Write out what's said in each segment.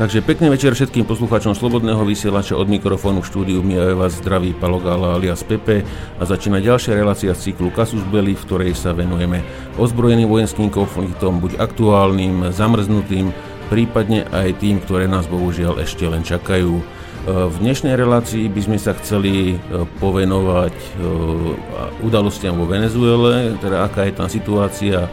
Takže pekný večer všetkým poslucháčom Slobodného vysielača od mikrofónu štúdiu Mia vás zdraví Palogala alias Pepe a začína ďalšia relácia z cyklu Kasus Belli, v ktorej sa venujeme ozbrojeným vojenským konfliktom, buď aktuálnym, zamrznutým, prípadne aj tým, ktoré nás bohužiaľ ešte len čakajú. V dnešnej relácii by sme sa chceli e, povenovať e, udalostiam vo Venezuele, teda aká je tam situácia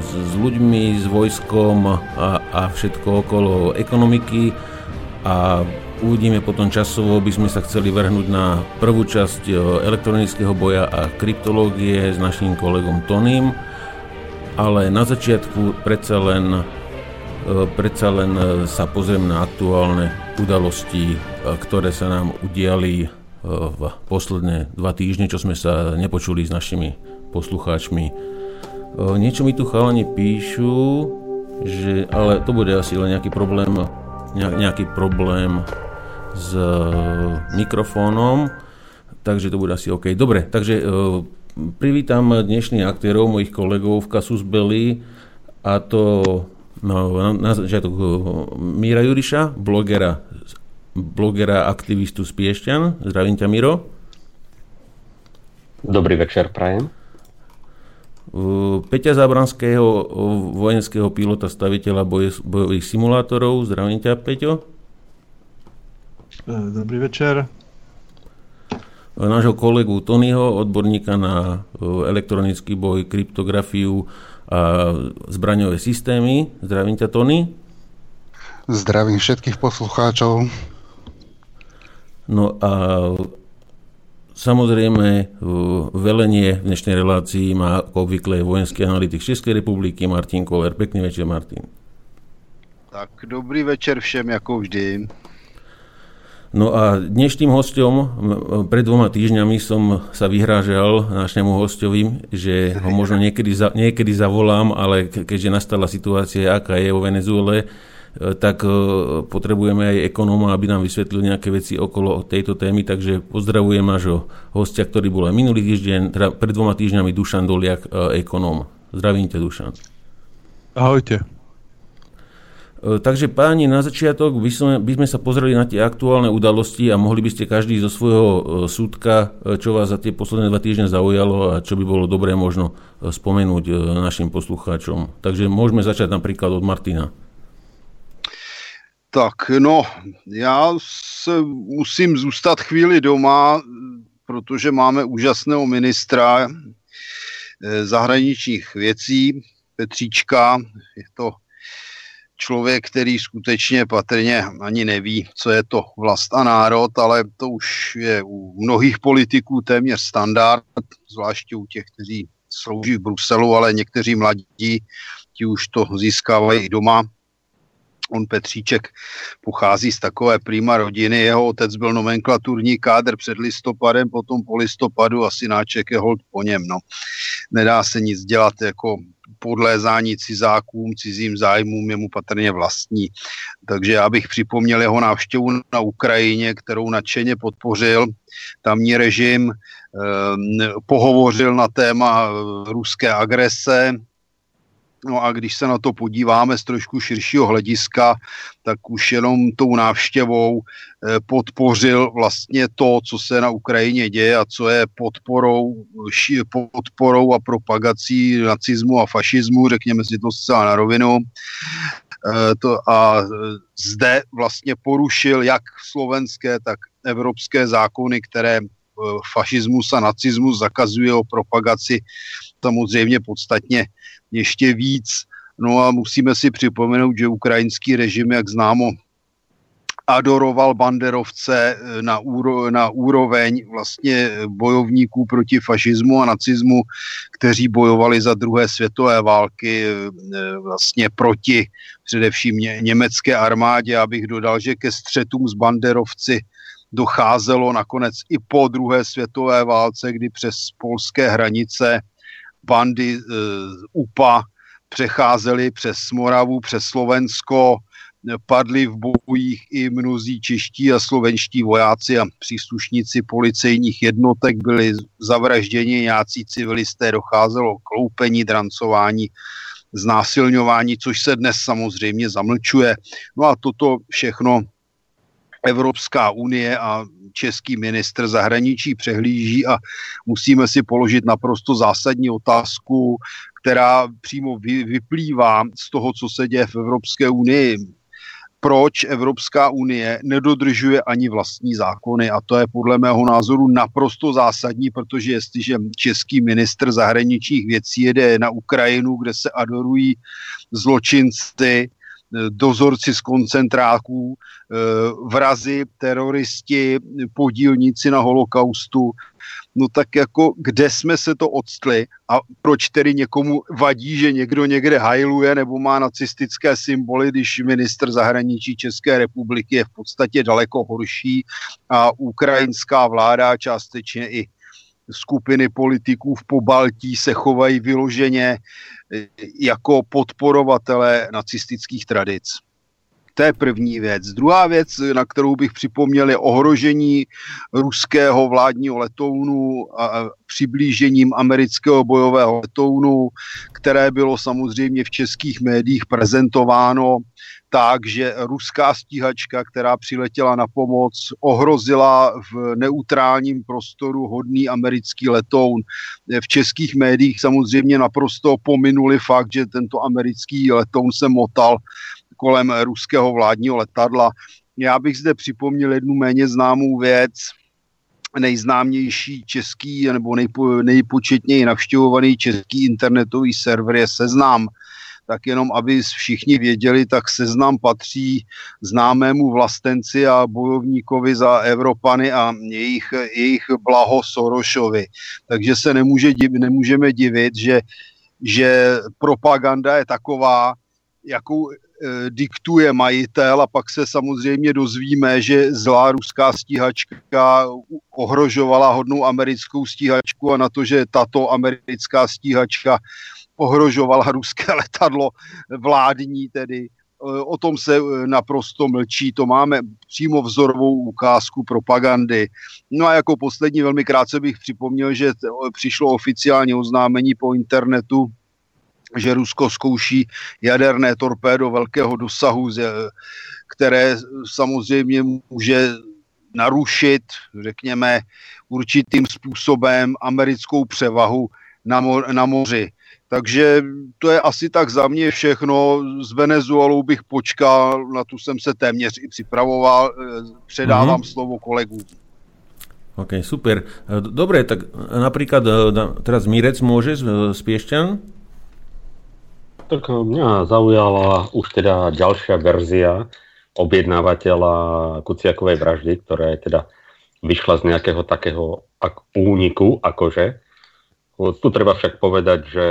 s, ľuďmi, s vojskom a, a všetko okolo ekonomiky. A uvidíme potom časovo, by sme sa chceli vrhnúť na prvú časť e, elektronického boja a kryptológie s naším kolegom Tonym, ale na začiatku predsa len, e, predsa len e, sa pozriem na aktuálne udalosti, ktoré sa nám udiali v posledné dva týždne, čo sme sa nepočuli s našimi poslucháčmi Niečo mi tu chalani píšu, že, ale to bude asi len nejaký problém, nejaký problém s e, mikrofónom, takže to bude asi OK. Dobre, takže e, privítam dnešných aktérov, mojich kolegov v Kasus Belli a to no, na začiatok e, Míra Juriša, blogera, blogera aktivistu z Piešťan. Zdravím ťa, Miro. Dobrý večer, prajem. Peťa Zábranského, vojenského pilota, staviteľa bojových simulátorov. Zdravím ťa, Peťo. E, dobrý večer. Nášho kolegu Tonyho, odborníka na elektronický boj, kryptografiu a zbraňové systémy. Zdravím ťa, Tony. Zdravím všetkých poslucháčov. No a Samozrejme, velenie v dnešnej relácii má ako obvykle vojenský analytik Českej republiky Martin Koller. Pekný večer, Martin. Tak dobrý večer všem, ako vždy. No a dnešným hostom, pred dvoma týždňami som sa vyhrážal nášmu hostovi, že ho možno niekedy, za, niekedy zavolám, ale keďže nastala situácia, aká je vo Venezuele, E, tak e, potrebujeme aj ekonóma, aby nám vysvetlil nejaké veci okolo tejto témy, takže pozdravujem nášho hostia, ktorý bol aj minulý týždeň, teda pred dvoma týždňami Dušan Doliak, e, ekonóm. Zdravím ťa, Dušan. Ahojte. Takže páni, na začiatok by sme, by sme sa pozreli na tie aktuálne udalosti a mohli by ste každý zo svojho súdka, čo vás za tie posledné dva týždne zaujalo a čo by bolo dobré možno spomenúť našim poslucháčom. Takže môžeme začať napríklad od Martina. Tak, no, já se musím zůstat chvíli doma, protože máme úžasného ministra eh, zahraničních věcí, Petříčka. Je to člověk, který skutečně patrně ani neví, co je to vlast a národ, ale to už je u mnohých politiků téměř standard, zvláště u těch, kteří slouží v Bruselu, ale někteří mladí, ti už to získávají i doma On Petříček pochází z takové prýma rodiny, jeho otec byl nomenklaturní kádr před listopadem, potom po listopadu asi náček je hold po něm. No. Nedá se nic dělat jako podlézání cizákům, cizím zájmům je mu patrně vlastní. Takže já bych připomněl jeho návštěvu na Ukrajině, kterou nadšeně podpořil. Tamní režim eh, pohovořil na téma ruské agrese, No a když se na to podíváme z trošku širšího hlediska, tak už jenom tou návštěvou eh, podpořil vlastně to, co se na Ukrajině děje a co je podporou, podporou a propagací nacismu a fašismu, řekněme si to zcela na rovinu. Eh, to a zde vlastně porušil jak slovenské, tak evropské zákony, které eh, fašismus a nacismus zakazuje o propagaci samozřejmě podstatně ještě víc. No a musíme si připomenout, že ukrajinský režim, jak známo, adoroval banderovce eh, na, úro, na úroveň vlastně bojovníků proti fašismu a nacismu, kteří bojovali za druhé světové války eh, vlastně proti především ně, německé armádě. Abych dodal, že ke střetům s banderovci docházelo nakonec i po druhé světové válce, kdy přes polské hranice bandy z eh, UPA přecházely přes Moravu, přes Slovensko, padli v bojích i mnozí čeští a slovenští vojáci a příslušníci policejních jednotek byli zavražděni, nějací civilisté docházelo k loupení, drancování znásilňování, což se dnes samozřejmě zamlčuje. No a toto všechno Evropská unie a český ministr zahraničí přehlíží a musíme si položit naprosto zásadní otázku, která přímo vyplývá z toho, co se děje v Evropské unii proč Evropská unie nedodržuje ani vlastní zákony. A to je podle mého názoru naprosto zásadní, protože jestliže český ministr zahraničních věcí jede na Ukrajinu, kde se adorují zločinci, dozorci z koncentráků, eh, vrazi, teroristi, podílníci na holokaustu, no tak jako kde jsme se to odstli a proč tedy někomu vadí, že někdo někde hajluje nebo má nacistické symboly, když ministr zahraničí České republiky je v podstatě daleko horší a ukrajinská vláda částečně i skupiny politiků v Pobaltí se chovají vyloženě eh, jako podporovatele nacistických tradic. To je první věc. Druhá věc, na kterou bych připomněl, je ohrožení ruského vládního letounu a přiblížením amerického bojového letounu, které bylo samozřejmě v českých médiích prezentováno tak, že ruská stíhačka, která přiletěla na pomoc, ohrozila v neutrálním prostoru hodný americký letoun. V českých médiích samozřejmě naprosto pominuli fakt, že tento americký letoun se motal kolem ruského vládního letadla. Já bych zde připomněl jednu méně známou věc, nejznámější český nebo nejpo, nejpočetněji navštěvovaný český internetový server je Seznam. Tak jenom, aby všichni věděli, tak Seznam patří známému vlastenci a bojovníkovi za Evropany a jejich, jejich blaho Sorošovi. Takže se nemůže, nemůžeme divit, že, že propaganda je taková, jakou Eh, diktuje majitel a pak se samozřejmě dozvíme, že zlá ruská stíhačka ohrožovala hodnou americkou stíhačku a na to, že tato americká stíhačka ohrožovala ruské letadlo vládní tedy. Eh, o tom se eh, naprosto mlčí, to máme přímo vzorovou ukázku propagandy. No a jako poslední velmi krátce bych připomněl, že přišlo oficiálně oznámení po internetu že Rusko zkouší jaderné torpédo velkého dosahu, které samozřejmě může narušit, řekněme, určitým způsobem americkou převahu na, mo- na moři. Takže to je asi tak za mě všechno. S Venezuelou bych počkal, na tu jsem se téměř i připravoval. Předávám mm-hmm. slovo kolegům. OK, super. Dobre, tak napríklad teraz Mirec môže z Piešťan? Tak eh, mňa zaujala už teda ďalšia verzia objednávateľa Kuciakovej vraždy, ktorá je teda vyšla z nejakého takého úniku, akože. Tu treba však povedať, že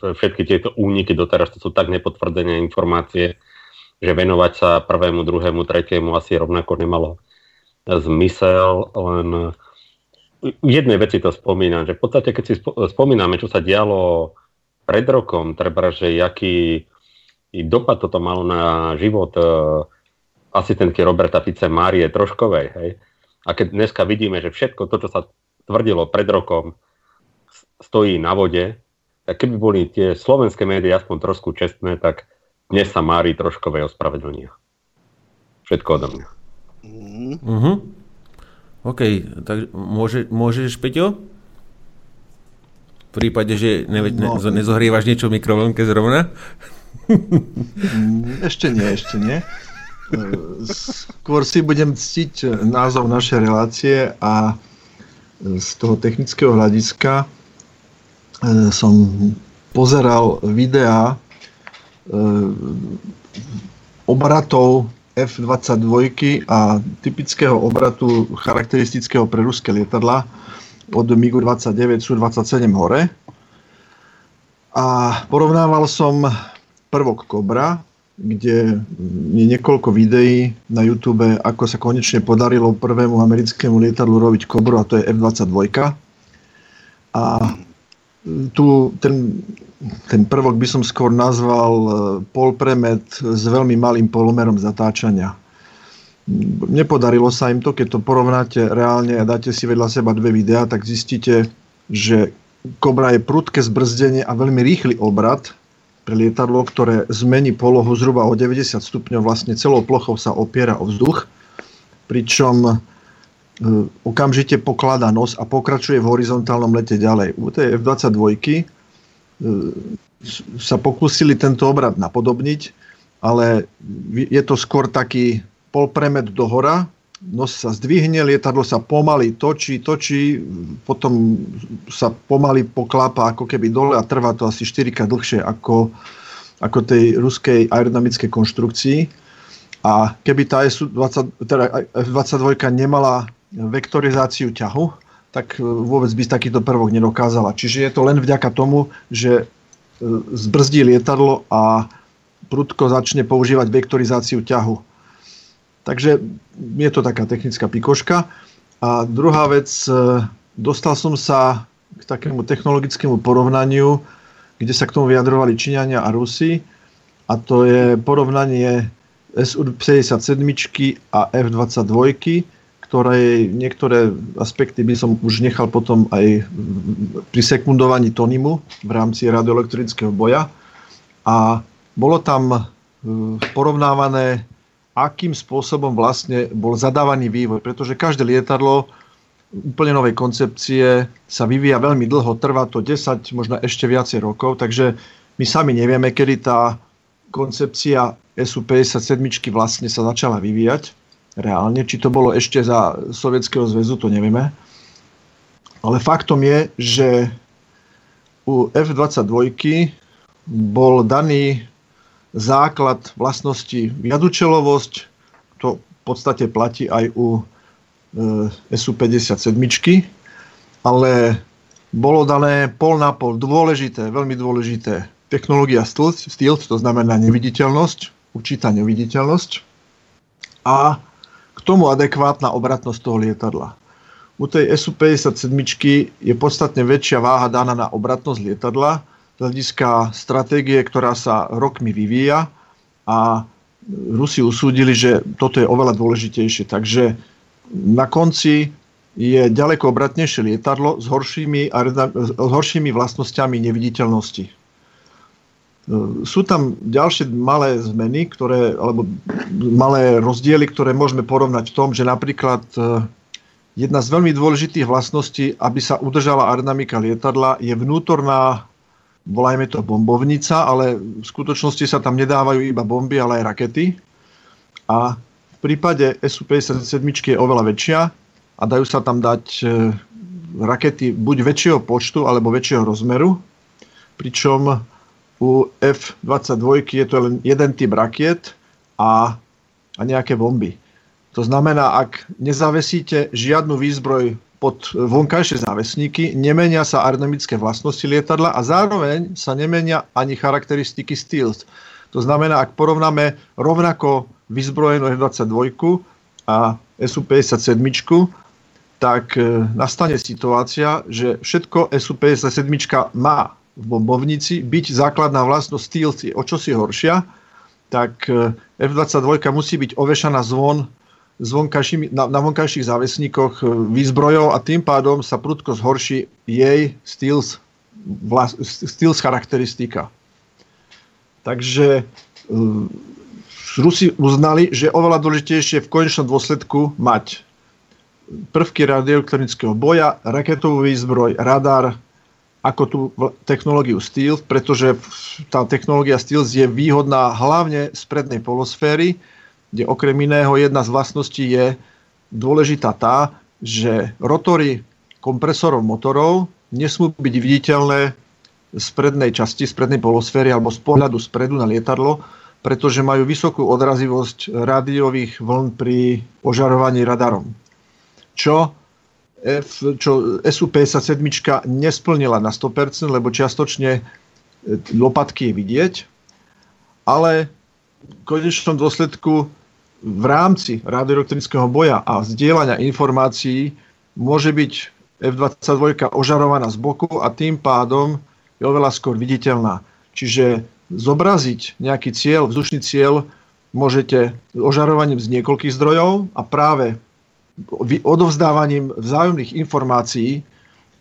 všetky tieto úniky doteraz to sú tak nepotvrdené informácie, že venovať sa prvému, druhému, tretiemu asi rovnako nemalo zmysel, len v jednej veci to spomínam, že v podstate keď si spomíname, čo sa dialo pred rokom, treba, že jaký dopad toto malo na život uh, asistentky Roberta Fice Márie Troškovej. Hej? A keď dneska vidíme, že všetko to, čo sa tvrdilo pred rokom, stojí na vode, tak keby boli tie slovenské médiá aspoň trošku čestné, tak dnes sa Mári Troškovej ospravedlnia. Všetko odo mňa. Mm-hmm. OK, tak môže, môžeš, Peťo? V prípade, že ne, ne, no. nezohrievaš niečo v mikrovlnke zrovna? Mm, ešte nie, ešte nie. Skôr si budem ctiť názov našej relácie a z toho technického hľadiska som pozeral videá e, obratov F-22 a typického obratu charakteristického pre ruské lietadla od MIGu 29 sú 27 hore. A porovnával som prvok Cobra, kde je niekoľko videí na YouTube, ako sa konečne podarilo prvému americkému lietadlu robiť Cobru, a to je F-22. A tu ten, ten prvok by som skôr nazval e, polpremet s veľmi malým polomerom zatáčania. Nepodarilo sa im to, keď to porovnáte reálne a dáte si vedľa seba dve videá, tak zistíte, že Kobra je prudké zbrzdenie a veľmi rýchly obrad pre lietadlo, ktoré zmení polohu zhruba o 90 stupňov, vlastne celou plochou sa opiera o vzduch, pričom okamžite pokladá nos a pokračuje v horizontálnom lete ďalej. U tej F-22 sa pokúsili tento obrad napodobniť, ale je to skôr taký polpremet do hora, nos sa zdvihne, lietadlo sa pomaly točí, točí, potom sa pomaly poklápa ako keby dole a trvá to asi 4 krát dlhšie ako, ako tej ruskej aerodynamickej konštrukcii. A keby tá F-22 teda nemala vektorizáciu ťahu, tak vôbec by takýto prvok nedokázala. Čiže je to len vďaka tomu, že zbrzdí lietadlo a prudko začne používať vektorizáciu ťahu. Takže je to taká technická pikoška. A druhá vec, e, dostal som sa k takému technologickému porovnaniu, kde sa k tomu vyjadrovali Číňania a Rusi. A to je porovnanie SU-57 a F-22 ktoré niektoré aspekty by som už nechal potom aj pri sekundovaní Tonimu v rámci radioelektronického boja. A bolo tam e, porovnávané, akým spôsobom vlastne bol zadávaný vývoj, pretože každé lietadlo úplne novej koncepcie sa vyvíja veľmi dlho, trvá to 10, možno ešte viacej rokov, takže my sami nevieme, kedy tá koncepcia SU-57 vlastne sa začala vyvíjať reálne. Či to bolo ešte za Sovietskeho zväzu, to nevieme. Ale faktom je, že u F-22 bol daný základ vlastnosti jadučelovosť, to v podstate platí aj u e, SU-57, ale bolo dané pol na pol. Dôležité, veľmi dôležité. Technológia stealth, stealth to znamená neviditeľnosť, určitá neviditeľnosť. A tomu adekvátna obratnosť toho lietadla. U tej SU-57 je podstatne väčšia váha daná na obratnosť lietadla z hľadiska stratégie, ktorá sa rokmi vyvíja a Rusi usúdili, že toto je oveľa dôležitejšie. Takže na konci je ďaleko obratnejšie lietadlo s horšími, s horšími vlastnosťami neviditeľnosti. E, sú tam ďalšie malé zmeny, ktoré, alebo malé rozdiely, ktoré môžeme porovnať v tom, že napríklad e, jedna z veľmi dôležitých vlastností, aby sa udržala aerodynamika lietadla, je vnútorná, volajme to bombovnica, ale v skutočnosti sa tam nedávajú iba bomby, ale aj rakety. A v prípade SU-57 je oveľa väčšia a dajú sa tam dať e, rakety buď väčšieho počtu alebo väčšieho rozmeru, pričom u F-22 je to len jeden typ rakiet a, a nejaké bomby. To znamená, ak nezavesíte žiadnu výzbroj pod vonkajšie závesníky, nemenia sa aerodynamické vlastnosti lietadla a zároveň sa nemenia ani charakteristiky stealth. To znamená, ak porovnáme rovnako vyzbrojenú F-22 a SU-57, tak e, nastane situácia, že všetko SU-57 má v bombovnici, byť základná vlastnosť stealth je o čosi horšia, tak e, F-22 musí byť ovešaná zvon na, na vonkajších závesníkoch e, výzbrojov a tým pádom sa prudko zhorší jej stealth, charakteristika. Takže uh, Rusi uznali, že je oveľa dôležitejšie v konečnom dôsledku mať prvky radioelektronického boja, raketovú výzbroj, radar, ako tú technológiu Stealth, pretože tá technológia Stealth je výhodná hlavne z prednej polosféry, kde okrem iného jedna z vlastností je dôležitá tá, že rotory kompresorov motorov nesmú byť viditeľné z prednej časti, z prednej polosféry alebo z pohľadu spredu na lietadlo, pretože majú vysokú odrazivosť rádiových vln pri ožarovaní radarom. Čo F, čo SU-57 nesplnila na 100%, lebo čiastočne e, lopatky je vidieť, ale v konečnom dôsledku v rámci radioelektronického boja a zdieľania informácií môže byť F-22 ožarovaná z boku a tým pádom je oveľa skôr viditeľná. Čiže zobraziť nejaký cieľ, vzdušný cieľ môžete ožarovaním z niekoľkých zdrojov a práve odovzdávaním vzájomných informácií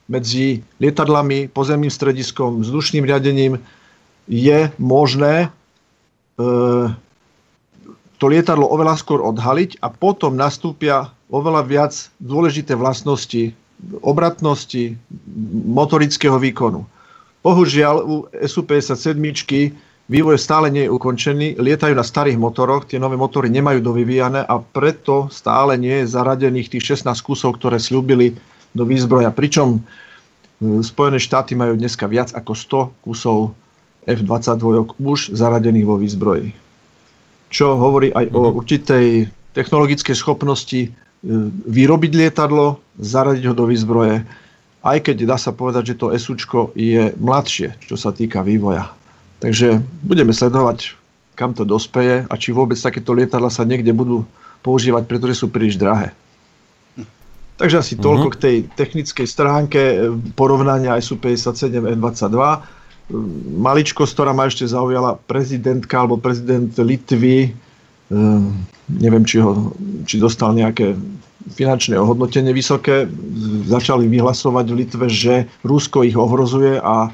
medzi lietadlami, pozemným strediskom, vzdušným riadením je možné e, to lietadlo oveľa skôr odhaliť a potom nastúpia oveľa viac dôležité vlastnosti obratnosti, motorického výkonu. Bohužiaľ, u SU-57 vývoj stále nie je ukončený, lietajú na starých motoroch, tie nové motory nemajú dovyvíjane a preto stále nie je zaradených tých 16 kusov, ktoré slúbili do výzbroja. Pričom e, Spojené štáty majú dneska viac ako 100 kusov F-22 už zaradených vo výzbroji. Čo hovorí aj o mhm. určitej technologickej schopnosti vyrobiť lietadlo, zaradiť ho do výzbroje, aj keď dá sa povedať, že to SUčko je mladšie, čo sa týka vývoja. Takže budeme sledovať, kam to dospeje a či vôbec takéto lietadla sa niekde budú používať, pretože sú príliš drahé. Takže asi mm-hmm. toľko k tej technickej stránke porovnania SU-57 N22. Maličkosť, ktorá ma ešte zaujala, prezidentka alebo prezident Litvy Ehm, neviem, či, ho, či dostal nejaké finančné ohodnotenie vysoké. Začali vyhlasovať v Litve, že Rusko ich ohrozuje a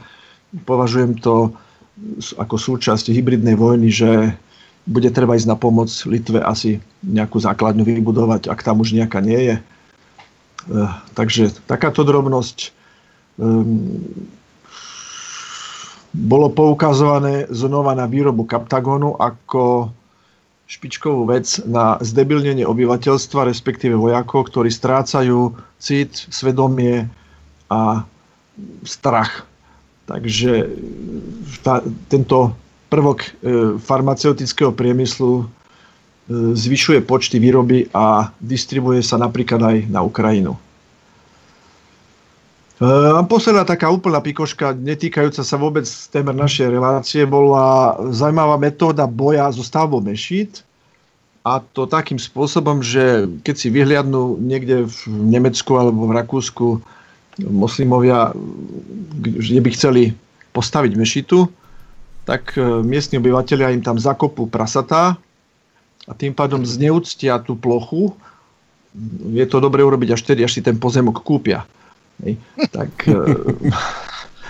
považujem to ako súčasť hybridnej vojny, že bude treba ísť na pomoc Litve asi nejakú základňu vybudovať, ak tam už nejaká nie je. Ehm, takže takáto drobnosť. Ehm, bolo poukazované znova na výrobu Kaptagonu ako špičkovú vec na zdebilnenie obyvateľstva, respektíve vojakov, ktorí strácajú cit, svedomie a strach. Takže tá, tento prvok e, farmaceutického priemyslu e, zvyšuje počty výroby a distribuje sa napríklad aj na Ukrajinu. A posledná taká úplná pikoška, netýkajúca sa vôbec témer našej relácie, bola zaujímavá metóda boja so stavbou mešít. A to takým spôsobom, že keď si vyhliadnú niekde v Nemecku alebo v Rakúsku moslimovia, kde by chceli postaviť mešitu, tak e, miestni obyvateľia im tam zakopú prasatá a tým pádom zneúctia tú plochu. Je to dobre urobiť až tedy, až si ten pozemok kúpia. Hej. Tak e,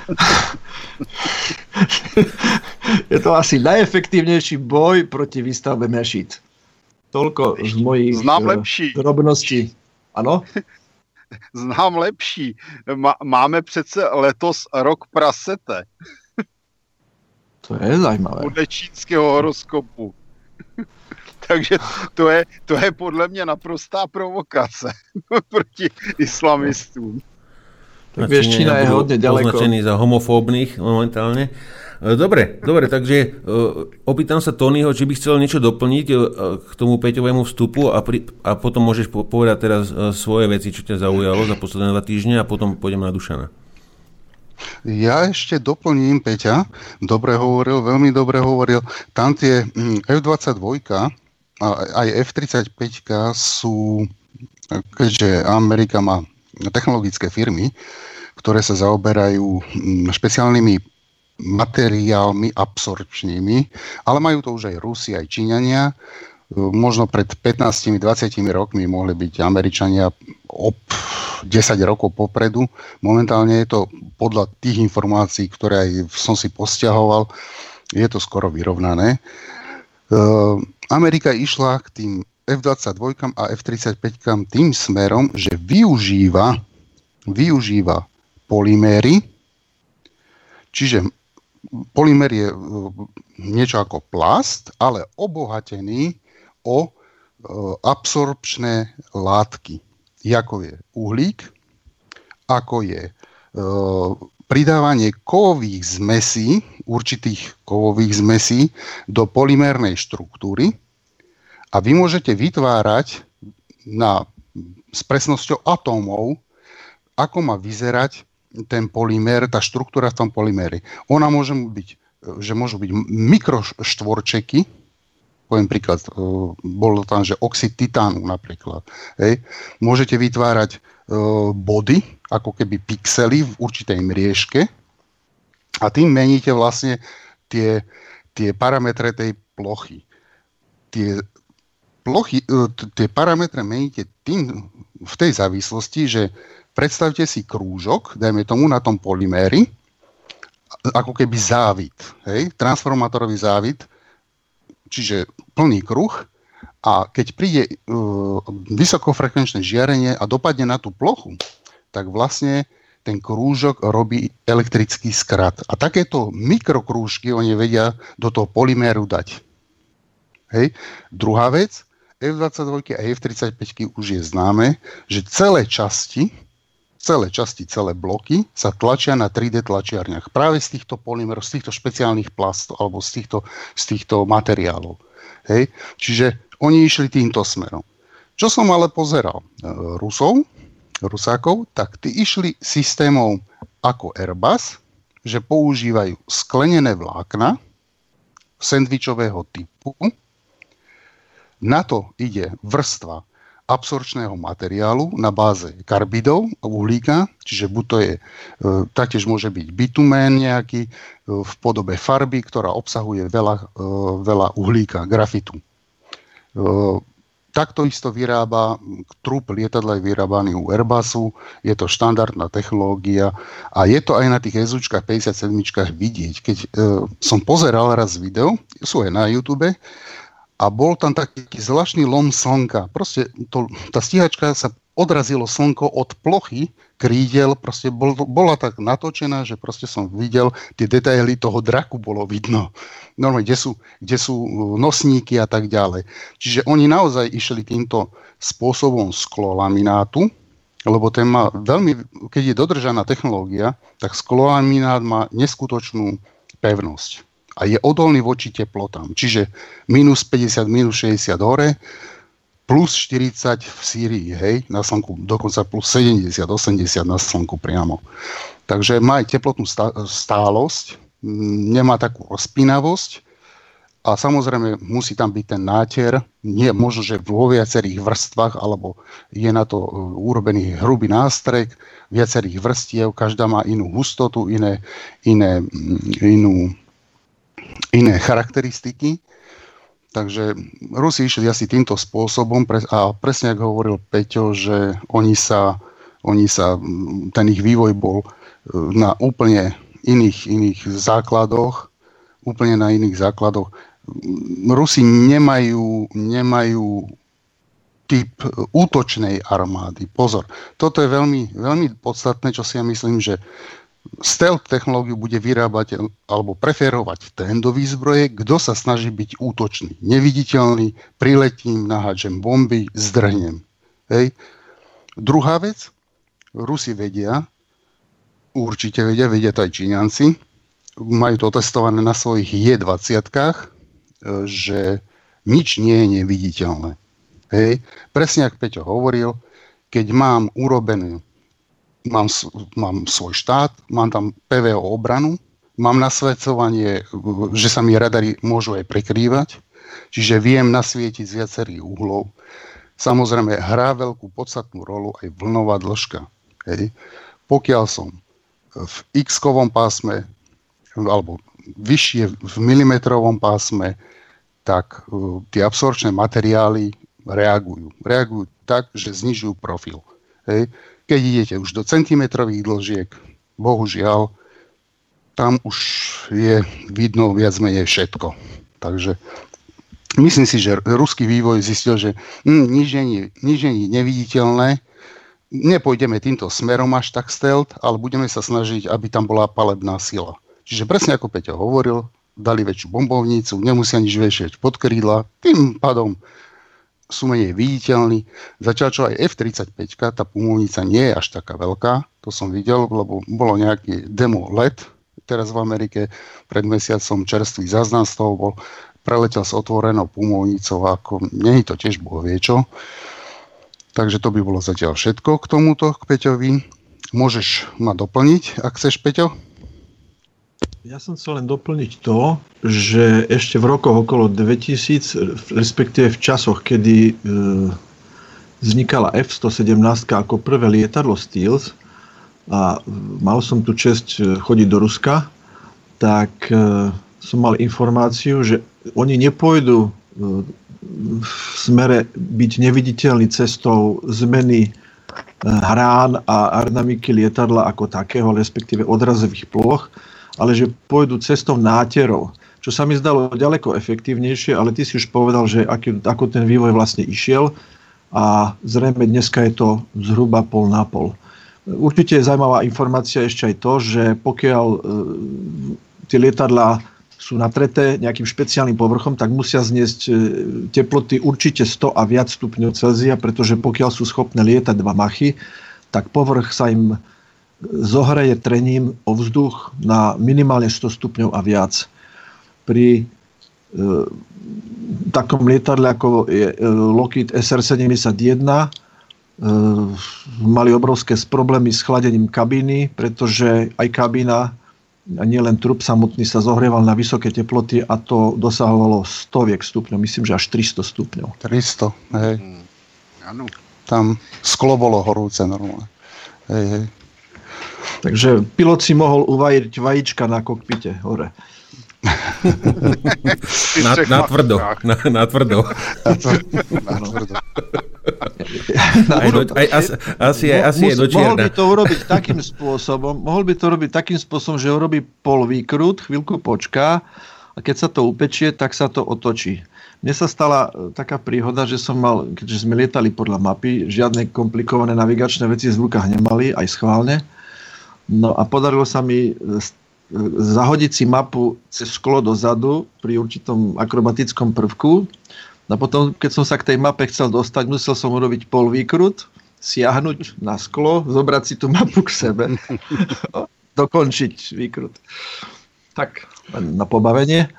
je to asi najefektívnejší boj proti výstavbe mešít. Toľko z mojich Znám e, lepší. drobností. Ano? Znám lepší. Máme přece letos rok prasete. To je zajímavé. Podle čínského horoskopu. Takže to je, to je podle mě naprostá provokace proti islamistům. Tak vieš, Čína je hodne ďaleko. Označený za homofóbnych momentálne. E, dobre, dobre, takže uh, opýtam sa Tonyho, či by chcel niečo doplniť uh, k tomu Peťovému vstupu a, pri, a potom môžeš povedať teraz svoje veci, čo ťa zaujalo za posledné dva týždne a potom pôjdem na Dušana. Ja ešte doplním Peťa. Dobre hovoril, veľmi dobre hovoril. Tam tie mm, F-22 a aj F-35 sú, keďže Amerika má technologické firmy, ktoré sa zaoberajú mm, špeciálnymi materiálmi absorpčnými, ale majú to už aj Rusi, aj Číňania. Možno pred 15-20 rokmi mohli byť Američania ob 10 rokov popredu. Momentálne je to podľa tých informácií, ktoré aj som si posťahoval, je to skoro vyrovnané. Amerika išla k tým F-22 a F-35 tým smerom, že využíva, využíva polyméry, čiže polymer je e, niečo ako plast, ale obohatený o e, absorpčné látky, ako je uhlík, ako je e, pridávanie kovových zmesí, určitých kovových zmesí do polymérnej štruktúry, a vy môžete vytvárať na, s presnosťou atómov, ako má vyzerať ten polymér, tá štruktúra v tom polymére. Ona môže byť, že môžu byť mikroštvorčeky, poviem príklad, e, bolo tam, že oxid titánu napríklad. Hej. Môžete vytvárať e, body, ako keby pixely v určitej mriežke a tým meníte vlastne tie, tie parametre tej plochy. Tie plochy, e, tie parametre meníte tým v tej závislosti, že predstavte si krúžok, dajme tomu na tom polyméri ako keby závit, hej? transformátorový závit, čiže plný kruh a keď príde uh, vysokofrekvenčné žiarenie a dopadne na tú plochu, tak vlastne ten krúžok robí elektrický skrat. A takéto mikrokrúžky oni vedia do toho polyméru dať. Hej. Druhá vec, F22 a F35 už je známe, že celé časti, celé časti, celé bloky sa tlačia na 3D tlačiarniach. Práve z týchto polymerov, z týchto špeciálnych plastov alebo z týchto, z týchto materiálov. Hej. Čiže oni išli týmto smerom. Čo som ale pozeral? E, Rusov, Rusákov, tak tí išli systémom ako Airbus, že používajú sklenené vlákna sendvičového typu. Na to ide vrstva absorčného materiálu na báze karbidov a uhlíka, čiže buď to je, e, taktiež môže byť bitumén nejaký e, v podobe farby, ktorá obsahuje veľa, e, veľa uhlíka, grafitu. Takto isto vyrába, trup lietadla je vyrábaný u Airbusu, je to štandardná technológia a je to aj na tých SUčkách 57 vidieť. Keď som pozeral raz video, sú aj na YouTube, a bol tam taký zvláštny lom slnka. Proste to, tá stíhačka sa odrazilo slnko od plochy krídel, proste bol, bola tak natočená, že proste som videl, tie detaily toho draku bolo vidno. Normálne, kde sú, kde sú uh, nosníky a tak ďalej. Čiže oni naozaj išli týmto spôsobom sklolaminátu, lebo ten má veľmi, keď je dodržaná technológia, tak sklolaminát má neskutočnú pevnosť a je odolný voči teplotám. Čiže minus 50, minus 60 hore, plus 40 v Sýrii, hej, na slnku, dokonca plus 70, 80 na slnku priamo. Takže má aj teplotnú stálosť, nemá takú rozpínavosť a samozrejme musí tam byť ten náter, nie možno, že vo viacerých vrstvách, alebo je na to e, urobený hrubý nástrek viacerých vrstiev, každá má inú hustotu, iné, iné, inú, iné charakteristiky Takže Rusi išli asi týmto spôsobom a presne ako hovoril Peťo, že oni sa, oni sa, ten ich vývoj bol e, na úplne iných, iných základoch, úplne na iných základoch. Rusi nemajú, nemajú typ útočnej armády. Pozor, toto je veľmi, veľmi podstatné, čo si ja myslím, že stealth technológiu bude vyrábať alebo preferovať trendový zbroje, kto sa snaží byť útočný, neviditeľný, priletím, naháčem bomby, zdrhnem. Hej. Druhá vec, Rusi vedia, určite vedia, vedia to aj Číňanci, majú to testované na svojich J-20, že nič nie je neviditeľné. Hej. Presne ako Peťo hovoril, keď mám urobenú mám, mám svoj štát, mám tam PVO obranu, mám nasvedcovanie, že sa mi radary môžu aj prekrývať, čiže viem nasvietiť z viacerých uhlov. Samozrejme, hrá veľkú podstatnú rolu aj vlnová dĺžka. Hej. Pokiaľ som v x-kovom pásme alebo vyššie v milimetrovom pásme, tak uh, tie absorčné materiály reagujú. Reagujú tak, že znižujú profil. Hej. Keď idete už do centimetrových dlžiek, bohužiaľ, tam už je vidno viac menej všetko. Takže myslím si, že ruský vývoj zistil, že hm, nič, je neviditeľné, nepôjdeme týmto smerom až tak stealth, ale budeme sa snažiť, aby tam bola palebná sila. Čiže presne ako Peťo hovoril, dali väčšiu bombovnicu, nemusia nič vešieť pod krídla, tým pádom sú menej viditeľní. Zatiaľ čo aj F-35, tá pumovnica nie je až taká veľká, to som videl, lebo bolo nejaký demo let teraz v Amerike, pred mesiacom čerstvý záznam z toho bol, preletel s otvorenou pumovnicou, ako nie je to tiež boh vie čo. Takže to by bolo zatiaľ všetko k tomuto, k Peťovi. Môžeš ma doplniť, ak chceš, Peťo? Ja som chcel len doplniť to, že ešte v rokoch okolo 2000, respektíve v časoch, kedy e, vznikala F-117 ako prvé lietadlo Steels a mal som tu čest e, chodiť do Ruska, tak e, som mal informáciu, že oni nepôjdu v smere byť neviditeľný cestou zmeny hrán a aerodynamiky lietadla ako takého, respektíve odrazových ploch, ale že pôjdu cestou náterov, čo sa mi zdalo ďaleko efektívnejšie, ale ty si už povedal, že aký, ako ten vývoj vlastne išiel a zrejme dneska je to zhruba pol na pol. Určite je zaujímavá informácia ešte aj to, že pokiaľ e, tie lietadlá sú natreté nejakým špeciálnym povrchom, tak musia zniesť e, teploty určite 100 a viac stupňov Celzia, pretože pokiaľ sú schopné lietať dva machy, tak povrch sa im zohreje trením o vzduch na minimálne 100 stupňov a viac. Pri e, takom lietadle ako je e, Lockheed SR-71 mali obrovské problémy s chladením kabíny, pretože aj kabína a nielen trup samotný sa zohrieval na vysoké teploty a to dosahovalo stoviek stupňov, myslím, že až 300 stupňov. 300, hej. Mm, áno. Tam sklo bolo horúce normálne. Hej, hej. Takže pilot si mohol uvajiť vajíčka na kokpite hore na, na tvrdo. Na, na tvrdo. Na tvrdo. Aj do, aj, asi, asi, aj, asi je Mohol by to urobiť takým spôsobom, mohol by to robiť takým spôsobom, že urobí pol výkrut, chvíľku počká a keď sa to upečie, tak sa to otočí. Mne sa stala e, taká príhoda, že som mal, keďže sme lietali podľa mapy, žiadne komplikované navigačné veci v rukách nemali, aj schválne. No a podarilo sa mi e, zahodiť si mapu cez sklo dozadu pri určitom akrobatickom prvku. No potom, keď som sa k tej mape chcel dostať, musel som urobiť pol výkrut, siahnuť na sklo, zobrať si tú mapu k sebe, dokončiť výkrut. Tak, na pobavenie.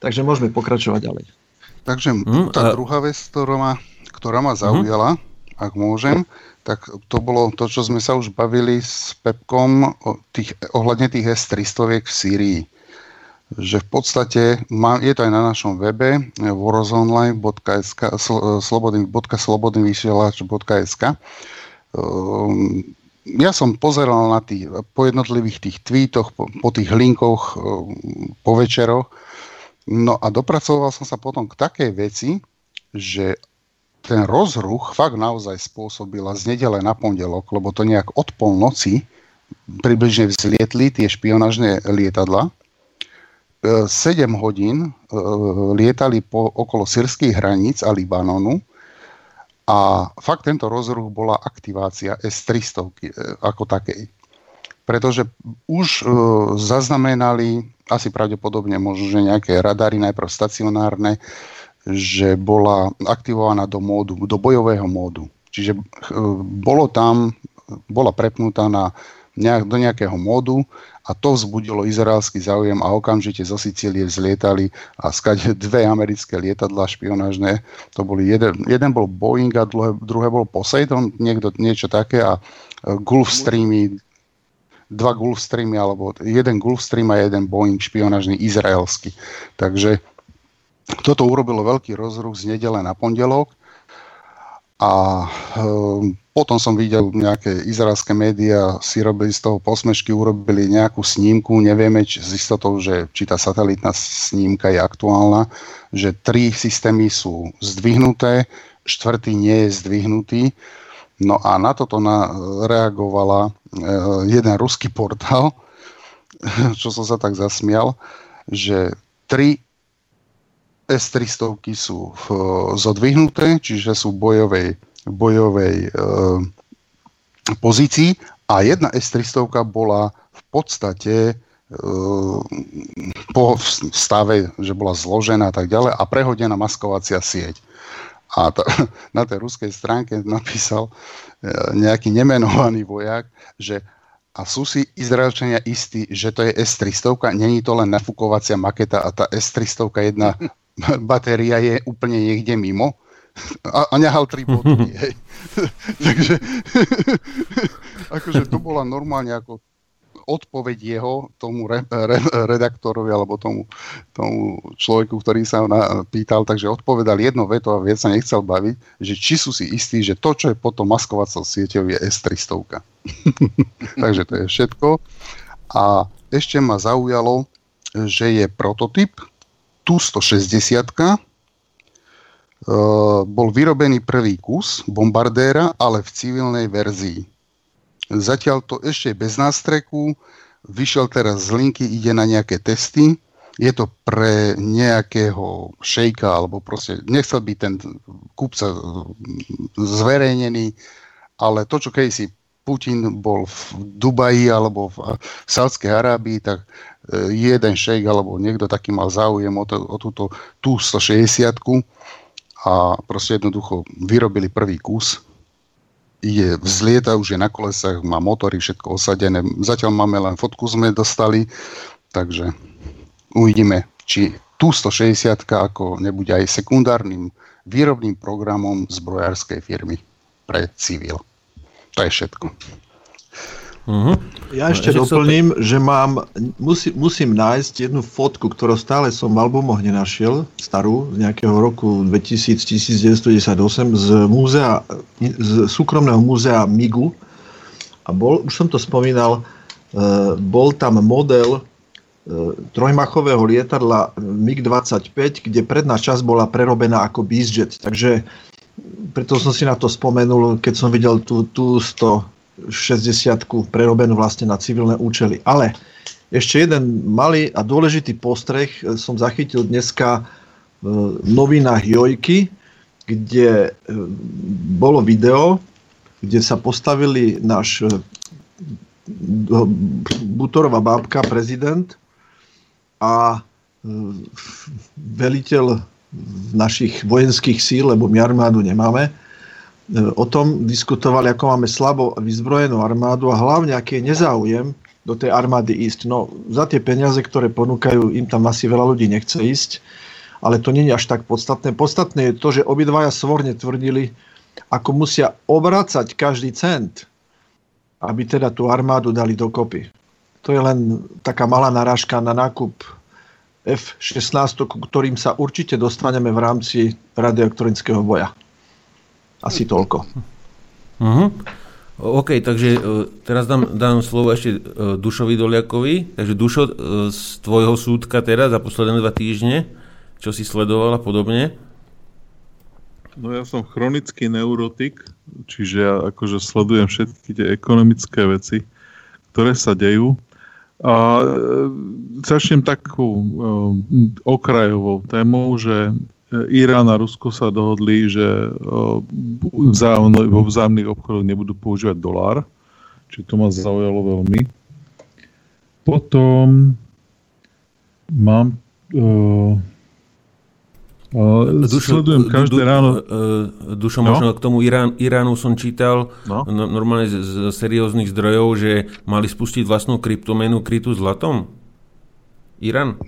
Takže môžeme pokračovať ďalej. Takže hm, tá druhá vec, ktorá ma, ktorá ma zaujala, mm. ak môžem, tak to bolo to, čo sme sa už bavili s Pepkom tých, ohľadne tých S-300 v Sýrii. Že v podstate, je to aj na našom webe warzonline.sk slobodný.slobodnyvysielač.sk ehm, ja som pozeral na tých, po jednotlivých tých tweetoch, po, po tých linkoch, ehm, po večeroch, no a dopracoval som sa potom k takej veci, že ten rozruch fakt naozaj spôsobila z nedele na pondelok, lebo to nejak od polnoci približne vzlietli tie špionážne lietadla. 7 e, hodín e, lietali po, okolo syrských hraníc a Libanonu a fakt tento rozruch bola aktivácia S-300 e, ako takej. Pretože už zaznamenali asi pravdepodobne možno, že nejaké radary najprv stacionárne, že bola aktivovaná do módu, do bojového módu. Čiže e, bolo tam, bola prepnutá na nejak, do nejakého módu a to vzbudilo izraelský záujem a okamžite zo Sicílie vzlietali a skade dve americké lietadla špionážne, to boli jeden, jeden bol Boeing a druhé, druhé bol Poseidon, niekto, niečo také a e, Gulfstreamy, dva Gulfstreamy alebo jeden Gulfstream a jeden Boeing špionážny izraelský. Takže toto urobilo veľký rozruch z nedele na pondelok a e, potom som videl nejaké izraelské médiá, si robili z toho posmešky, urobili nejakú snímku, nevieme či, s istotou, že či tá satelitná snímka je aktuálna, že tri systémy sú zdvihnuté, štvrtý nie je zdvihnutý. No a na toto na, reagovala e, jeden ruský portál, čo som sa tak zasmial, že tri s-300 sú v, zodvihnuté, čiže sú bojovej, bojovej e, pozícii a jedna S-300 bola v podstate e, po stave, že bola zložená a tak ďalej a prehodená maskovacia sieť. A ta, na tej ruskej stránke napísal nejaký nemenovaný vojak, že a sú si Izraelčania istí, že to je S-300, není to len nafukovacia maketa a tá S-300 jedna batéria je úplne niekde mimo a, a nehal tri bodky. Hej. Takže akože to bola normálne ako odpoveď jeho, tomu re, re, redaktorovi alebo tomu, tomu človeku, ktorý sa na, pýtal, takže odpovedal jedno veto a viac sa nechcel baviť, že či sú si istí, že to, čo je potom maskovacou sieťou, je S-300. takže to je všetko. A ešte ma zaujalo, že je prototyp, tu-160 uh, bol vyrobený prvý kus bombardéra, ale v civilnej verzii. Zatiaľ to ešte bez nástreku, vyšiel teraz z linky, ide na nejaké testy, je to pre nejakého šejka, alebo proste nechcel byť ten kúpca zverejnený, ale to, čo keď si Putin bol v Dubaji alebo v Sádskej Arábii, tak e, jeden šejk alebo niekto taký mal záujem o, to, o túto tú 160 a proste jednoducho vyrobili prvý kus ide, vzlieta, už je na kolesách, má motory, všetko osadené. Zatiaľ máme len fotku, sme dostali, takže uvidíme, či tu 160 ako nebude aj sekundárnym výrobným programom zbrojárskej firmy pre civil. To je všetko. Uh-huh. Ja ešte no, doplním, to... že mám, musí, musím nájsť jednu fotku, ktorú stále som v albumoch nenašiel, starú, z nejakého roku 2000-1998, z múzea, z súkromného múzea MIGu. A bol, už som to spomínal, uh, bol tam model uh, trojmachového lietadla MiG-25, kde predná časť bola prerobená ako BizJet. Takže preto som si na to spomenul, keď som videl tú, tú 100 60 prerobenú vlastne na civilné účely. Ale ešte jeden malý a dôležitý postreh e, som zachytil dneska v novinách Jojky, kde e, bolo video, kde sa postavili náš e, Butorová bábka, prezident a veliteľ našich vojenských síl, lebo my armádu nemáme, o tom diskutovali, ako máme slabo vyzbrojenú armádu a hlavne, aký je nezáujem do tej armády ísť. No, za tie peniaze, ktoré ponúkajú, im tam asi veľa ľudí nechce ísť, ale to nie je až tak podstatné. Podstatné je to, že obidvaja svorne tvrdili, ako musia obracať každý cent, aby teda tú armádu dali dokopy. To je len taká malá narážka na nákup F-16, ktorým sa určite dostaneme v rámci radioelektronického boja. Asi toľko. Uh-huh. OK, takže uh, teraz dám, dám slovo ešte uh, Dušovi Doliakovi. Takže Dušo, uh, z tvojho súdka teraz za posledné dva týždne, čo si sledoval a podobne? No ja som chronický neurotik, čiže ja akože sledujem všetky tie ekonomické veci, ktoré sa dejú. A e, začnem takú e, okrajovou témou, že Irán a Rusko sa dohodli, že vo vzájomných obchodoch nebudú používať dolár, čiže to ma zaujalo veľmi. Potom mám uh, Dušo, sledujem každé du, ráno. Uh, Dušo, no? možno k tomu Irán, Iránu som čítal no? no, normálne z, z serióznych zdrojov, že mali spustiť vlastnú kryptomenu krytú zlatom. Irán?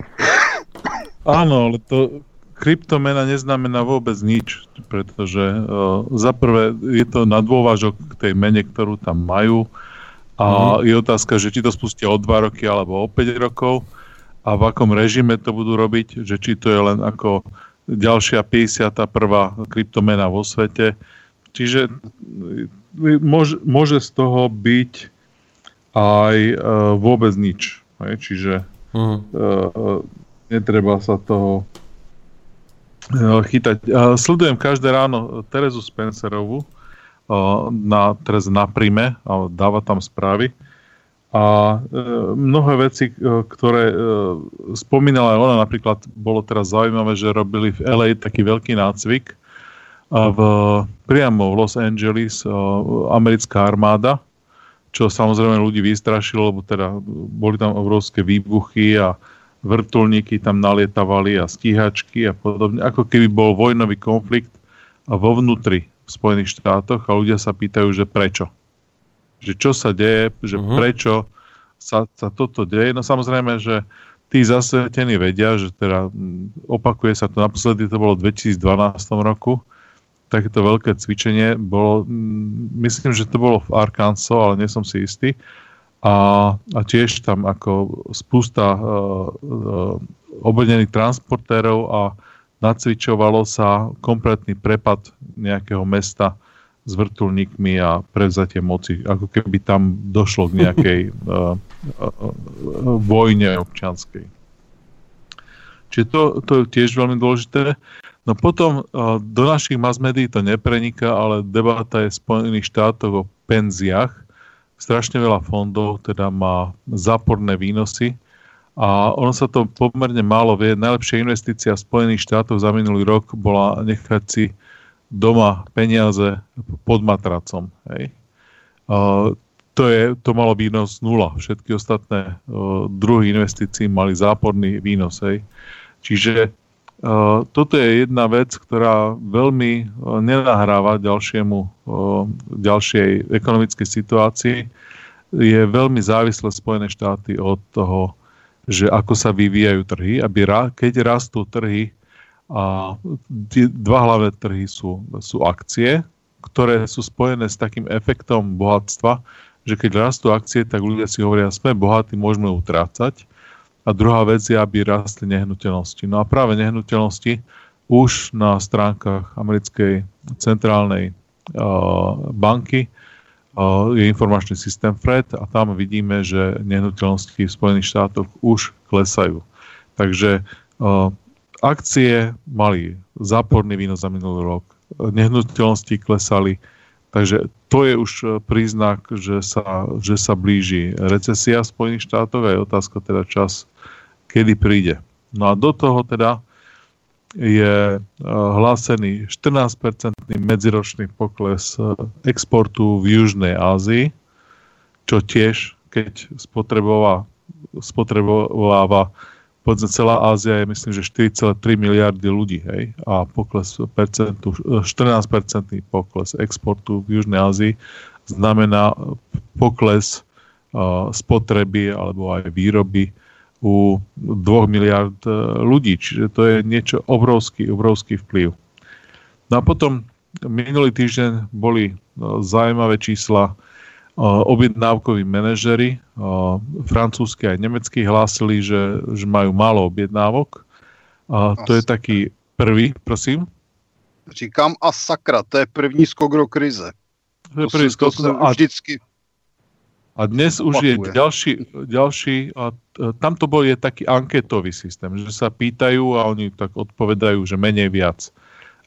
Áno, ale to, kryptomena neznamená vôbec nič, pretože uh, za prvé je to na dôvažok k tej mene, ktorú tam majú a mm. je otázka, že či to spustia o 2 roky alebo o 5 rokov a v akom režime to budú robiť, že či to je len ako ďalšia 51. kryptomena vo svete. Čiže môže, môže z toho byť aj uh, vôbec nič. Hej? Čiže mm. uh, netreba sa toho chytať. Sledujem každé ráno Terezu Spencerovú na, teraz na Prime a dáva tam správy. A e, mnohé veci, e, ktoré e, spomínala aj ona, napríklad bolo teraz zaujímavé, že robili v LA taký veľký nácvik v, priamo v Los Angeles americká armáda, čo samozrejme ľudí vystrašilo, lebo teda boli tam obrovské výbuchy a vrtulníky tam nalietavali a stíhačky a podobne, ako keby bol vojnový konflikt vo vnútri v Spojených štátoch a ľudia sa pýtajú, že prečo. Že čo sa deje, že uh-huh. prečo sa, sa toto deje. No samozrejme, že tí zasvetení vedia, že teda opakuje sa to, naposledy to bolo v 2012 roku, takéto veľké cvičenie bolo, myslím, že to bolo v Arkansas, ale nie som si istý, a, a tiež tam ako spústa uh, uh, oblenených transportérov a nacvičovalo sa kompletný prepad nejakého mesta s vrtulníkmi a prevzatie moci, ako keby tam došlo k nejakej uh, uh, uh, vojne občianskej. Čiže to, to je tiež veľmi dôležité. No potom uh, do našich mass médií to nepreniká, ale debata je v Spojených štátoch o penziách, strašne veľa fondov, teda má záporné výnosy a ono sa to pomerne málo vie. Najlepšia investícia Spojených štátov za minulý rok bola nechať si doma peniaze pod matracom. Hej. To, je, to malo výnos nula. Všetky ostatné uh, druhy investícií mali záporný výnos. Hej. Čiže Uh, toto je jedna vec, ktorá veľmi uh, nenahráva ďalšiemu, ďalšej ekonomickej situácii. Je veľmi závislé Spojené štáty od toho, že ako sa vyvíjajú trhy, aby keď rastú trhy, a tie dva hlavné trhy sú, sú akcie, ktoré sú spojené s takým efektom bohatstva, že keď rastú akcie, tak ľudia si hovoria, sme bohatí, môžeme utrácať a druhá vec je, aby rastli nehnuteľnosti. No a práve nehnuteľnosti už na stránkach americkej centrálnej uh, banky uh, je informačný systém FRED a tam vidíme, že nehnuteľnosti v Spojených štátoch už klesajú. Takže uh, akcie mali záporný výnos za minulý rok, nehnuteľnosti klesali, takže to je už príznak, že sa, že sa blíži recesia v Spojených štátoch a je otázka teda čas, kedy príde. No a do toho teda je eh, hlásený 14-percentný medziročný pokles eh, exportu v Južnej Ázii, čo tiež, keď spotrebováva, spotrebováva povedzme celá Ázia je myslím, že 4,3 miliardy ľudí, hej, a pokles percentu, 14-percentný eh, pokles exportu v Južnej Ázii znamená pokles uh, spotreby alebo aj výroby u 2 miliard e, ľudí. Čiže to je niečo obrovský, obrovský vplyv. No a potom minulý týždeň boli e, zaujímavé čísla. E, objednávkoví manažery, francúzsky aj nemecký, hlásili, že, že majú málo objednávok. A to je taký prvý, prosím. Říkám a sakra, to je první skok do krize. To je první skok. A, vždycky a dnes už je ďalší, ďalší a tam to bol je taký anketový systém, že sa pýtajú a oni tak odpovedajú, že menej viac.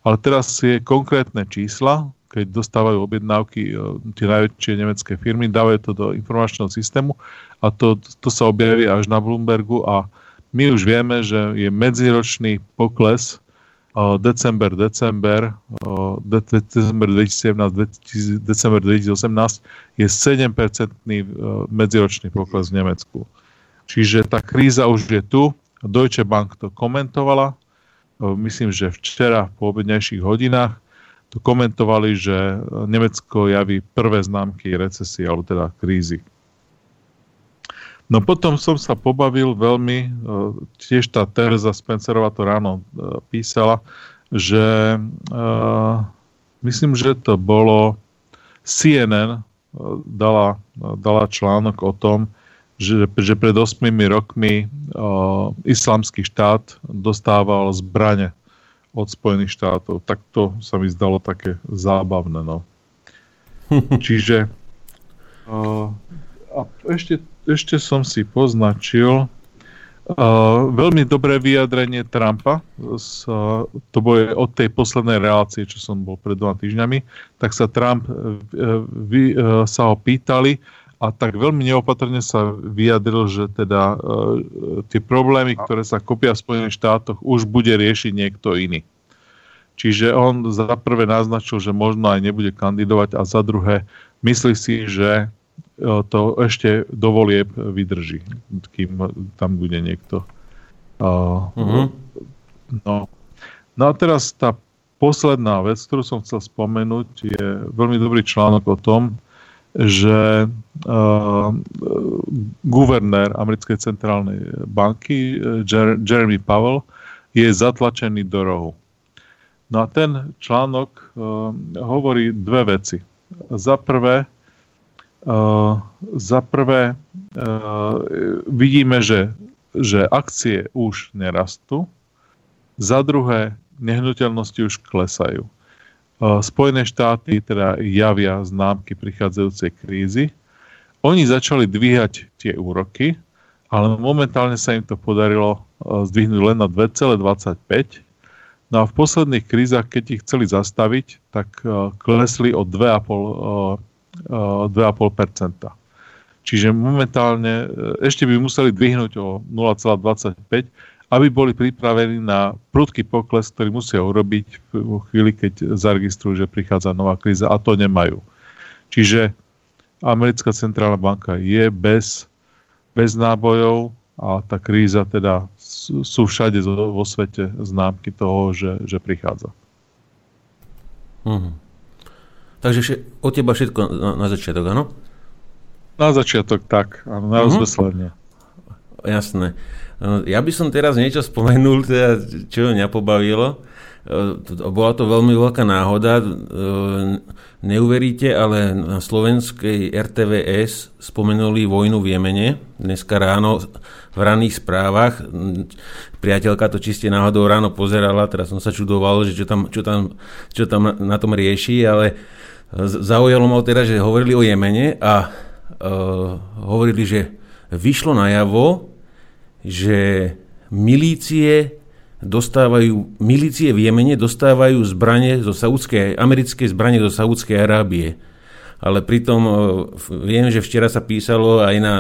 Ale teraz je konkrétne čísla, keď dostávajú objednávky e, tie najväčšie nemecké firmy, dávajú to do informačného systému a to, to sa objaví až na Bloombergu a my už vieme, že je medziročný pokles december, december, december 2017, december 2018 je 7-percentný e, medziročný pokles v Nemecku. Čiže tá kríza už je tu. Deutsche Bank to komentovala. E, myslím, že včera po obednejších hodinách to komentovali, že Nemecko javí prvé známky recesie, alebo teda krízy. No potom som sa pobavil veľmi, e, tiež tá Teresa Spencerová to ráno e, písala, že uh, myslím, že to bolo CNN dala, dala článok o tom, že, že pred 8 rokmi uh, islamský štát dostával zbrane od Spojených štátov. Tak to sa mi zdalo také zábavné. No. Čiže uh, a ešte ešte som si poznačil uh, veľmi dobré vyjadrenie Trumpa. Z, uh, to bolo od tej poslednej relácie, čo som bol pred dvoma týždňami. Tak sa Trump uh, vy, uh, sa ho pýtali a tak veľmi neopatrne sa vyjadril, že teda uh, tie problémy, ktoré sa kopia v Spojených štátoch, už bude riešiť niekto iný. Čiže on za prvé naznačil, že možno aj nebude kandidovať a za druhé myslí si, že to ešte do volieb vydrží, kým tam bude niekto. Uh-huh. No. no a teraz tá posledná vec, ktorú som chcel spomenúť, je veľmi dobrý článok o tom, že uh, guvernér americkej centrálnej banky Jer- Jeremy Powell je zatlačený do rohu. No a ten článok uh, hovorí dve veci. Za prvé, Uh, za prvé uh, vidíme, že, že akcie už nerastú. Za druhé, nehnuteľnosti už klesajú. Uh, Spojené štáty teda javia známky prichádzajúcej krízy. Oni začali dvíhať tie úroky, ale momentálne sa im to podarilo zdvihnúť len na 2,25. No a v posledných krízach, keď ich chceli zastaviť, tak klesli o 2,5 2,5%. Čiže momentálne ešte by museli dvihnúť o 0,25, aby boli pripravení na prudký pokles, ktorý musia urobiť v chvíli, keď zaregistrujú, že prichádza nová kríza a to nemajú. Čiže americká centrálna banka je bez, bez nábojov a tá kríza teda sú všade vo svete známky toho, že, že prichádza. Mhm. Takže od teba všetko na, na začiatok, áno? Na začiatok tak, áno, na uh-huh. rozveslenie. Jasné. Ja by som teraz niečo spomenul, teda, čo mňa pobavilo. Bola to veľmi veľká náhoda. Neuveríte, ale na slovenskej RTVS spomenuli vojnu v Jemene. Dneska ráno v raných správach. Priateľka to čiste náhodou ráno pozerala, teraz som sa čudoval, že čo tam, čo tam, čo tam na tom rieši, ale zaujalo ma teda, že hovorili o Jemene a uh, hovorili, že vyšlo najavo, že milície dostávajú, milície v Jemene dostávajú zbranie zo Saudskej, americké zbranie zo Saudskej Arábie. Ale pritom uh, viem, že včera sa písalo aj na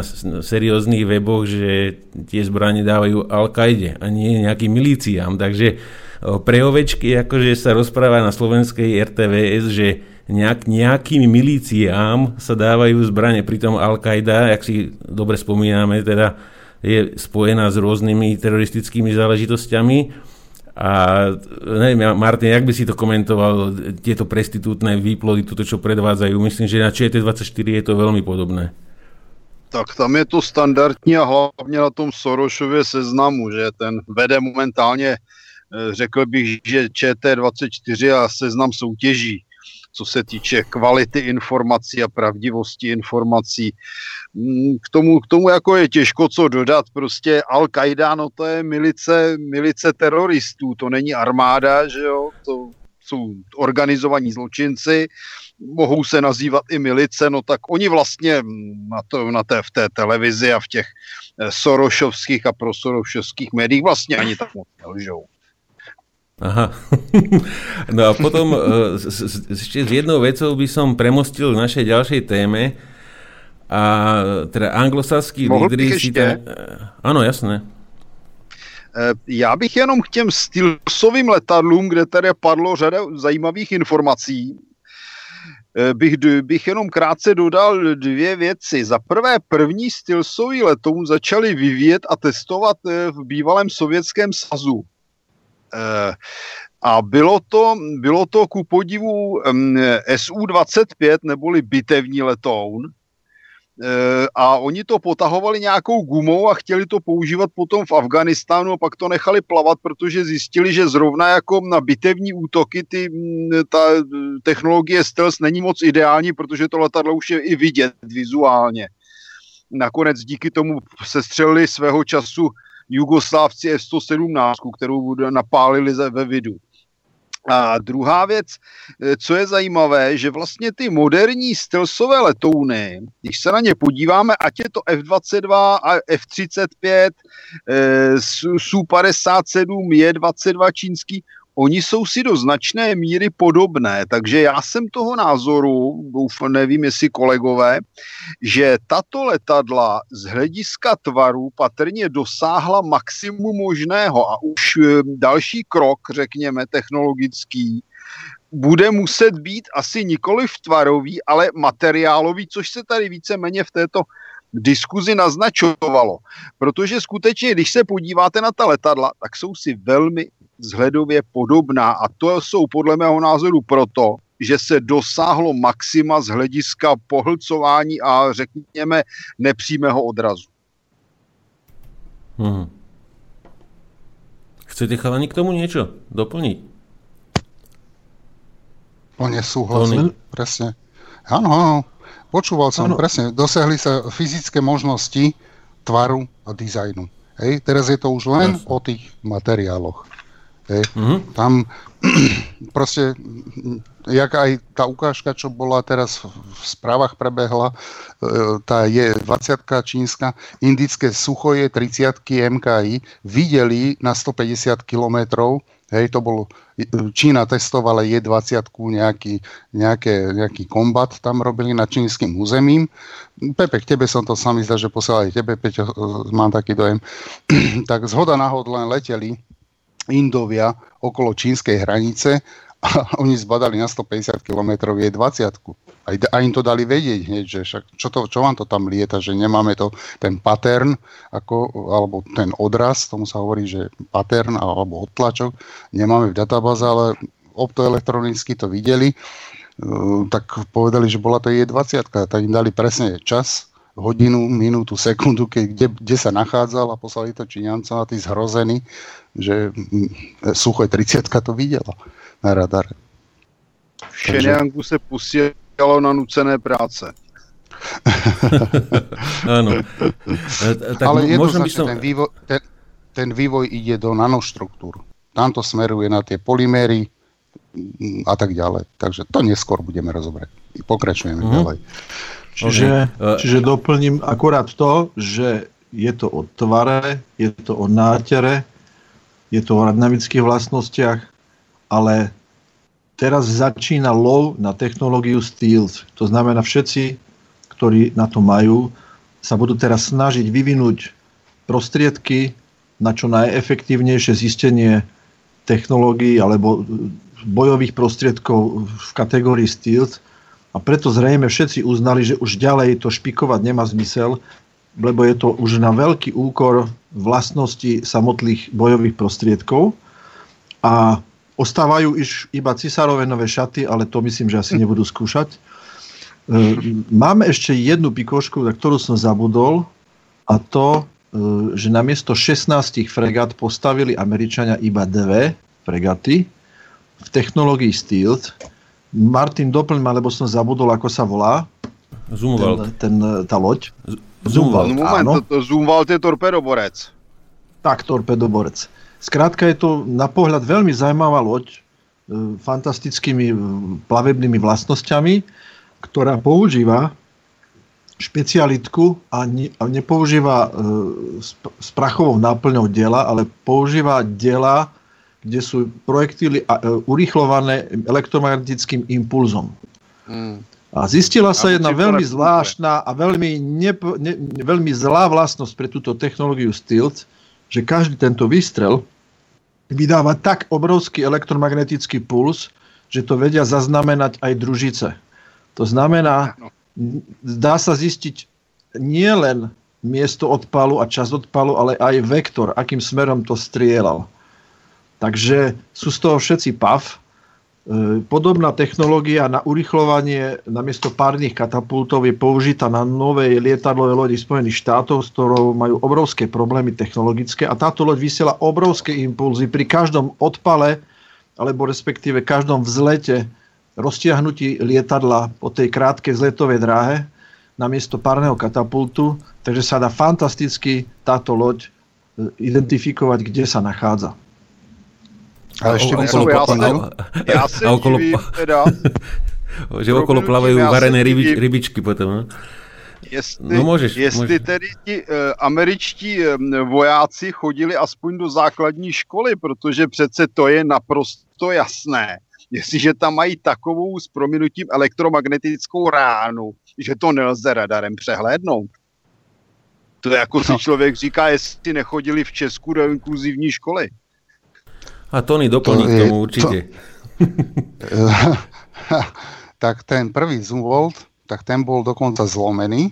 serióznych weboch, že tie zbranie dávajú Al-Kaide a nie nejakým milíciám. Takže uh, pre ovečky akože sa rozpráva na slovenskej RTVS, že nejak, nejakým milíciám sa dávajú zbranie. Pritom Al-Qaida, ak si dobre spomíname, teda je spojená s rôznymi teroristickými záležitosťami. A neviem, Martin, jak by si to komentoval, tieto prestitútne výplody, toto, čo predvádzajú? Myslím, že na ČT24 je to veľmi podobné. Tak tam je to standardní a hlavně na tom Sorošově seznamu, že ten vede momentálně, eh, řekl bych, že ČT24 a seznam soutěží co se týče kvality informací a pravdivosti informací. Mm, k tomu, k tomu jako je těžko co dodat, prostě Al-Qaida, no to je milice, milice teroristů, to není armáda, že jo, to jsou organizovaní zločinci, mohou se nazývat i milice, no tak oni vlastně na, to, na té, v té televizi a v těch eh, sorošovských a prosorošovských médiích vlastně ani tak moc nelžou. Aha. No a potom e, ešte s jednou vecou by som premostil v našej ďalšej téme. A teda anglosaský lídry si tam... Ano, jasné. E, já bych jenom k těm stylsovým letadlům, kde tady padlo řada zajímavých informací, e, bych, bych jenom krátce dodal dvě věci. Za prvé, první stylsový letoun začali vyvíjet a testovat v bývalém sovětském svazu. Eh, a bylo to, bylo to ku podivu SU-25, neboli bitevní letoun, eh, a oni to potahovali nějakou gumou a chtěli to používat potom v Afganistánu a pak to nechali plavat, protože zjistili, že zrovna jako na bitevní útoky ty, ta technologie stealth není moc ideální, protože to letadlo už je i vidět vizuálně. Nakonec díky tomu se střelili svého času Jugoslávci F-117, kterou napálili ve vidu. A druhá věc, eh, co je zajímavé, že vlastně ty moderní stylsové letouny, když se na ně podíváme, ať je to F-22 a F-35, Su-57, J-22 čínský, oni jsou si do značné míry podobné, takže já jsem toho názoru, doufám, nevím jestli kolegové, že tato letadla z hlediska tvaru patrně dosáhla maximum možného a už eh, další krok, řekněme, technologický, bude muset být asi nikoli tvarový, ale materiálový, což se tady víceméně v této diskuzi naznačovalo. Protože skutečně, když se podíváte na ta letadla, tak jsou si velmi vzhledově podobná a to jsou podle mého názoru proto, že se dosáhlo maxima z hlediska pohlcování a řekněme nepřímého odrazu. Hmm. Chcete chalani k tomu niečo doplniť? Plne súhlasím, presne. Áno, áno, počúval som, ano. presne, dosiahli sa fyzické možnosti tvaru a dizajnu. Hej, teraz je to už len Jasne. o tých materiáloch. Hej. Mm-hmm. Tam proste, jak aj tá ukážka, čo bola teraz v správach prebehla, e, tá je 20 čínska, indické suchoje 30 MKI videli na 150 km Hej, to bol, Čína testovala J-20, nejaký, nejaké, nejaký kombat tam robili na čínskym územím. Pepe, k tebe som to sami zdá, že posielali tebe, Peťo, mám taký dojem. tak zhoda náhod len leteli Indovia okolo čínskej hranice a oni zbadali na 150 km je 20 a, a im to dali vedieť hneď, že však čo, to, čo vám to tam lieta, že nemáme to, ten pattern, ako, alebo ten odraz, tomu sa hovorí, že pattern alebo odtlačok, nemáme v databáze, ale optoelektronicky to videli, tak povedali, že bola to je 20 tak im dali presne čas, hodinu, minútu, sekundu, keď, kde, kde sa nachádzal a poslali to Číňancom a tí zhrození, že mm, suché 30 to videla na radare. V Šeniangu se pustili čakalo na nucené práce. Áno. E, tak Ale by som... ten, vývoj, ten, ten vývoj ide do nanoštruktúr. Tamto smeruje na tie polyméry mm, a tak ďalej. Takže to neskôr budeme rozobrať. Pokračujeme mm. ďalej. Čiže, okay. čiže doplním akurát to, že je to o tvare, je to o nátere, je to o dynamických vlastnostiach, ale teraz začína lov na technológiu Stealth. To znamená, všetci, ktorí na to majú, sa budú teraz snažiť vyvinúť prostriedky na čo najefektívnejšie zistenie technológií alebo bojových prostriedkov v kategórii Stealth. A preto zrejme všetci uznali, že už ďalej to špikovať nemá zmysel, lebo je to už na veľký úkor vlastnosti samotných bojových prostriedkov. A Ostávajú iš iba cisárové nové šaty, ale to myslím, že asi nebudú skúšať. E, máme ešte jednu pikošku, na ktorú som zabudol, a to, e, že namiesto 16 fregat postavili Američania iba dve fregaty v technológii Stealth. Martin, doplň ma, lebo som zabudol, ako sa volá. Zumwalt. Ten, ten, tá loď. Zumwalt, Moment, áno. Zumwalt je torpedoborec. Tak, torpedoborec. Skrátka je to na pohľad veľmi zaujímavá loď, e, fantastickými e, plavebnými vlastnosťami, ktorá používa špecialitku a, ne, a nepoužíva e, s prachovou náplňou diela, ale používa diela, kde sú projektíly e, urýchlované elektromagnetickým impulzom. Hmm. A zistila sa jedna veľmi zvláštna a veľmi, nepo, ne, veľmi zlá vlastnosť pre túto technológiu Stealth, že každý tento výstrel vydáva tak obrovský elektromagnetický puls, že to vedia zaznamenať aj družice. To znamená, dá sa zistiť nie len miesto odpalu a čas odpalu, ale aj vektor, akým smerom to strieľal. Takže sú z toho všetci PAV, E, podobná technológia na urychlovanie namiesto párnych katapultov je použitá na novej lietadlovej lodi Spojených štátov, s ktorou majú obrovské problémy technologické. A táto loď vysiela obrovské impulzy pri každom odpale alebo respektíve každom vzlete roztiahnutí lietadla po tej krátkej vzletovej dráhe namiesto párneho katapultu, takže sa dá fantasticky táto loď e, identifikovať, kde sa nachádza. A ešte okolo, ja, sa, ja sa okolo, divím, teda, že okolo plavajú varené rybič, rybičky potom. No? Jestli, no můžeš, jestli můžeš. tedy ti uh, američtí uh, vojáci chodili aspoň do základní školy, protože přece to je naprosto jasné. Jestliže tam mají takovou s prominutím elektromagnetickou ránu, že to nelze radarem přehlédnout. To je jako si no. člověk říká, jestli nechodili v Česku do inkluzivní školy. A Tony doplní to k tomu určite. To, tak ten prvý Zumwalt, tak ten bol dokonca zlomený.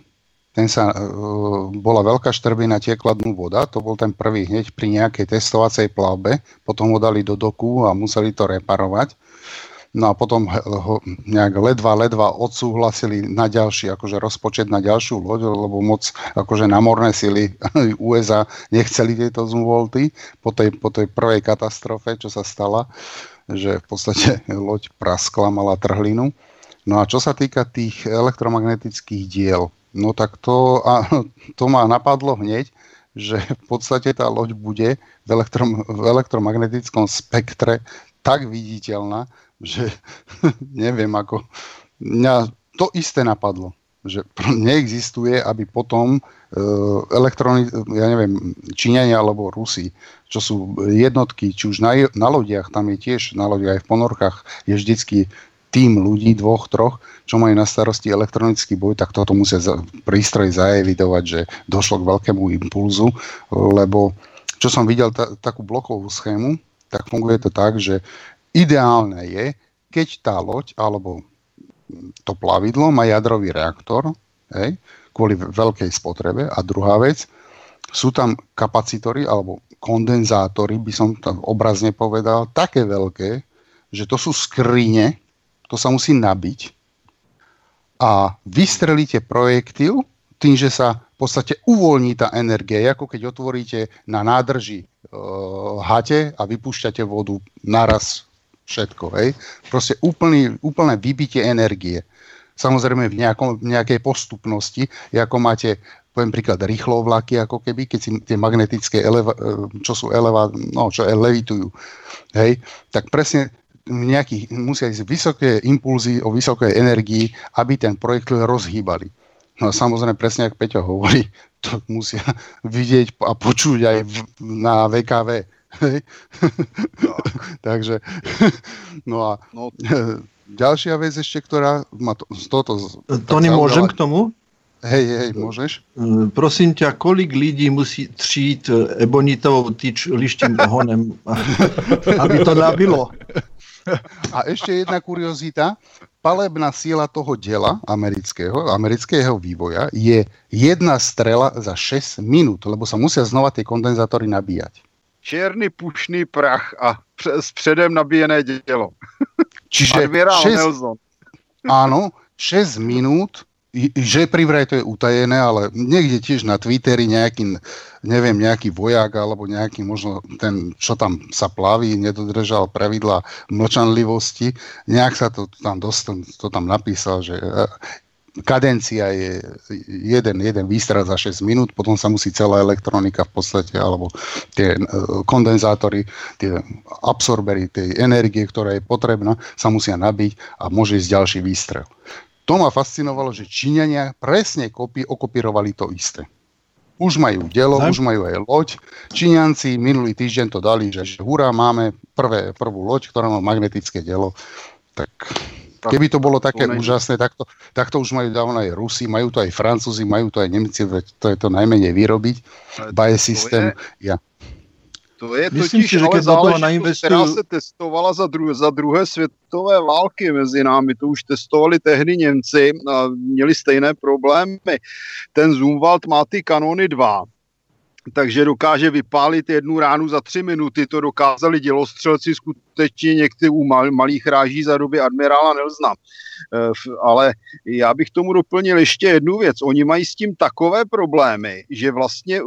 Ten sa, uh, bola veľká štrbina, tiekla dnu voda, to bol ten prvý hneď pri nejakej testovacej plavbe, potom ho dali do doku a museli to reparovať. No a potom ho nejak ledva, ledva odsúhlasili na ďalší, akože rozpočet na ďalšiu loď, lebo moc akože námorné sily USA nechceli tieto zumvolty po tej, po tej prvej katastrofe, čo sa stala, že v podstate loď praskla, mala trhlinu. No a čo sa týka tých elektromagnetických diel, no tak to, a, to ma napadlo hneď, že v podstate tá loď bude v, elektrom, v elektromagnetickom spektre tak viditeľná, že neviem ako... Mňa to isté napadlo. že neexistuje, aby potom elektroni, ja neviem, Číňania alebo Rusi, čo sú jednotky, či už na, na lodiach, tam je tiež na lodiach aj v ponorkách, je vždycky tým ľudí, dvoch, troch, čo majú na starosti elektronický boj, tak toto musia za, prístroj zaevidovať, že došlo k veľkému impulzu, lebo čo som videl ta, takú blokovú schému, tak funguje to tak, že ideálne je, keď tá loď alebo to plavidlo má jadrový reaktor, hej, kvôli veľkej spotrebe. A druhá vec, sú tam kapacitory alebo kondenzátory, by som tam obrazne povedal, také veľké, že to sú skrine, to sa musí nabiť a vystrelíte projektil tým, že sa v podstate uvoľní tá energia, ako keď otvoríte na nádrži e, hate a vypúšťate vodu naraz všetko. Hej? Proste úplný, úplné vybitie energie. Samozrejme v nejakom, nejakej postupnosti, ako máte poviem príklad, rýchlo vlaky, ako keby, keď si tie magnetické, eleva, e, čo sú eleva, no, čo levitujú, hej, tak presne nejakých, musia ísť vysoké impulzy o vysokej energii, aby ten projekt rozhýbali. No a samozrejme, presne ako Peťo hovorí, to musia vidieť a počuť aj v, na VKV. Hej? No. Takže, no a no. ďalšia vec ešte, ktorá ma to, z toto... Tony, môžem k tomu? Hej, hej, môžeš. Prosím ťa, kolik lidí musí třít ebonitovou tyč lištím ohonem, aby to nabilo? A ešte jedna kuriozita. Palebná síla toho diela amerického, amerického vývoja je jedna strela za 6 minút, lebo sa musia znova tie kondenzátory nabíjať. Čierny pušný prach a s předem nabíjené dielo. Čiže 6, áno, 6 minút že privraj to je utajené, ale niekde tiež na Twitteri nejaký, neviem, nejaký vojak alebo nejaký možno ten, čo tam sa plaví, nedodržal pravidla mlčanlivosti, nejak sa to tam dosť, to tam napísal, že e, kadencia je jeden, jeden výstrel za 6 minút, potom sa musí celá elektronika v podstate, alebo tie e, kondenzátory, tie absorbery tej energie, ktorá je potrebná, sa musia nabiť a môže ísť ďalší výstrel to ma fascinovalo, že Číňania presne kopi, okopírovali to isté. Už majú dielo, už majú aj loď. Číňanci minulý týždeň to dali, že, že hurá, máme prvé, prvú loď, ktorá má magnetické dielo. Tak keby to bolo také to úžasné, tak to, tak to už majú dávno aj Rusi, majú to aj Francúzi, majú to aj Nemci, to je to najmenej vyrobiť. Baje systém, ja. To je Myslím totiž si, že ale záležitost, která se testovala za, dru- za druhé světové války mezi námi. To už testovali tehdy Němci a měli stejné problémy. Ten Zumwalt má ty kanony 2 takže dokáže vypálit jednu ránu za tři minuty. To dokázali dělostřelci skutečně někdy u mal, malých ráží za doby admirála Nelzna. Eh, ale já bych tomu doplnil ještě jednu věc. Oni mají s tím takové problémy, že vlastně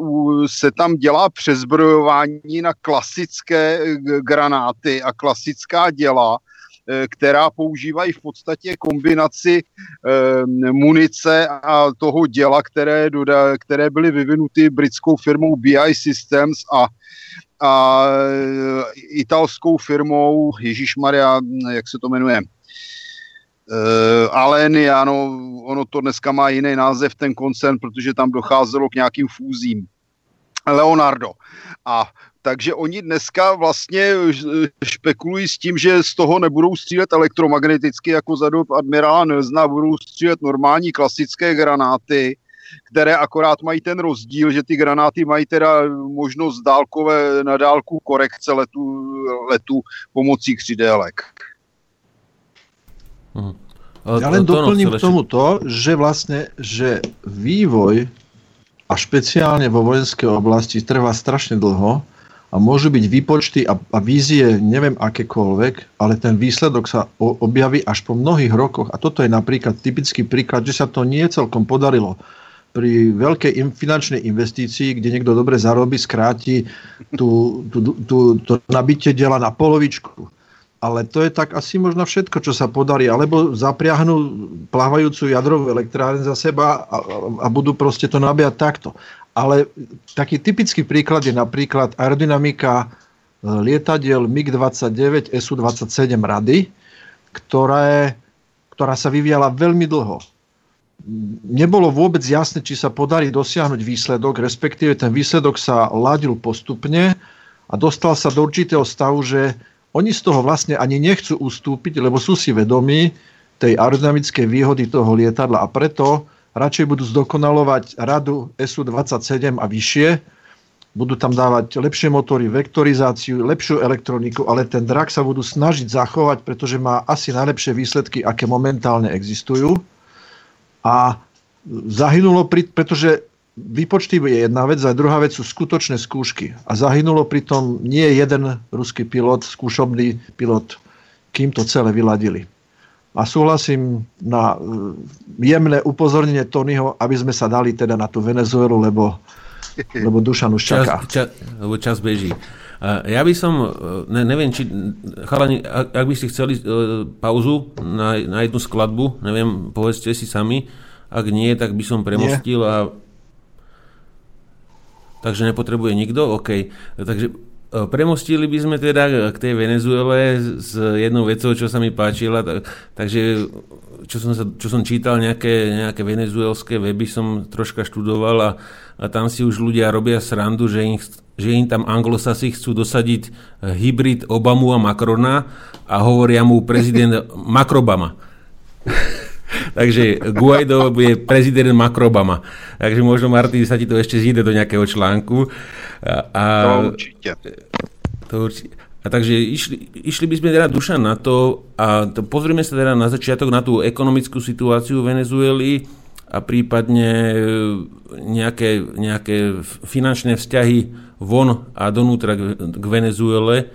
se tam dělá přezbrojování na klasické eh, granáty a klasická děla, která používají v podstatě kombinaci eh, munice a toho děla, které, doda, které byly vyvinuty britskou firmou BI Systems a a eh, italskou firmou, Ježíš Maria, jak se to jmenuje, Uh, Alenia, no, ono to dneska má jiný název, ten koncern, protože tam docházelo k nějakým fúzím. Leonardo. A takže oni dneska vlastně špekulují s tím, že z toho nebudou střílet elektromagneticky jako za dob admirála Nelsona, budou střílet normální klasické granáty, které akorát mají ten rozdíl, že ty granáty mají teda možnost dálkové na dálku korekce letu, letu pomocí křidélek. Hmm. Ja len doplním k tomuto, že vlastne, že vývoj a špeciálne vo vojenskej oblasti trvá strašne dlho a môžu byť výpočty a, a vízie neviem akékoľvek, ale ten výsledok sa o, objaví až po mnohých rokoch. A toto je napríklad typický príklad, že sa to nie celkom podarilo pri veľkej im, finančnej investícii, kde niekto dobre zarobí, skráti tú, tú, tú, to nabitie diela na polovičku. Ale to je tak asi možno všetko, čo sa podarí. Alebo zapriahnú plávajúcu jadrovú elektrárne za seba a, a budú proste to nabíjať takto. Ale taký typický príklad je napríklad aerodynamika e, lietadiel MiG-29 SU-27 rady, ktoré, ktorá sa vyvíjala veľmi dlho. nebolo vôbec jasné, či sa podarí dosiahnuť výsledok, respektíve ten výsledok sa ladil postupne a dostal sa do určitého stavu, že oni z toho vlastne ani nechcú ustúpiť, lebo sú si vedomí tej aerodynamickej výhody toho lietadla a preto radšej budú zdokonalovať radu SU-27 a vyššie, budú tam dávať lepšie motory, vektorizáciu, lepšiu elektroniku, ale ten drak sa budú snažiť zachovať, pretože má asi najlepšie výsledky, aké momentálne existujú. A zahynulo, pri, pretože výpočty je jedna vec a druhá vec sú skutočné skúšky. A zahynulo pritom nie jeden ruský pilot, skúšobný pilot, kým to celé vyladili. A súhlasím na e, jemné upozornenie Tonyho, aby sme sa dali teda na tú Venezuelu, lebo, lebo Dušan už čaká. Čas, čas, lebo čas beží. Ja by som, e, ne, neviem, či, chalani, ak, ak by ste chceli uh, pauzu na, na jednu skladbu, neviem, povedzte si sami, ak nie, tak by som premostil nie. a takže nepotrebuje nikto? OK. Takže e, premostili by sme teda k tej Venezuele s jednou vecou, čo sa mi páčila. Tak, takže čo som, sa, čo som čítal, nejaké, nejaké venezuelské weby som troška študoval a, a tam si už ľudia robia srandu, že im, že im tam anglosasi chcú dosadiť hybrid Obamu a Macrona a hovoria mu prezident Makrobama. Takže Guaido bude prezident Makrobama. Takže možno, Martin, sa ti to ešte zíde do nejakého článku. A, to určite. To určite. A takže išli, išli by sme teda duša na to a to, pozrieme sa teda na začiatok na tú ekonomickú situáciu Venezuely a prípadne e, nejaké, nejaké finančné vzťahy von a donútra k, k Venezuele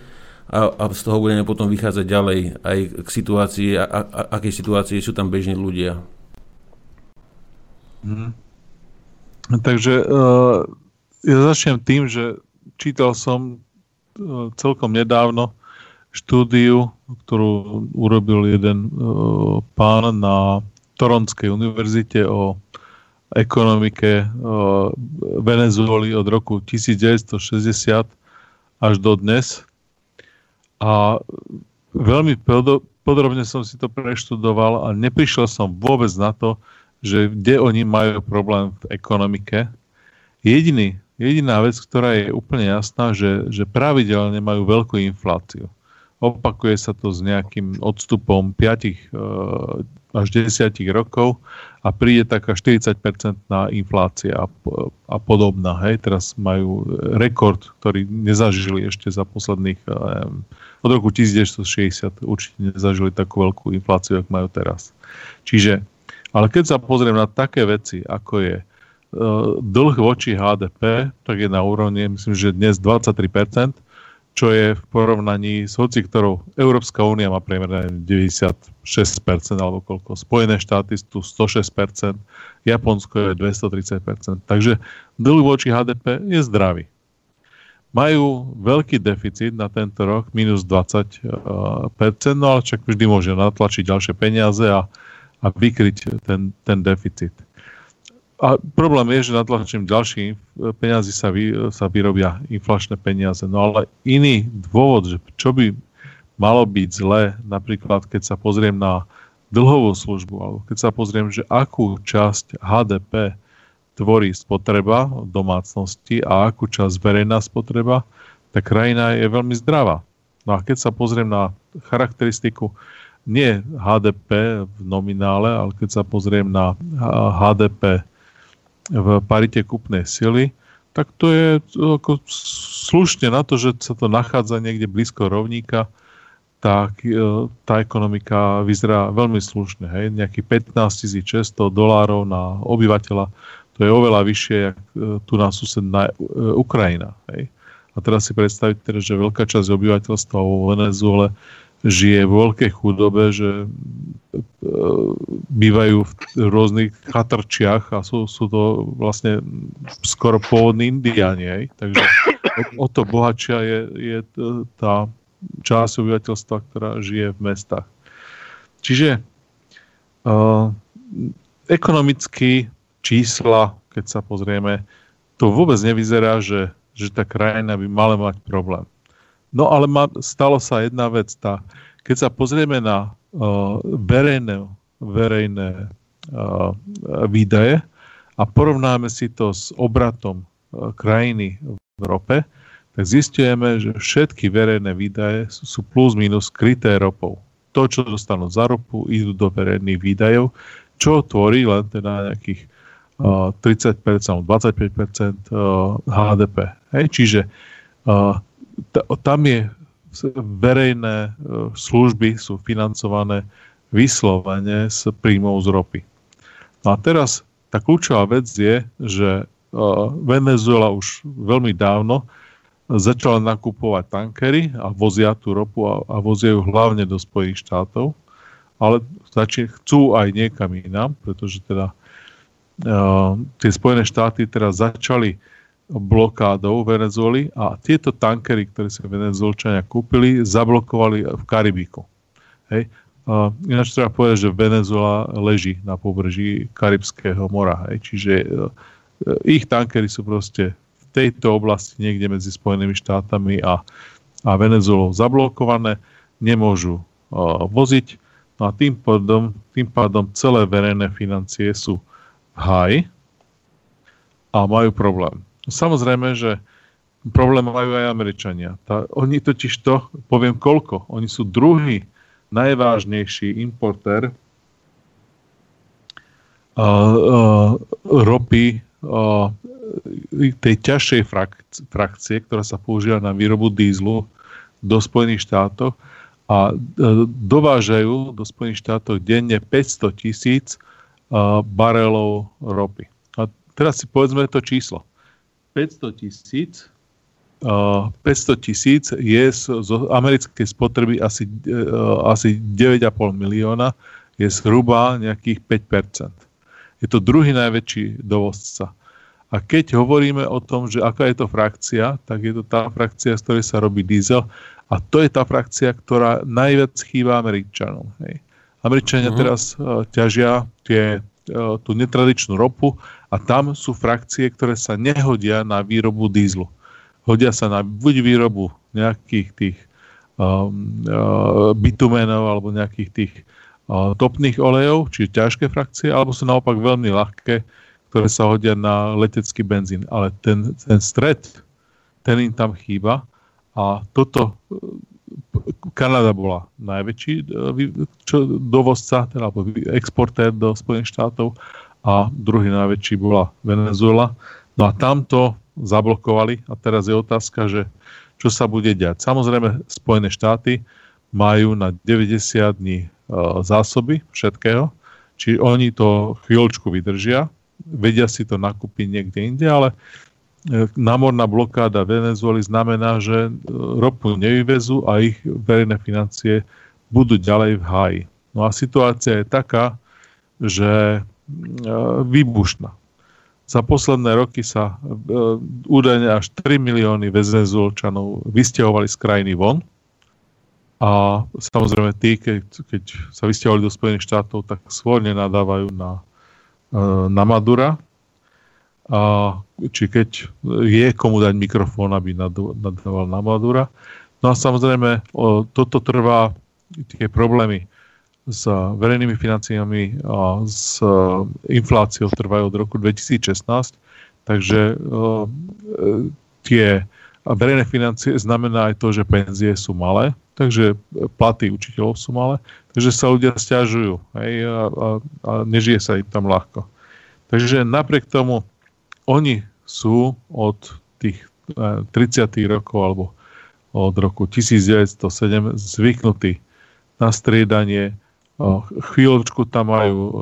a, a z toho budeme potom vychádzať ďalej aj k situácii, a, a, akej situácii sú tam bežní ľudia. Hmm. Takže uh, ja začnem tým, že čítal som uh, celkom nedávno štúdiu, ktorú urobil jeden uh, pán na Toronskej univerzite o ekonomike Venezuely od roku 1960 až do dnes. A veľmi podrobne som si to preštudoval a neprišiel som vôbec na to, že kde oni majú problém v ekonomike. Jediný, jediná vec, ktorá je úplne jasná, že, že pravidelne majú veľkú infláciu. Opakuje sa to s nejakým odstupom 5 e, až 10 rokov a príde taká 40-percentná inflácia a, a podobná. Hej, teraz majú rekord, ktorý nezažili ešte za posledných um, od roku 1960 určite nezažili takú veľkú infláciu, ako majú teraz. Čiže, ale keď sa pozriem na také veci, ako je uh, dlh voči HDP, tak je na úrovni, myslím, že dnes 23%, čo je v porovnaní s hoci ktorou Európska únia má priemer 96% alebo koľko. Spojené štáty sú tu 106%, Japonsko je 230%. Takže dlh voči HDP je zdravý. Majú veľký deficit na tento rok, minus 20%, no ale však vždy môže natlačiť ďalšie peniaze a, a vykryť ten, ten deficit. A problém je, že na čím ďalší peniazy sa, vy, sa vyrobia inflačné peniaze. No ale iný dôvod, že čo by malo byť zlé, napríklad keď sa pozriem na dlhovú službu, alebo keď sa pozriem, že akú časť HDP tvorí spotreba domácnosti a akú časť verejná spotreba, tá krajina je veľmi zdravá. No a keď sa pozriem na charakteristiku nie HDP v nominále, ale keď sa pozriem na HDP v parite kupnej sily, tak to je ako slušne na to, že sa to nachádza niekde blízko rovníka, tak e, tá ekonomika vyzerá veľmi slušne. Hej? Nejakých 15 600 dolárov na obyvateľa, to je oveľa vyššie, jak e, tu na susedná e, Ukrajina. Hej? A teraz si predstaviť, teda, že veľká časť obyvateľstva vo Venezuele žije v veľkej chudobe, že e, bývajú v rôznych chatrčiach a sú, sú to vlastne skoro pôvodní indiáni. Aj? Takže o to bohatšia je, je tá časť obyvateľstva, ktorá žije v mestách. Čiže uh, ekonomicky čísla, keď sa pozrieme, to vôbec nevyzerá, že, že tá krajina by mala mať problém. No ale ma, stalo sa jedna vec. Tá, keď sa pozrieme na uh, verejné, verejné výdaje a porovnáme si to s obratom krajiny v rope, tak zistujeme, že všetky verejné výdaje sú plus minus kryté ropou. To, čo dostanú za ropu, idú do verejných výdajov, čo tvorí len teda nejakých uh, 30%, 25% uh, HDP. Hej? Čiže t- tam je verejné uh, služby sú financované vyslovene z príjmov z ropy. No a teraz tá kľúčová vec je, že uh, Venezuela už veľmi dávno začala nakupovať tankery a vozia tú ropu a, a vozia ju hlavne do Spojených štátov, ale chcú aj niekam inám, pretože teda tie Spojené štáty teraz začali blokádou Venezuely a tieto tankery, ktoré si Venezuelčania kúpili, zablokovali v Karibiku. Hej. Uh, ináč treba povedať, že Venezuela leží na pobreží Karibského mora. Hej. Čiže uh, ich tankery sú proste tejto oblasti niekde medzi Spojenými štátami a, a Venezuelou zablokované, nemôžu uh, voziť. No a tým pádom, tým pádom celé verejné financie sú v háji a majú problém. Samozrejme, že problém majú aj Američania. Tá, oni totiž to, poviem koľko, oni sú druhý najvážnejší importér uh, uh, ropy uh, tej ťažšej frak- frakcie, ktorá sa používa na výrobu dízlu do Spojených štátov a e, dovážajú do Spojených štátov denne 500 tisíc e, barelov ropy. A teraz si povedzme to číslo. 500 tisíc 500 e, tisíc je z, z americkej spotreby asi, asi 9,5 milióna, je zhruba nejakých 5%. Je to druhý najväčší dovozca. A keď hovoríme o tom, že aká je to frakcia, tak je to tá frakcia, z ktorej sa robí diesel a to je tá frakcia, ktorá najviac chýba Američanom. Hej. Američania uh-huh. teraz uh, ťažia tie, uh, tú netradičnú ropu a tam sú frakcie, ktoré sa nehodia na výrobu dízlu. Hodia sa na buď výrobu nejakých tých um, uh, bitumenov alebo nejakých tých uh, topných olejov, čiže ťažké frakcie, alebo sú naopak veľmi ľahké, ktoré sa hodia na letecký benzín. Ale ten, ten stred, ten im tam chýba a toto Kanada bola najväčší e, čo, dovozca, teda, alebo exportér do Spojených štátov a druhý najväčší bola Venezuela. No a tamto zablokovali a teraz je otázka, že čo sa bude diať. Samozrejme, Spojené štáty majú na 90 dní e, zásoby všetkého, či oni to chvíľočku vydržia, vedia si to nakúpiť niekde inde, ale námorná blokáda Venezuely znamená, že e, ropu nevyvezú a ich verejné financie budú ďalej v háji. No a situácia je taká, že e, výbušná. Za posledné roky sa údajne až 3 milióny venezuelčanov vysťahovali z krajiny von. A samozrejme tí, keď, keď sa vysťahovali do Spojených štátov, tak svorne nadávajú na na Madura. A či keď je komu dať mikrofón, aby nadával na Madura. No a samozrejme, o, toto trvá tie problémy s verejnými financiami a s infláciou trvajú od roku 2016, takže o, e, tie verejné financie znamená aj to, že penzie sú malé, takže platy učiteľov sú malé, takže sa ľudia stiažujú hej, a, a, a nežije sa im tam ľahko. Takže napriek tomu oni sú od tých 30. E, rokov alebo od roku 1907 zvyknutí na striedanie. Chvíľočku tam majú e,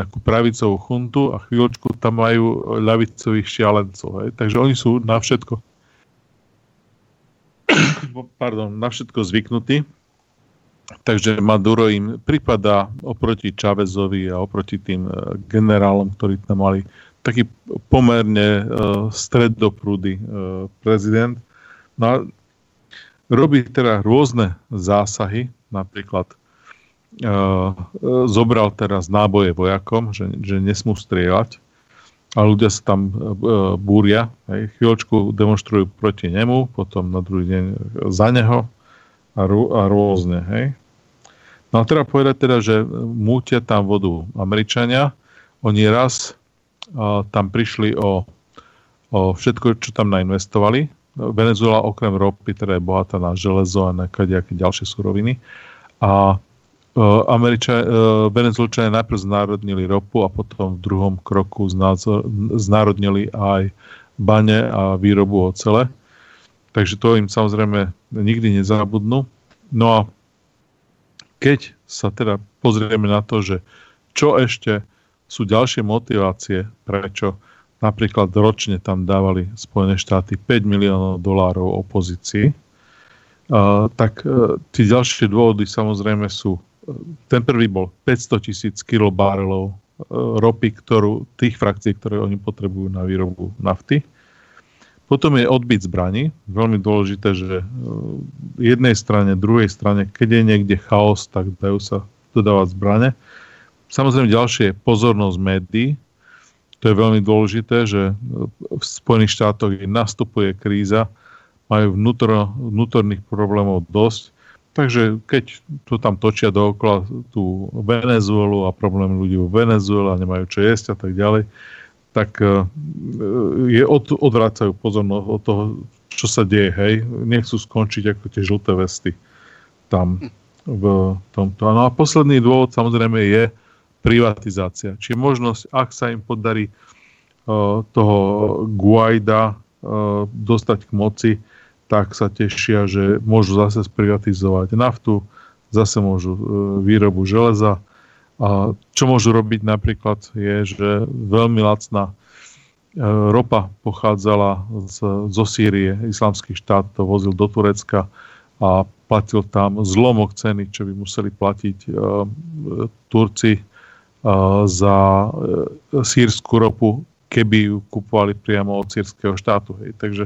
nejakú pravicovú chuntu a chvíľočku tam majú ľavicových šialencov. Hej. Takže oni sú na všetko pardon, na všetko zvyknutí. Takže Maduro im pripadá oproti Čavezovi a oproti tým e, generálom, ktorí tam mali taký pomerne uh, stredoprúdy uh, prezident. No a robí teda rôzne zásahy, napríklad uh, zobral teraz náboje vojakom, že, že nesmú strieľať a ľudia sa tam e, búria. Hej. Chvíľočku demonstrujú proti nemu, potom na druhý deň za neho a, rô, a rôzne. Hej. No a treba povedať teda, že mútia tam vodu Američania oni raz uh, tam prišli o, o všetko, čo tam nainvestovali. Venezuela okrem ropy teda je bohatá na železo a na nejaké ďalšie suroviny. A uh, Američa, uh, Venezuelčania najprv znárodnili ropu a potom v druhom kroku znárodnili aj bane a výrobu ocele. Takže to im samozrejme nikdy nezabudnú. No a keď sa teda pozrieme na to, že čo ešte sú ďalšie motivácie, prečo napríklad ročne tam dávali Spojené štáty 5 miliónov dolárov opozícii, tak uh, ďalšie dôvody samozrejme sú, uh, ten prvý bol 500 tisíc kilobárelov uh, ropy, ktorú, tých frakcií, ktoré oni potrebujú na výrobu nafty. Potom je odbyt zbraní. Veľmi dôležité, že jednej strane, druhej strane, keď je niekde chaos, tak dajú sa dodávať zbrane. Samozrejme ďalšie je pozornosť médií. To je veľmi dôležité, že v Spojených štátoch nastupuje kríza, majú vnútor, vnútorných problémov dosť, takže keď to tam točia dookola tú Venezuelu a problém ľudí v Venezuele a nemajú čo jesť a tak ďalej, tak e, je od, odvracajú pozornosť od toho, čo sa deje, hej. Nechcú skončiť ako tie žlté vesty tam v tomto. No a posledný dôvod samozrejme je privatizácia. Čiže možnosť, ak sa im podarí uh, toho Guaida uh, dostať k moci, tak sa tešia, že môžu zase sprivatizovať naftu, zase môžu uh, výrobu železa. A čo môžu robiť napríklad je, že veľmi lacná ropa pochádzala z, zo Sýrie, islamský štát to vozil do Turecka a platil tam zlomok ceny, čo by museli platiť uh, Turci za uh, sírskú ropu, keby ju kupovali priamo od sírskeho štátu. Hej. Takže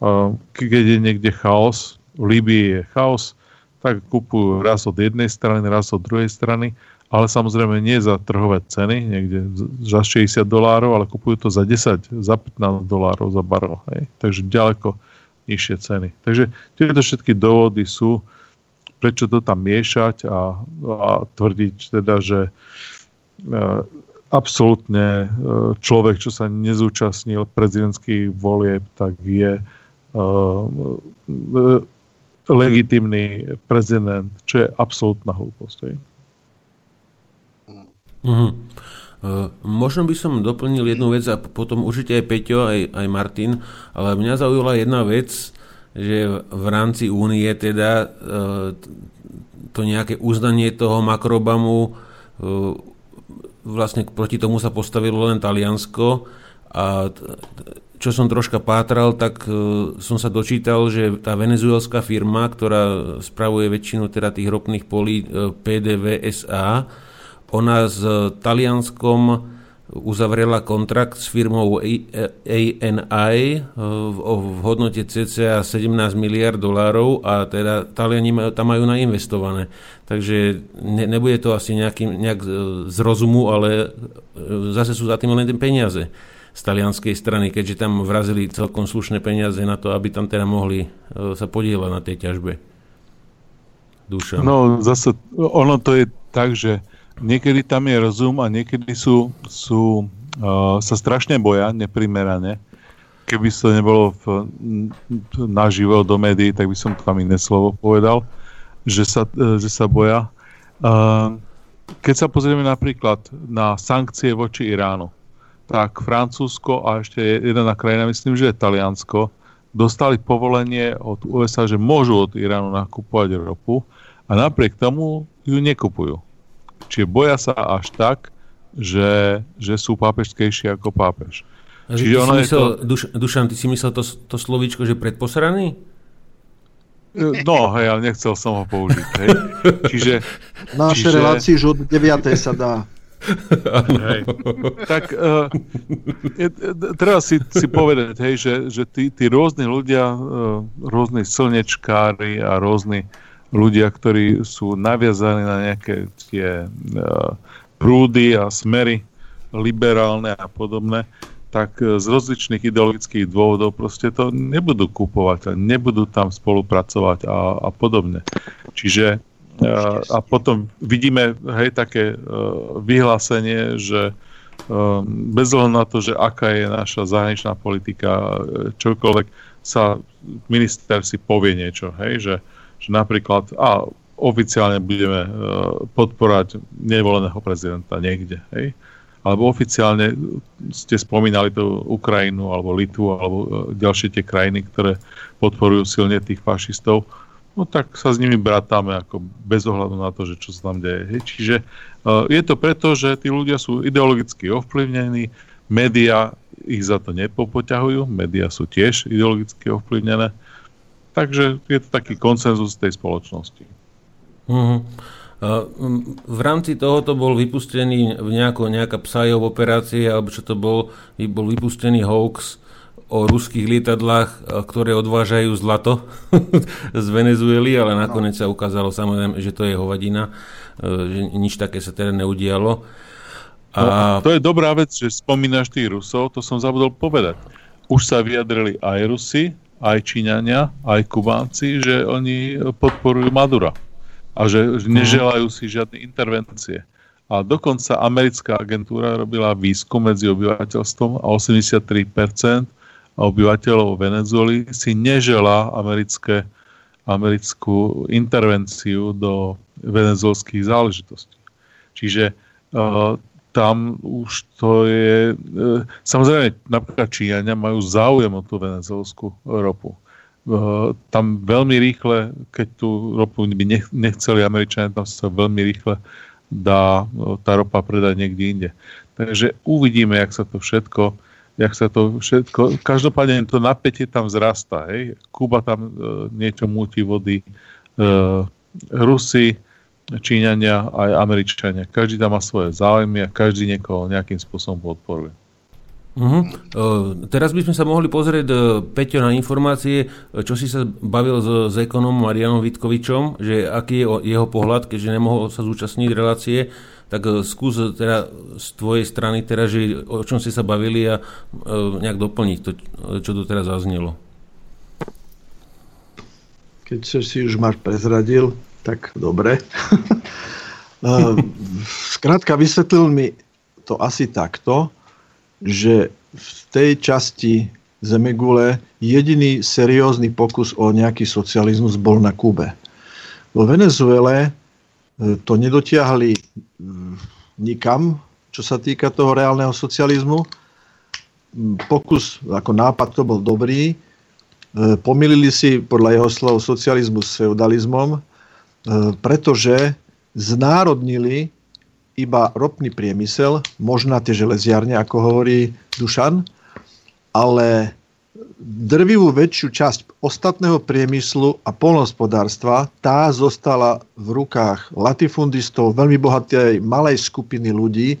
uh, keď je niekde chaos, v Líbii je chaos, tak kupujú raz od jednej strany, raz od druhej strany, ale samozrejme nie za trhové ceny, niekde za 60 dolárov, ale kupujú to za 10, za 15 dolárov za barel. Hej. Takže ďaleko nižšie ceny. Takže tieto všetky dôvody sú, prečo to tam miešať a, a tvrdiť teda, že e, absolútne e, človek, čo sa nezúčastnil prezidentských volieb, tak je e, e legitimný prezident, čo je absolútna hlúposť. Mm-hmm. Možno by som doplnil jednu vec a potom určite aj Peťo, aj, aj Martin, ale mňa zaujala jedna vec, že v rámci únie teda to nejaké uznanie toho makrobamu vlastne proti tomu sa postavilo len Taliansko a čo som troška pátral, tak som sa dočítal, že tá venezuelská firma, ktorá spravuje väčšinu teda tých ropných polí PDVSA, ona s Talianskom uzavrela kontrakt s firmou ANI v hodnote cca 17 miliard dolárov a teda Taliani tam majú nainvestované. Takže ne, nebude to asi nejaký, nejak z rozumu, ale e, zase sú za tým len peniaze z talianskej strany, keďže tam vrazili celkom slušné peniaze na to, aby tam teda mohli e, sa podielať na tej ťažbe. Duša. No zase ono to je tak, že niekedy tam je rozum a niekedy sú, sú uh, sa strašne boja neprimerane. Keby to nebolo v, naživo do médií, tak by som tam iné slovo povedal, že sa, uh, že sa boja. Uh, keď sa pozrieme napríklad na sankcie voči Iránu, tak Francúzsko a ešte jedna krajina, myslím, že je Taliansko, dostali povolenie od USA, že môžu od Iránu nakupovať ropu a napriek tomu ju nekupujú. Čiže boja sa až tak, že, že sú pápežskejší ako pápež. Čiže ono myslel, to... Duš, Dušan, ty si myslel to, to slovíčko, že predposraný? E, no, hej, ale nechcel som ho použiť. Hej. Čiže, Naše čiže... relácii, že od 9. sa dá. Hej. Tak uh, je, treba si, si povedať, hej, že, že tí, tí rôzni ľudia, uh, rôzni slnečkári a rôzni ľudia, ktorí sú naviazaní na nejaké tie uh, prúdy a smery liberálne a podobné, tak e, z rozličných ideologických dôvodov proste to nebudú kupovať a nebudú tam spolupracovať a, a podobne. Čiže uh, a potom vidíme hej, také uh, vyhlásenie, že bez ohľadu na to, že aká je naša zahraničná politika, čokoľvek sa minister si povie niečo, hej, že, že napríklad a oficiálne budeme podporať nevoleného prezidenta niekde, hej, alebo oficiálne ste spomínali tú Ukrajinu alebo Litvu alebo e, ďalšie tie krajiny, ktoré podporujú silne tých fašistov, no tak sa s nimi bratáme ako bez ohľadu na to, že čo sa tam deje. Hej. Čiže uh, je to preto, že tí ľudia sú ideologicky ovplyvnení, médiá ich za to nepopoťahujú, médiá sú tiež ideologicky ovplyvnené, takže je to taký konsenzus tej spoločnosti. Mm-hmm. V rámci tohoto bol vypustený nejako, nejaká psajov operácia, alebo čo to bol, bol vypustený hoax o ruských lietadlách, ktoré odvážajú zlato z Venezuely, ale nakoniec sa ukázalo samozrejme, že to je hovadina, že nič také sa teda neudialo. A... No, to je dobrá vec, že spomínaš tých Rusov, to som zabudol povedať. Už sa vyjadrili aj Rusi, aj Číňania, aj Kubánci, že oni podporujú Madura a že neželajú si žiadne intervencie. A dokonca americká agentúra robila výskum medzi obyvateľstvom a 83% obyvateľov Venezuely si neželá americké, americkú intervenciu do venezuelských záležitostí. Čiže uh, tam už to je... Uh, samozrejme, napríklad Číňania majú záujem o tú venezuelskú ropu. Eh, tam veľmi rýchle, keď tú ropu by nechceli Američania, tam sa veľmi rýchle dá eh, tá ropa predať niekde inde. Takže uvidíme, jak sa to všetko, jak sa to všetko, každopádne to napätie tam zrastá, hej. Kuba tam e, niečo múti vody, e, Rusi, Číňania aj Američania. Každý tam má svoje záujmy a každý niekoho nejakým spôsobom podporuje. Uh-huh. Uh, teraz by sme sa mohli pozrieť, uh, Peťo, na informácie, uh, čo si sa bavil s, s ekonomom Marianom Vitkovičom, že aký je o, jeho pohľad, keďže nemohol sa zúčastniť relácie, tak uh, skús teda z tvojej strany, teda, že o čom si sa bavili a uh, nejak doplniť to, čo tu teraz zaznelo. Keď si už máš prezradil, tak dobre. uh, skrátka, vysvetlil mi to asi takto, že v tej časti Zemegule jediný seriózny pokus o nejaký socializmus bol na Kube. Vo Venezuele e, to nedotiahli nikam, čo sa týka toho reálneho socializmu. Pokus, ako nápad to bol dobrý. E, pomýlili si podľa jeho slov socializmus s feudalizmom, pretože znárodnili iba ropný priemysel, možná tie železiarne, ako hovorí Dušan, ale drvivú väčšiu časť ostatného priemyslu a polnospodárstva, tá zostala v rukách latifundistov, veľmi bohatej malej skupiny ľudí,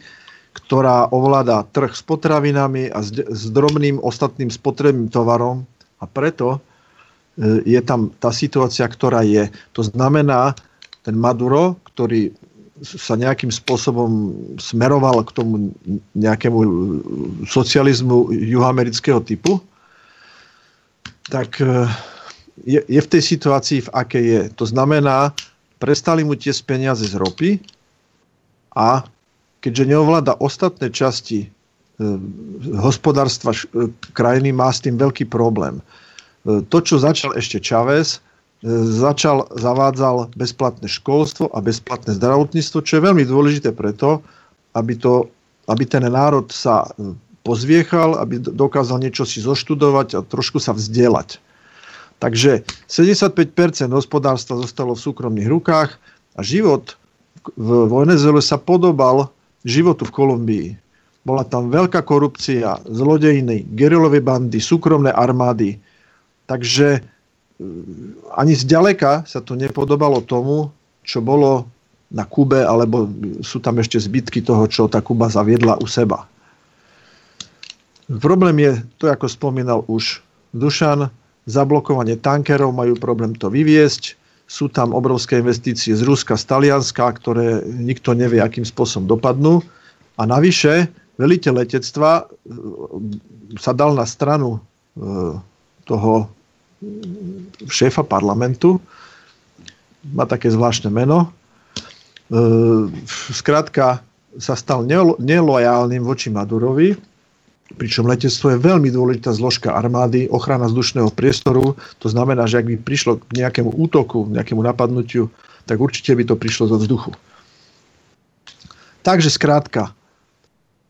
ktorá ovláda trh s potravinami a s drobným ostatným spotrebným tovarom. A preto e, je tam tá situácia, ktorá je. To znamená, ten Maduro, ktorý sa nejakým spôsobom smeroval k tomu nejakému socializmu juhoamerického typu, tak e, je, je v tej situácii, v akej je. To znamená, prestali mu tiesť peniaze z ropy a keďže neovláda ostatné časti e, hospodárstva e, krajiny, má s tým veľký problém. E, to, čo začal ešte Čavez, začal, zavádzal bezplatné školstvo a bezplatné zdravotníctvo, čo je veľmi dôležité preto, aby, to, aby ten národ sa e, pozviechal, aby dokázal niečo si zoštudovať a trošku sa vzdielať. Takže 75% hospodárstva zostalo v súkromných rukách a život v Venezuele sa podobal životu v Kolumbii. Bola tam veľká korupcia, zlodejiny, gerilové bandy, súkromné armády. Takže ani zďaleka sa to nepodobalo tomu, čo bolo na Kube, alebo sú tam ešte zbytky toho, čo tá Kuba zaviedla u seba. Problém je, to ako spomínal už Dušan, zablokovanie tankerov, majú problém to vyviesť, sú tam obrovské investície z Ruska, z Talianska, ktoré nikto nevie, akým spôsobom dopadnú. A navyše, veliteľ letectva e, sa dal na stranu e, toho šéfa parlamentu. Má také zvláštne meno. Skrátka, sa stal nelojálnym voči Madurovi, pričom letectvo je veľmi dôležitá zložka armády, ochrana vzdušného priestoru. To znamená, že ak by prišlo k nejakému útoku, nejakému napadnutiu, tak určite by to prišlo zo vzduchu. Takže skrátka,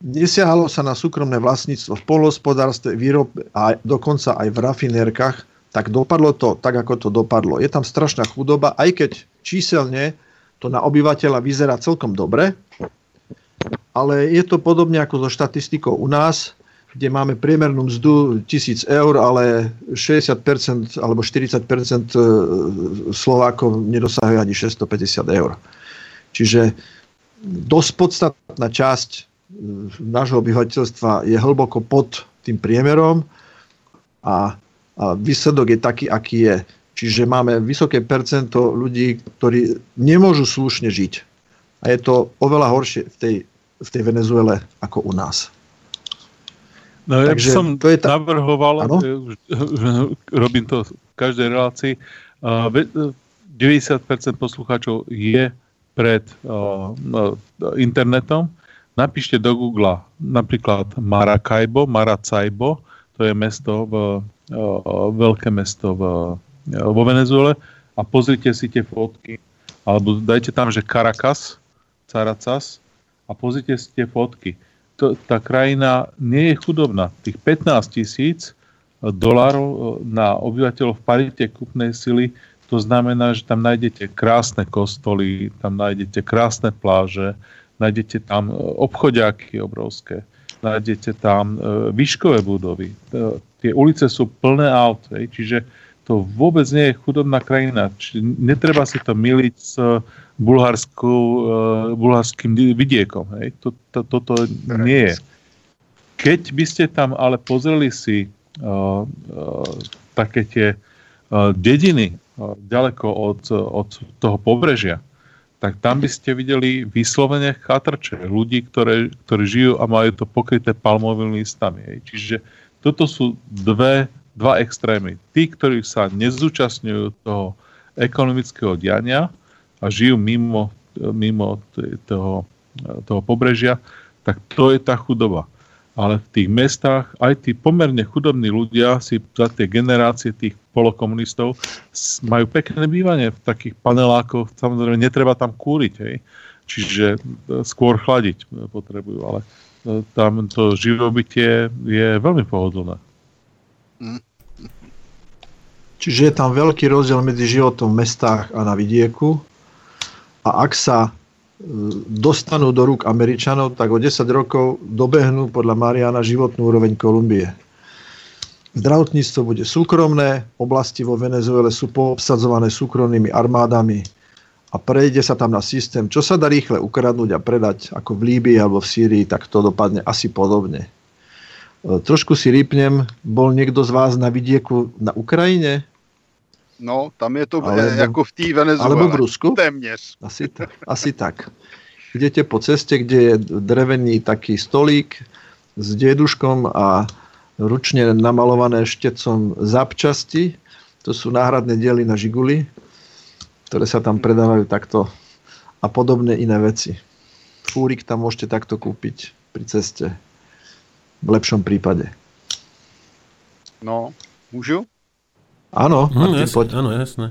nesiahalo sa na súkromné vlastníctvo v polhospodárstve, výrobe a dokonca aj v rafinérkach, tak dopadlo to tak, ako to dopadlo. Je tam strašná chudoba, aj keď číselne to na obyvateľa vyzerá celkom dobre, ale je to podobne ako so štatistikou u nás, kde máme priemernú mzdu 1000 eur, ale 60% alebo 40% e, Slovákov nedosahuje ani 650 eur. Čiže dosť podstatná časť e, nášho obyvateľstva je hlboko pod tým priemerom a, a výsledok je taký, aký je. Čiže máme vysoké percento ľudí, ktorí nemôžu slušne žiť. A je to oveľa horšie v tej, v tej Venezuele ako u nás. No ja Takže som to je ta... navrhoval, ano? robím to v každej relácii, 90% poslucháčov je pred internetom. Napíšte do Google napríklad Maracaibo, Maracaibo, to je mesto v, veľké mesto v, vo Venezuele a pozrite si tie fotky. Alebo dajte tam, že Caracas, Caracas a pozrite si tie fotky to, tá krajina nie je chudobná. Tých 15 tisíc dolárov e, na obyvateľov v parite kúpnej sily, to znamená, že tam nájdete krásne kostoly, tam nájdete krásne pláže, nájdete tam e, obchodiaky obrovské, nájdete tam e, výškové budovy. Tie ulice sú plné aut, čiže to vôbec nie je chudobná krajina. Čiže netreba si to miliť s bulharskou, uh, bulharským vidiekom. Hej? To, to, toto nie je. Keď by ste tam ale pozreli si uh, uh, také tie uh, dediny uh, ďaleko od, od toho pobrežia, tak tam by ste videli vyslovene chatrče, ľudí, ktoré, ktorí žijú a majú to pokryté palmovými listami. Hej. Čiže toto sú dve, dva extrémy. Tí, ktorí sa nezúčastňujú toho ekonomického diania, a žijú mimo, mimo toho, toho pobrežia, tak to je tá chudoba. Ale v tých mestách aj tí pomerne chudobní ľudia si za tie generácie tých polokomunistov majú pekné bývanie v takých panelákoch. Samozrejme, netreba tam kúriť, hej. Čiže e, skôr chladiť potrebujú, ale tam to živobytie je veľmi pohodlné. Hm. Čiže je tam veľký rozdiel medzi životom v mestách a na vidieku a ak sa e, dostanú do rúk Američanov, tak o 10 rokov dobehnú podľa Mariana životnú úroveň Kolumbie. Zdravotníctvo bude súkromné, oblasti vo Venezuele sú poobsadzované súkromnými armádami a prejde sa tam na systém, čo sa dá rýchle ukradnúť a predať, ako v Líbii alebo v Sýrii, tak to dopadne asi podobne. E, trošku si rýpnem, bol niekto z vás na vidieku na Ukrajine? No, tam je to alebo, jako v té Venezuele. Alebo v Rusku? Téměř. Asi, asi tak. Idete po ceste, kde je drevený taký stolík s deduškom a ručne namalované štecom zapčasti. To sú náhradné diely na žiguli, ktoré sa tam predávajú takto a podobné iné veci. Fúrik tam môžete takto kúpiť pri ceste. V lepšom prípade. No, můžu? Ano, hmm, Martin, jasne, Ano, jasné.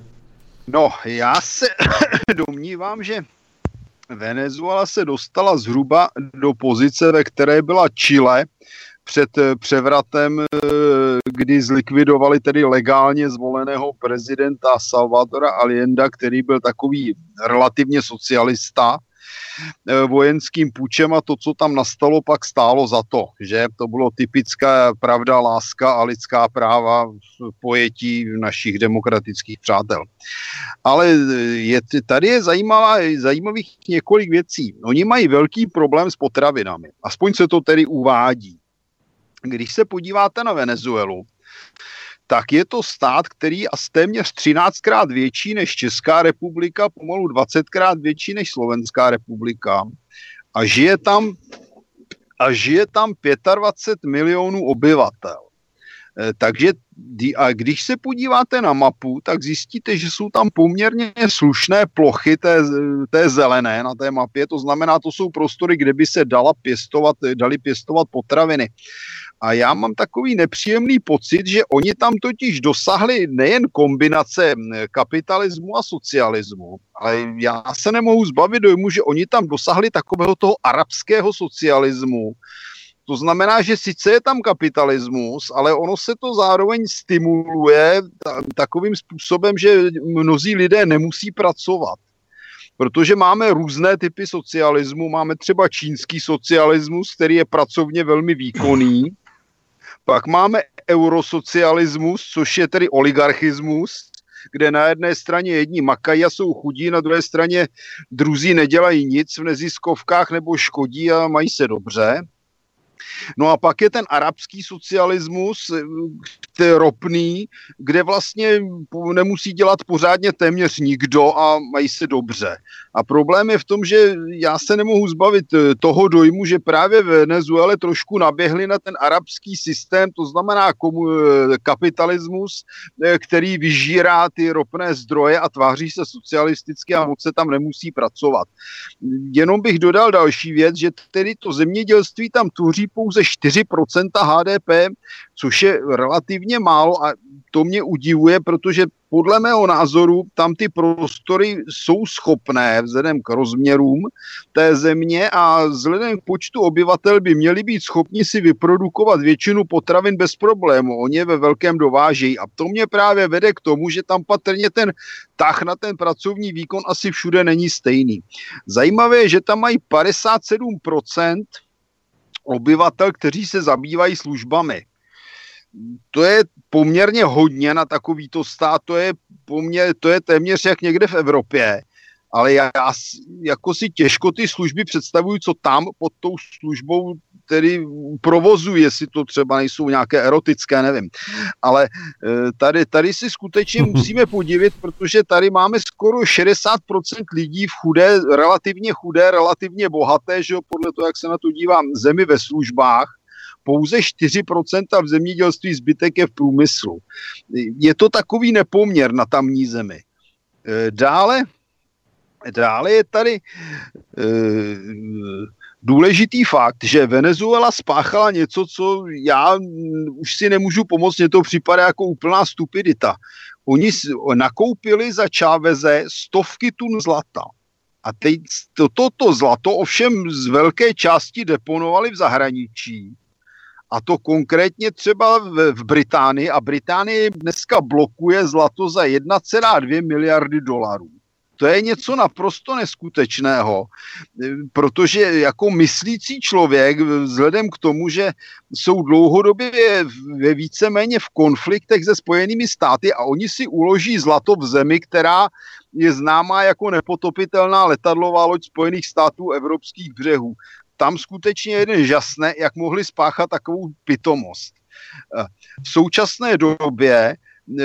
No, já se domnívám, že Venezuela se dostala zhruba do pozice, ve které byla Chile před eh, převratem, eh, kdy zlikvidovali tedy legálně zvoleného prezidenta Salvadora Allenda, který byl takový relativně socialista, Eh, vojenským půjčem a to, co tam nastalo, pak stálo za to, že to bylo typická pravda, láska a lidská práva v pojetí našich demokratických přátel. Ale je, tady je zajímavá, zajímavých několik věcí. Oni mají velký problém s potravinami. Aspoň se to tedy uvádí. Když se podíváte na Venezuelu, tak je to stát, který je téměř 13krát větší než Česká republika, pomalu 20krát větší než Slovenská republika. A žije tam, a žije tam 25 milionů obyvatel. Eh, takže A když se podíváte na mapu, tak zjistíte, že jsou tam poměrně slušné plochy té, té zelené na té mapě. To znamená, to jsou prostory, kde by se dala pěstovat, dali pěstovat potraviny. A já mám takový nepříjemný pocit, že oni tam totiž dosahli nejen kombinace kapitalismu a socialismu, ale já se nemohu zbavit dojmu, že oni tam dosahli takového toho arabského socialismu, to znamená, že sice je tam kapitalismus, ale ono se to zároveň stimuluje takovým způsobem, že mnozí lidé nemusí pracovat. Protože máme různé typy socialismu. Máme třeba čínský socialismus, který je pracovně velmi výkonný. Pak máme eurosocialismus, což je tedy oligarchismus, kde na jedné straně jedni makají a jsou chudí, na druhé straně druzí nedělají nic v neziskovkách nebo škodí a mají se dobře. No a pak je ten arabský socialismus, je ropný, kde vlastně nemusí dělat pořádně téměř nikdo a mají se dobře. A problém je v tom, že já se nemohu zbavit eh, toho dojmu, že právě v Venezuele trošku naběhli na ten arabský systém, to znamená komu, eh, kapitalismus, eh, který vyžírá ty ropné zdroje a tváří se socialisticky a moc se tam nemusí pracovat. Jenom bych dodal další věc, že tedy to zemědělství tam tvoří pouze 4% HDP, což je relativně málo a to mě udivuje, protože podle mého názoru tam ty prostory jsou schopné vzhledem k rozměrům té země a vzhledem k počtu obyvatel by měli být schopni si vyprodukovat většinu potravin bez problému. Oni je ve velkém dovážejí a to mě právě vede k tomu, že tam patrně ten tah na ten pracovní výkon asi všude není stejný. Zajímavé je, že tam mají 57% obyvatel, kteří se zabývají službami. To je poměrně hodně na takovýto stát, to je, poměr, to je téměř jak někde v Evropě, ale já, já jako si těžko ty služby představuju, co tam pod tou službou tedy provozuje, jestli to třeba nejsou nějaké erotické, nevím. Ale eh, tady, tady si skutečně musíme podívat, protože tady máme skoro 60% lidí v chudé, relativně chudé, relativně bohaté, že jo, podle toho, jak se na to dívám, zemi ve službách, pouze 4% v zemědělství, zbytek je v průmyslu. Je to takový nepoměr na tamní zemi. E, dále, dále je tady e, důležitý fakt, že Venezuela spáchala něco, co já už si nemůžu pomoct, mě to připadá jako úplná stupidita. Oni nakoupili za Čáveze stovky tun zlata. A teď toto to zlato ovšem z velké části deponovali v zahraničí a to konkrétně třeba v, v Británii. A Británie dneska blokuje zlato za 1,2 miliardy dolarů. To je něco naprosto neskutečného, protože jako myslící člověk, vzhledem k tomu, že jsou dlouhodobě ve víceméně v konfliktech se spojenými státy a oni si uloží zlato v zemi, která je známá jako nepotopitelná letadlová loď Spojených států evropských břehů tam skutečně jeden žasne, jak mohli spáchat takovou pitomost. V současné době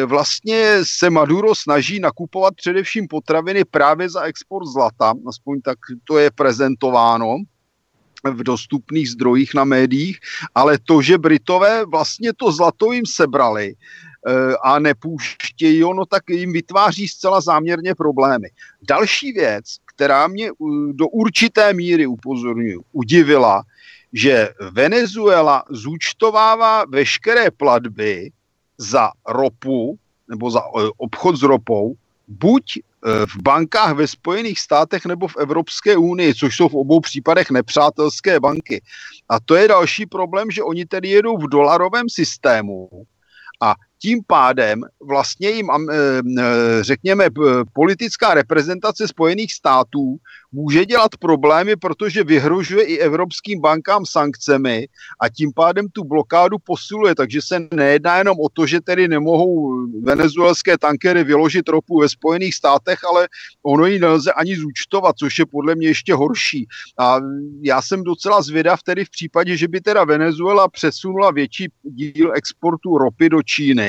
vlastně se Maduro snaží nakupovat především potraviny právě za export zlata, aspoň tak to je prezentováno v dostupných zdrojích na médiích, ale to, že Britové vlastně to zlato jim sebrali eh, a nepouštějí ono, tak jim vytváří zcela záměrně problémy. Další věc, která mě do určité míry upozorňuji, udivila, že Venezuela zúčtovává veškeré platby za ropu nebo za e, obchod s ropou buď e, v bankách ve Spojených státech nebo v Evropské unii, což jsou v obou případech nepřátelské banky. A to je další problém, že oni tedy jedou v dolarovém systému a tím pádem vlastně jim, eh, eh, řekněme, politická reprezentace Spojených států může dělat problémy, protože vyhrožuje i evropským bankám sankcemi a tím pádem tu blokádu posiluje. Takže se nejedná jenom o to, že tedy nemohou venezuelské tankery vyložit ropu ve Spojených státech, ale ono ji nelze ani zúčtovat, což je podle mě ještě horší. A já jsem docela zvědav tedy v případě, že by teda Venezuela přesunula větší díl exportu ropy do Číny,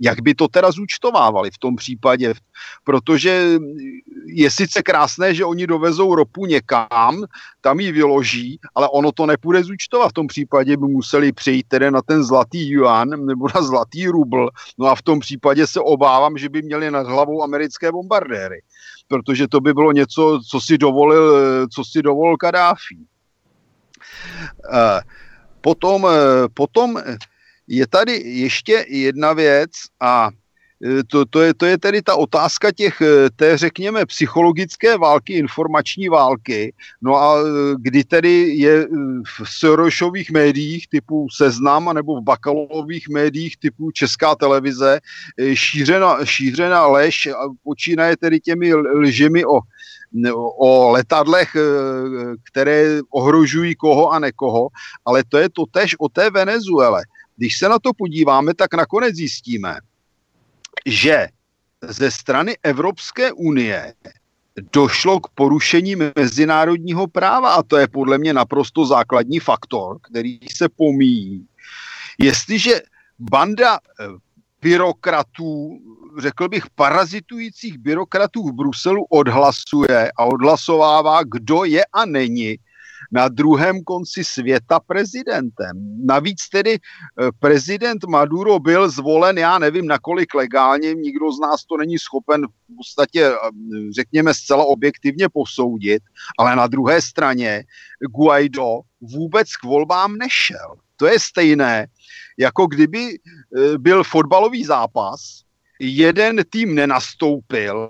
Jak by to teda zúčtovávali v tom případě? Protože je sice krásné, že oni dovezou ropu někam, tam ji vyloží, ale ono to nepůjde zúčtovat. V tom případě by museli přejít tedy na ten zlatý yuan nebo na zlatý rubl. No a v tom případě se obávám, že by měli nad hlavou americké bombardéry. Protože to by bylo něco, co si dovolil, co si dovolil Kadáfi. Uh, potom, eh, potom je tady ještě jedna věc a e, to, to, je, to je tedy ta otázka těch, e, té řekněme, psychologické války, informační války. No a e, kdy tedy je v Sorošových médiích typu Seznam nebo v Bakalových médiích typu Česká televize šířena, šířena lež počínaje tedy těmi lžimi o o letadlech, které ohrožují koho a nekoho, ale to je to tež o té Venezuele. Když se na to podíváme, tak nakonec zjistíme, že ze strany Evropské unie došlo k porušení mezinárodního práva a to je podle mě naprosto základní faktor, který se pomíjí. Jestliže banda eh, byrokratů, řekl bych parazitujících byrokratů v Bruselu odhlasuje a odhlasovává, kdo je a není na druhém konci světa prezidentem. Navíc tedy eh, prezident Maduro byl zvolen, já nevím nakolik legálně, nikdo z nás to není schopen v podstatě, eh, řekněme, zcela objektivně posoudit, ale na druhé straně Guaido vůbec k volbám nešel. To je stejné, jako kdyby eh, byl fotbalový zápas, jeden tým nenastoupil,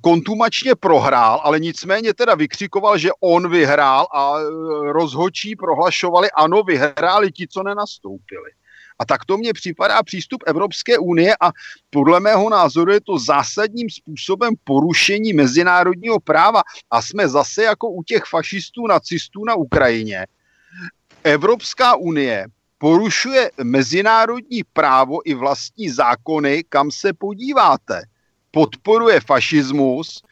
kontumačně prohrál, ale nicméně teda vykřikoval, že on vyhrál a eh, rozhočí prohlašovali, ano, vyhráli ti, co nenastoupili. A tak to mně připadá přístup Evropské unie a podle mého názoru je to zásadním způsobem porušení mezinárodního práva a jsme zase jako u těch fašistů, nacistů na Ukrajině. Evropská unie porušuje mezinárodní právo i vlastní zákony, kam se podíváte podporuje fašismus,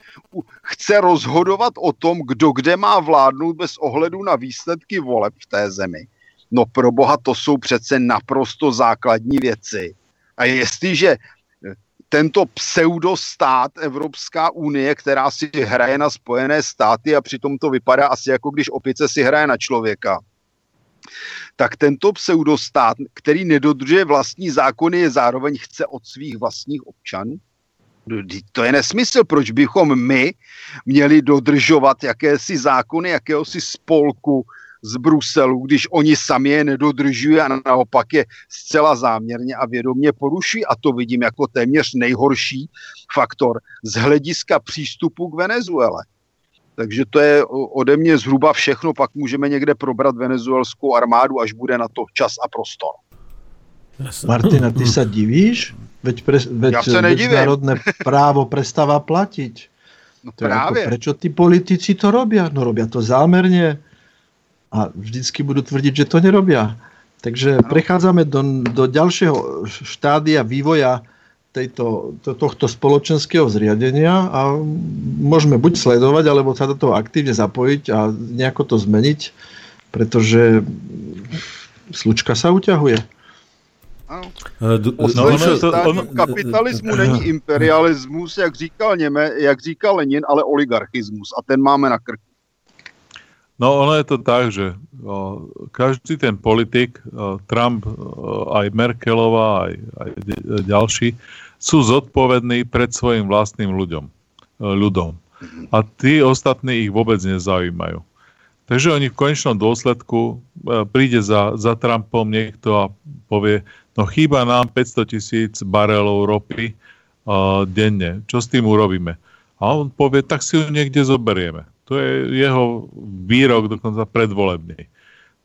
chce rozhodovat o tom, kdo kde má vládnout bez ohledu na výsledky voleb v té zemi. No pro boha, to jsou přece naprosto základní věci. A jestliže tento pseudostát Evropská unie, která si hraje na Spojené státy a přitom to vypadá asi jako když opice si hraje na člověka, tak tento pseudostát, který nedodržuje vlastní zákony, je zároveň chce od svých vlastních občanů to je nesmysl, proč bychom my měli dodržovat jakési zákony, jakéhosi spolku z Bruselu, když oni sami je nedodržují a naopak je zcela záměrně a vědomě poruší a to vidím jako téměř nejhorší faktor z hlediska přístupu k Venezuele. Takže to je ode mě zhruba všechno, pak můžeme někde probrat venezuelskou armádu, až bude na to čas a prostor. Martina, ty sa divíš? Veď, pre, veď ja medzinárodné právo prestáva platiť. No to práve. Ako, prečo tí politici to robia? No robia to zámerne a vždycky budú tvrdiť, že to nerobia. Takže prechádzame do, do ďalšieho štádia vývoja tejto, to, tohto spoločenského zriadenia a môžeme buď sledovať, alebo sa do toho aktívne zapojiť a nejako to zmeniť, pretože slučka sa uťahuje. No, to, on... kapitalismu není imperialismus, jak říkal, Něme, jak říkal Lenin, ale oligarchismus. A ten máme na krku. No ono je to tak, že o, každý ten politik, o, Trump, o, aj Merkelová, aj, aj ďalší, sú zodpovední pred svojim vlastným ľuďom, ľudom. A tí ostatní ich vôbec nezaujímajú. Takže oni v konečnom dôsledku príde za, za Trumpom niekto a povie, No chýba nám 500 tisíc barelov ropy uh, denne. Čo s tým urobíme? A on povie, tak si ju niekde zoberieme. To je jeho výrok dokonca predvolebný.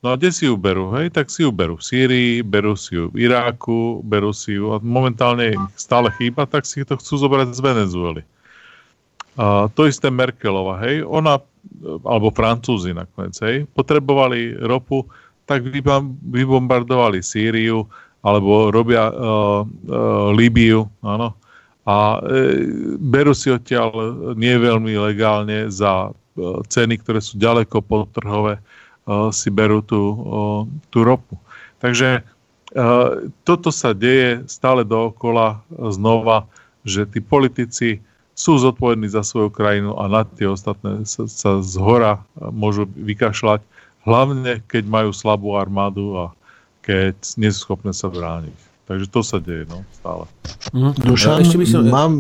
No a kde si ju berú? Hej, tak si ju berú v Sýrii, berú si ju v Iráku, berú si ju a momentálne stále chýba, tak si to chcú zobrať z Venezuely. A to isté Merkelova, hej, ona, alebo Francúzi nakoniec, hej, potrebovali ropu, tak vybombardovali Sýriu, alebo robia uh, uh, Líbiu, áno, a e, berú si odtiaľ nie veľmi legálne za uh, ceny, ktoré sú ďaleko podtrhové, uh, si berú tú, uh, tú ropu. Takže toto sa deje stále dookola znova, že tí politici sú zodpovední za svoju krajinu a na tie ostatné sa, sa z môžu vykašľať, hlavne keď majú slabú armádu a keď nie sú schopné sa brániť. Takže to sa deje no, stále. Mm, Dušan, ešte by som... mám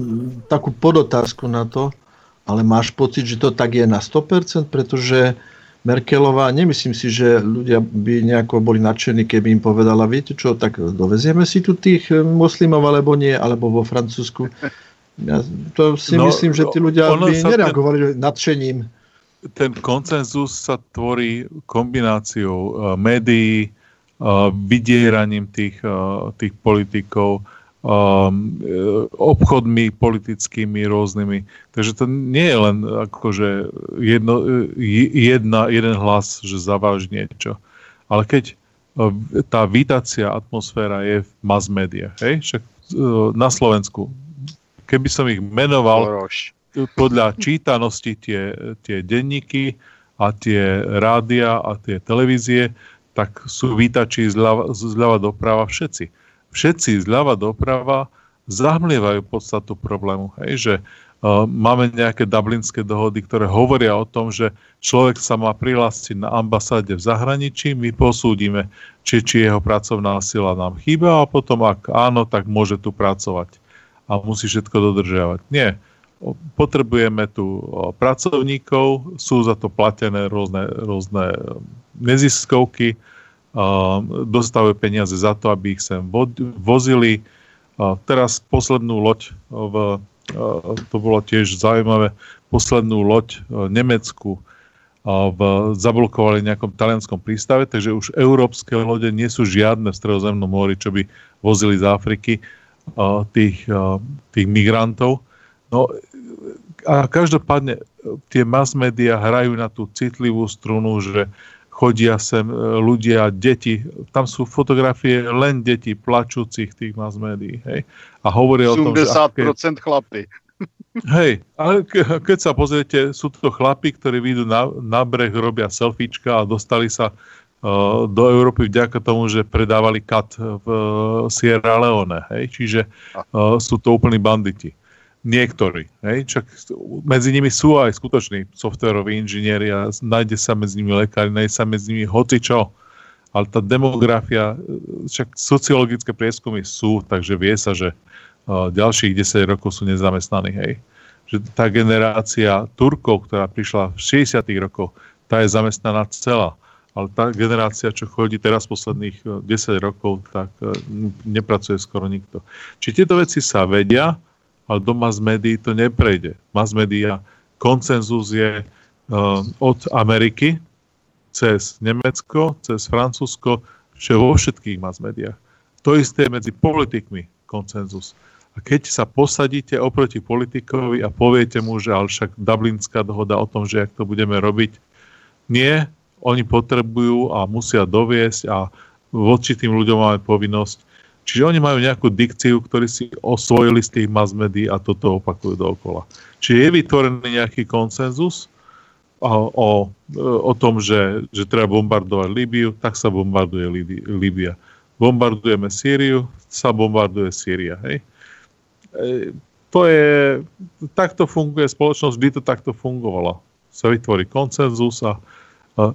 takú podotázku na to, ale máš pocit, že to tak je na 100%, pretože Merkelová, nemyslím si, že ľudia by nejako boli nadšení, keby im povedala, viete čo, tak dovezieme si tu tých moslimov alebo nie, alebo vo Francúzsku. Ja to si no, myslím, že tí ľudia by nereagovali ten, nadšením. Ten koncenzus sa tvorí kombináciou uh, médií, vydieraním tých, tých politikov, obchodmi politickými rôznymi. Takže to nie je len akože jedno, jedna, jeden hlas, že zaváž niečo. Ale keď tá vítacia atmosféra je v mass media, hej? Však uh, na Slovensku, keby som ich menoval podľa čítanosti tie, tie denníky a tie rádia a tie televízie, tak sú vítači zľava, zľava doprava všetci všetci zľava doprava zahmlievajú podstatu problému. Hej, že uh, máme nejaké dublinské dohody, ktoré hovoria o tom, že človek sa má prihlásiť na ambasáde v zahraničí, my posúdime, či, či jeho pracovná sila nám chýba a potom, ak áno, tak môže tu pracovať a musí všetko dodržiavať. Nie. Potrebujeme tu pracovníkov, sú za to platené rôzne, rôzne neziskovky, dostávajú peniaze za to, aby ich sem vozili. Teraz poslednú loď, v, to bolo tiež zaujímavé, poslednú loď v Nemecku v, zablokovali v nejakom talianskom prístave, takže už európske lode nie sú žiadne v Stredozemnom mori, čo by vozili z Afriky tých, tých migrantov. No a každopádne tie mass media hrajú na tú citlivú strunu, že chodia sem e, ľudia, deti. Tam sú fotografie len detí plačúcich tých mass médií. Hej? A hovoria o tom, že... 80% chlapy. Hej, ale ke, keď sa pozriete, sú to chlapi, ktorí vyjdú na, na breh, robia selfiečka a dostali sa uh, do Európy vďaka tomu, že predávali kat v uh, Sierra Leone. Hej? Čiže uh, sú to úplní banditi niektorí. Hej? Čak medzi nimi sú aj skutoční softveroví inžinieri a nájde sa medzi nimi lekári, nájde sa medzi nimi hocičo. Ale tá demografia, však sociologické prieskumy sú, takže vie sa, že uh, ďalších 10 rokov sú nezamestnaní. Hej? Že tá generácia Turkov, ktorá prišla v 60 rokoch, tá je zamestnaná celá. Ale tá generácia, čo chodí teraz posledných 10 rokov, tak nepracuje skoro nikto. Či tieto veci sa vedia, ale do mass médií to neprejde. Mass media, koncenzus je uh, od Ameriky cez Nemecko, cez Francúzsko, že vo všetkých mass médiách. To isté je medzi politikmi koncenzus. A keď sa posadíte oproti politikovi a poviete mu, že ale však Dublinská dohoda o tom, že ak to budeme robiť, nie, oni potrebujú a musia doviesť a voči tým ľuďom máme povinnosť Čiže oni majú nejakú dikciu, ktorý si osvojili z tých mass médií a toto opakujú dookola. Čiže je vytvorený nejaký konsenzus o, o, o tom, že, že treba bombardovať Líbiu, tak sa bombarduje Líbia. Bombardujeme Sýriu, sa bombarduje Sýria. Hej? E, to je, takto funguje spoločnosť, vždy to takto fungovalo. Sa vytvorí konsenzus a, a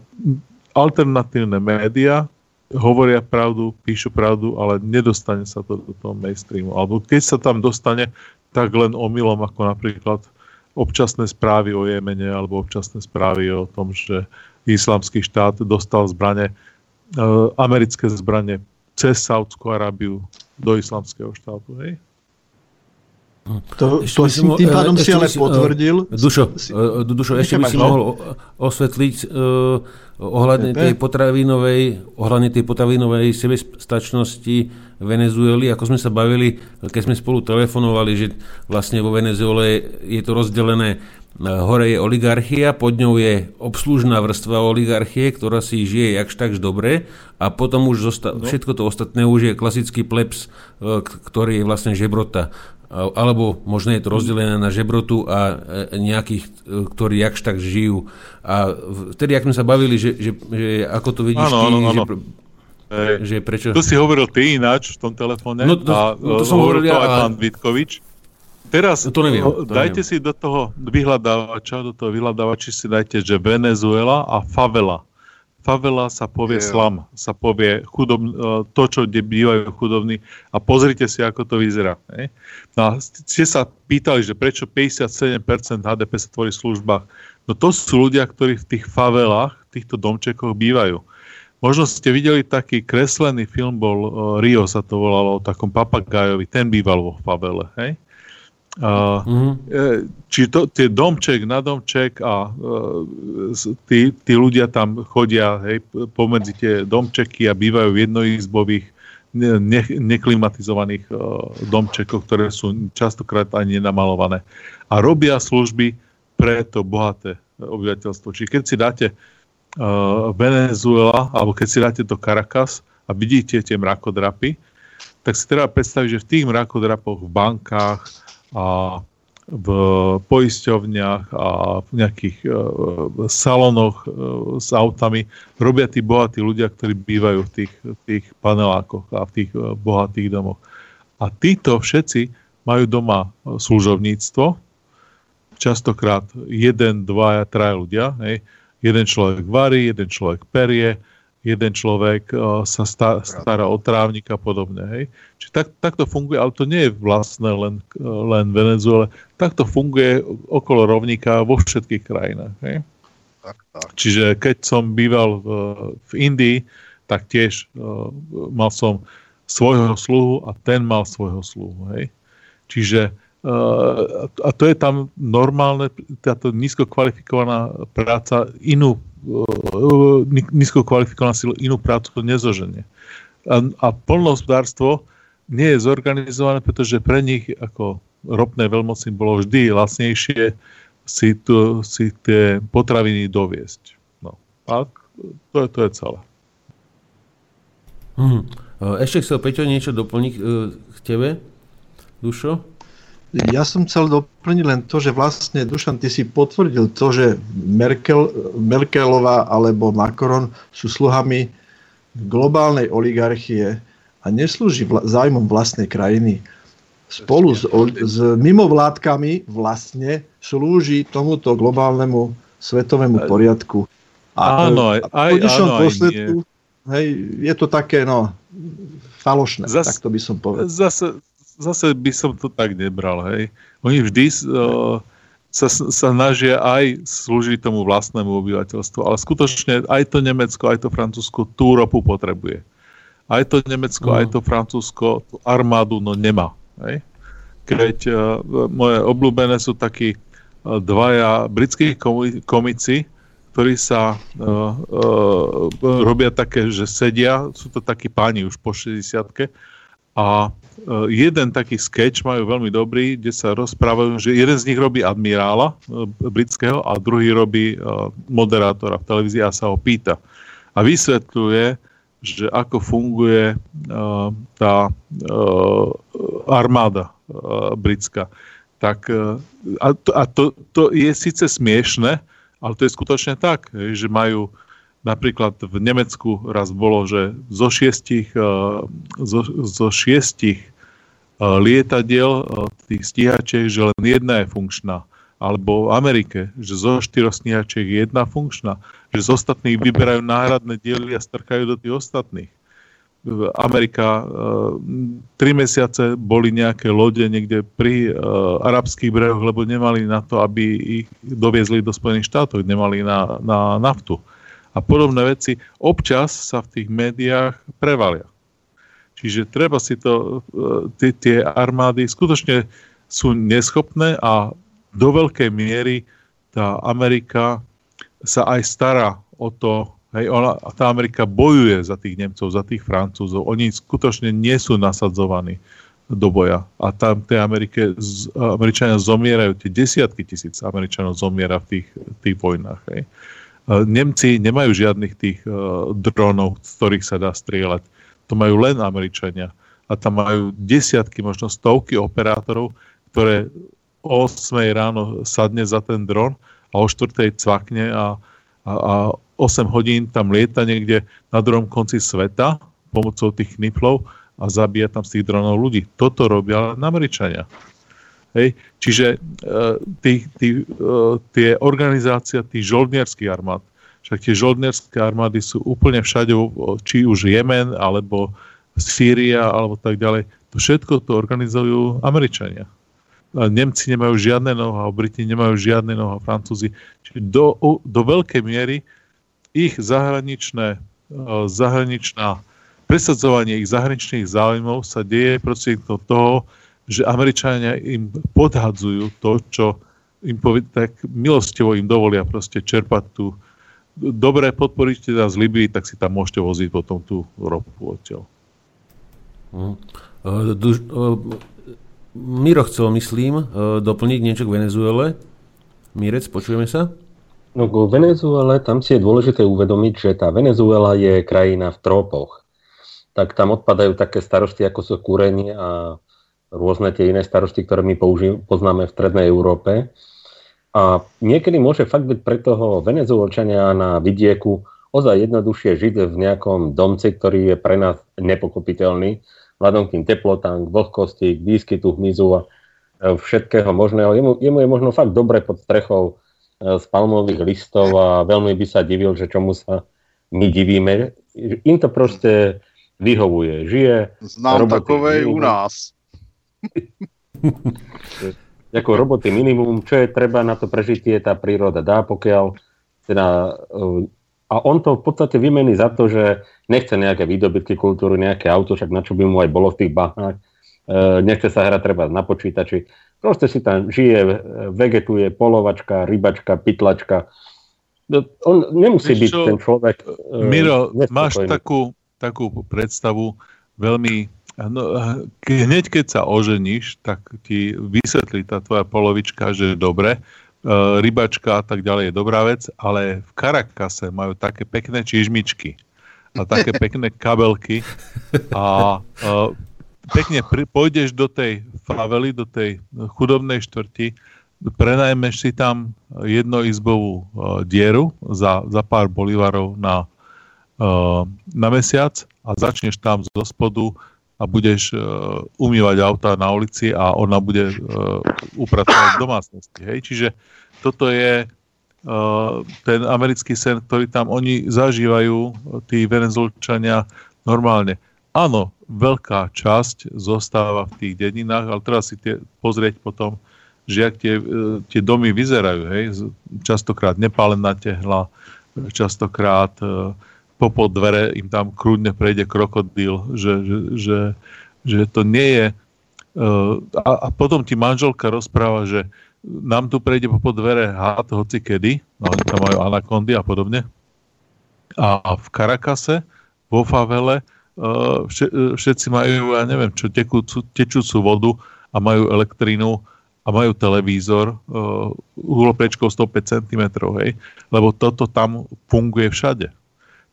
alternatívne médiá, hovoria pravdu, píšu pravdu, ale nedostane sa to do toho mainstreamu. Alebo keď sa tam dostane, tak len omylom, ako napríklad občasné správy o Jemene alebo občasné správy o tom, že islamský štát dostal zbrane, e, americké zbranie cez Saudskú Arábiu do islamského štátu. Hej? To, to si, tým pádom si ale potvrdil. Dušo, si, Dušo ešte by si mohol osvetliť uh, ohľadne tej potravinovej, ohľadne tej potravinovej sebestačnosti Venezuely, ako sme sa bavili, keď sme spolu telefonovali, že vlastne vo Venezuele je to rozdelené hore je oligarchia, pod ňou je obslužná vrstva oligarchie, ktorá si žije jakž takž dobre a potom už zosta- no. všetko to ostatné už je klasický plebs, ktorý je vlastne žebrota alebo možno je to rozdelené na žebrotu a e, nejakých, e, ktorí jakž tak žijú. A vtedy, ak sme sa bavili, že, že, že ako to vidíš ano, ty, ano. že že prečo... To si hovoril ty ináč v tom telefóne No, to- a to e, som hovoril hovoril to ja aj pán Vitkovič. Teraz To neviem, to dajte neviem. si do toho vyhľadávača, do toho vyhľadávača si dajte, že Venezuela a favela. Favela sa povie Jo. slam, sa povie chudob, e, to, čo kde bývajú chudobní a pozrite si, ako to vyzerá. Ne? No a ste sa pýtali, že prečo 57% HDP sa tvorí v službách. No to sú ľudia, ktorí v tých favelách, v týchto domčekoch bývajú. Možno ste videli taký kreslený film, bol uh, Rio sa to volalo, o takom papagájovi, ten býval vo favele, hej? E, či to, tie domček na domček a e, s- tí, tí ľudia tam chodia hej, pomedzi tie domčeky a bývajú v jednoizbových ne, ne, neklimatizovaných domčekoch, ktoré sú častokrát ani nenamalované. A robia služby pre to bohaté obyvateľstvo. Čiže keď si dáte uh, Venezuela, alebo keď si dáte do Caracas a vidíte tie mrakodrapy, tak si treba predstaviť, že v tých mrakodrapoch v bankách a v poisťovniach a v nejakých uh, salonoch uh, s autami robia tí bohatí ľudia, ktorí bývajú v tých, tých panelákoch a v tých uh, bohatých domoch. A títo všetci majú doma uh, služovníctvo, častokrát jeden, dvaja, traja ľudia. Hej. Jeden človek varí, jeden človek perie, jeden človek sa sta- stará o trávnik a podobne. Hej. Čiže tak, takto funguje, ale to nie je vlastné len, len Venezuele. Takto funguje okolo rovníka vo všetkých krajinách. Hej. Tak, tak. Čiže keď som býval v, v Indii, tak tiež uh, mal som svojho sluhu a ten mal svojho sluhu. Hej. Čiže uh, a to je tam normálne, táto nízko kvalifikovaná práca inú nízko kvalifikovaná silu inú prácu nezoženie. A, a polnohospodárstvo nie je zorganizované, pretože pre nich ako ropné veľmoci bolo vždy lacnejšie si, tu, si tie potraviny doviesť. No. A to je, to je celé. E, Ešte chcel Peťo niečo doplniť e, k tebe, Dušo? Ja som chcel doplniť len to, že vlastne, Dušan, ty si potvrdil to, že Merkel, Merkelová alebo Macron sú sluhami globálnej oligarchie a neslúži vla, zájmom vlastnej krajiny. Spolu s, ol- s mimovládkami vlastne slúži tomuto globálnemu svetovému poriadku. Áno, aj- a v konečnom dôsledku, hej, je to také, no, falošné, Zas- tak to by som povedal. Zase, zase by som to tak nebral. Hej. Oni vždy uh, sa, snažia aj slúžiť tomu vlastnému obyvateľstvu, ale skutočne aj to Nemecko, aj to Francúzsko tú ropu potrebuje. Aj to Nemecko, No. aj to Francúzsko tú armádu no nemá. Hej. Keď uh, moje obľúbené sú takí uh, dvaja britskí komi- komici, ktorí sa uh, uh, robia také, že sedia, sú to takí páni už po 60 a jeden taký sketch majú veľmi dobrý, kde sa rozprávajú, že jeden z nich robí admirála uh, britského a druhý robí uh, moderátora v televízii a sa ho pýta. A vysvetľuje, že ako funguje tá armáda britská. Tak, a to, a to, to je síce smiešne, ale to je skutočne tak, že majú napríklad v Nemecku raz bolo, že zo šiestich, uh, zo, zo šiestich uh, lietadiel uh, tých stíhačiek, že len jedna je funkčná. Alebo v Amerike, že zo štyroch stíhačiek je jedna funkčná. Že z ostatných vyberajú náhradné diely a strkajú do tých ostatných. Amerika tri mesiace boli nejaké lode niekde pri arabských brehoch, lebo nemali na to, aby ich doviezli do Spojených štátov, nemali na, na naftu. A podobné veci občas sa v tých médiách prevalia. Čiže treba si to, uh, tie, tie armády skutočne sú neschopné a do veľkej miery tá Amerika sa aj stará o to, hej, ona, tá Amerika bojuje za tých Nemcov, za tých Francúzov. Oni skutočne nie sú nasadzovaní do boja. A tam tej Amerike, Američania zomierajú, tie desiatky tisíc Američanov zomiera v tých, tých vojnách. Hej. E, Nemci nemajú žiadnych tých uh, dronov, z ktorých sa dá strieľať. To majú len Američania. A tam majú desiatky, možno stovky operátorov, ktoré o 8 ráno sadne za ten dron a o 4 cvakne a, a, a 8 hodín tam lieta niekde na druhom konci sveta, pomocou tých kniflov a zabíja tam z tých dronov ľudí. Toto robia Američania. Hej? Čiže uh, tí, tí, uh, tie organizácia tých žoldnierských armád, však tie žoldnierské armády sú úplne všade, či už Jemen, alebo Sýria, alebo tak ďalej. To všetko to organizujú Američania. Nemci nemajú žiadne noha, Briti nemajú žiadne noha, Francúzi. Čiže do, do veľkej miery ich zahraničné, zahraničná presadzovanie ich zahraničných záujmov sa deje prostredníctvom toho, že Američania im podhadzujú to, čo im povie, tak milostivo im dovolia proste čerpať tú dobre podporíte nás z Libii, tak si tam môžete voziť potom tú ropu odtiaľ. Uh, duž, uh, Miro chcel, myslím, uh, doplniť niečo k Venezuele. Mirec, počujeme sa? No k Venezuele tam si je dôležité uvedomiť, že tá Venezuela je krajina v trópoch. Tak tam odpadajú také starosti, ako sú kúrenie a rôzne tie iné starosti, ktoré my použi- poznáme v Strednej Európe. A niekedy môže fakt byť pre toho venezuelčania na vidieku ozaj jednoduchšie žiť v nejakom domci, ktorý je pre nás nepokopiteľný, vzhľadom k tým teplotám, k vlhkosti, k výskytu hmyzu a e, všetkého možného. Jemu, jemu je možno fakt dobre pod strechou e, z palmových listov a veľmi by sa divil, že čomu sa my divíme. Im to proste vyhovuje. Žije... Znám takové u nás. ako roboty minimum, čo je treba na to prežitie, tá príroda dá, pokiaľ teda, e, a on to v podstate vymení za to, že nechce nejaké výdobytky kultúry, nejaké auto, však na čo by mu aj bolo v tých bahách, e, nechce sa hrať treba na počítači, proste si tam žije, vegetuje, polovačka, rybačka, pytlačka. No, on nemusí Víš byť čo, ten človek... E, Miro, máš takú, takú predstavu veľmi No, hneď keď sa oženíš, tak ti vysvetlí tá tvoja polovička, že je dobre, e, rybačka a tak ďalej je dobrá vec, ale v Karakase majú také pekné čižmičky a také pekné kabelky a uh, pekne pri, pôjdeš do tej favely, do tej chudobnej štvrti, prenajmeš si tam jednoizbovú uh, dieru za, za pár bolivarov na, na mesiac a začneš tam zo spodu a budeš uh, umývať auta na ulici a ona bude uh, upratovať v domácnosti. Hej? Čiže toto je uh, ten americký sen, ktorý tam oni zažívajú, tí venezuelčania, normálne. Áno, veľká časť zostáva v tých dedinách, ale treba si tie, pozrieť potom, že jak tie, tie domy vyzerajú. Hej? Častokrát nepálená tehla, častokrát uh, popod dvere im tam krúdne prejde krokodíl, že, že, že, že to nie je... Uh, a, a potom ti manželka rozpráva, že nám tu prejde popod dvere hád hoci kedy, no oni tam majú anakondy a podobne. A v Karakase, vo favele, uh, všetci majú, ja neviem čo, tekúcu, tečúcu vodu a majú elektrínu a majú televízor uh, uhlopečkou 105 cm, hej, lebo toto tam funguje všade.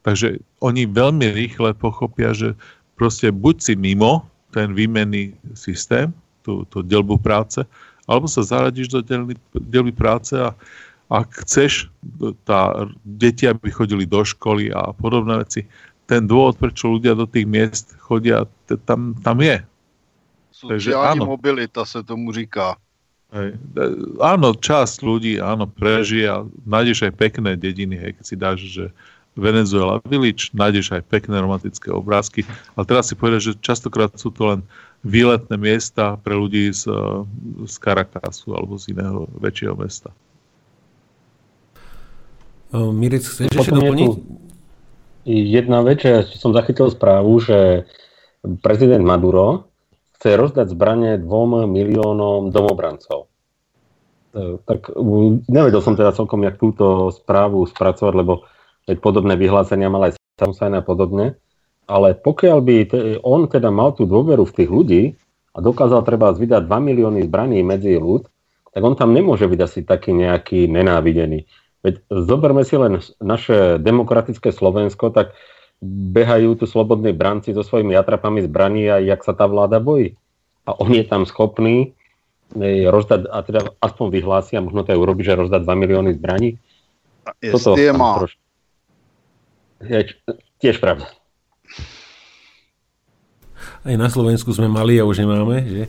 Takže oni veľmi rýchle pochopia, že proste buď si mimo ten výmenný systém, tú, tú delbu práce, alebo sa zaradíš do delby, delby práce a ak chceš tá, deti, aby chodili do školy a podobné veci, ten dôvod, prečo ľudia do tých miest chodia, tam, tam je. Sociální mobilita sa tomu říká. Hej. Áno, časť ľudí, áno, prežije a nájdeš aj pekné dediny, hej, keď si dáš, že Venezuela Village, nájdeš aj pekné romantické obrázky, ale teraz si povedať, že častokrát sú to len výletné miesta pre ľudí z, z Caracasu alebo z iného väčšieho mesta. Mirec, chceš ešte doplniť? Jedna vec, že som zachytil správu, že prezident Maduro chce rozdať zbranie dvom miliónom domobrancov. E, tak nevedel som teda celkom, jak túto správu spracovať, lebo veď podobné vyhlásenia mal aj Samsung a podobne, ale pokiaľ by on teda mal tú dôveru v tých ľudí a dokázal treba vydať 2 milióny zbraní medzi ľud, tak on tam nemôže byť asi taký nejaký nenávidený. Veď zoberme si len naše demokratické Slovensko, tak behajú tu slobodní branci so svojimi atrapami zbraní a jak sa tá vláda bojí. A on je tam schopný rozdať, a teda aspoň vyhlási, a možno to aj urobi, že rozdať 2 milióny zbraní. Toto je má. Je tiež pravda. Aj na Slovensku sme mali a už nemáme, že?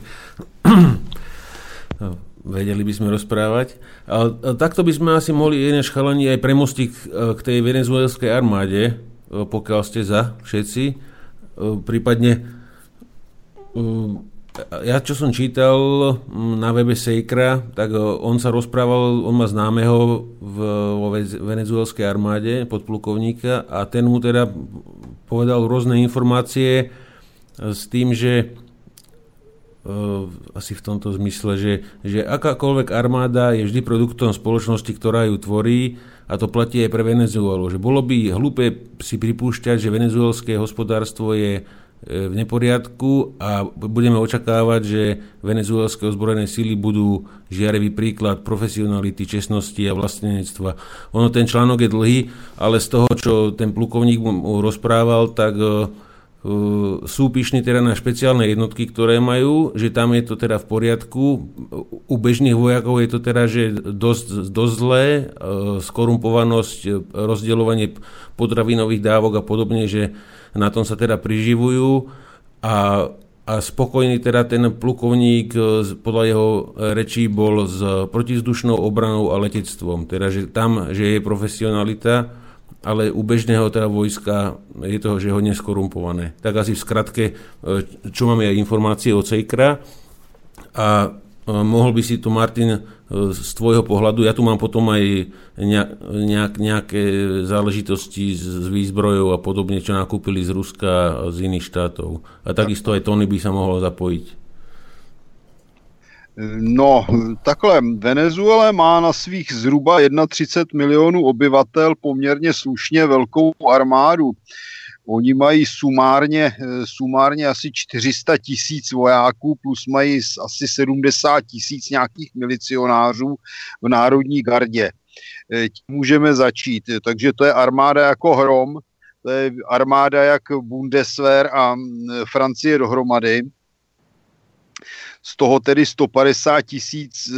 No, vedeli by sme rozprávať. A, a takto by sme asi mohli jeden šchalani aj premostiť k tej venezuelskej armáde, pokiaľ ste za všetci. Prípadne ja čo som čítal na webe Sejkra, tak on sa rozprával, on má známeho v, vo venezuelskej armáde, podplukovníka a ten mu teda povedal rôzne informácie s tým, že Uh, asi v tomto zmysle, že, že akákoľvek armáda je vždy produktom spoločnosti, ktorá ju tvorí a to platí aj pre Venezuelu. Že bolo by hlúpe si pripúšťať, že venezuelské hospodárstvo je e, v neporiadku a budeme očakávať, že venezuelské ozbrojené síly budú žiarevý príklad profesionality, čestnosti a vlastnenectva. Ono ten článok je dlhý, ale z toho, čo ten plukovník mu rozprával, tak uh, sú pyšní teda na špeciálne jednotky, ktoré majú, že tam je to teda v poriadku. U bežných vojakov je to teda, že dosť, dosť zlé, skorumpovanosť, rozdeľovanie potravinových dávok a podobne, že na tom sa teda priživujú a, a spokojný teda ten plukovník podľa jeho rečí bol s protizdušnou obranou a letectvom, teda že tam, že je profesionalita, ale u bežného teda vojska je to, že je hodne. Tak asi v skratke, e, čo máme aj informácie od Sejkra a e, mohol by si tu Martin e, z tvojho pohľadu, ja tu mám potom aj nejak, nejaké záležitosti s výzbrojou a podobne, čo nakúpili z Ruska a z iných štátov. A takisto aj Tony by sa mohol zapojiť. No, takhle, Venezuela má na svých zhruba 31 milionů obyvatel poměrně slušně velkou armádu. Oni mají sumárně, eh, sumárně asi 400 tisíc vojáků, plus mají asi 70 tisíc nějakých milicionářů v Národní gardě. Eh, tím můžeme začít. Takže to je armáda jako hrom, to je armáda jak Bundeswehr a mm, Francie dohromady z toho tedy 150 tisíc eh,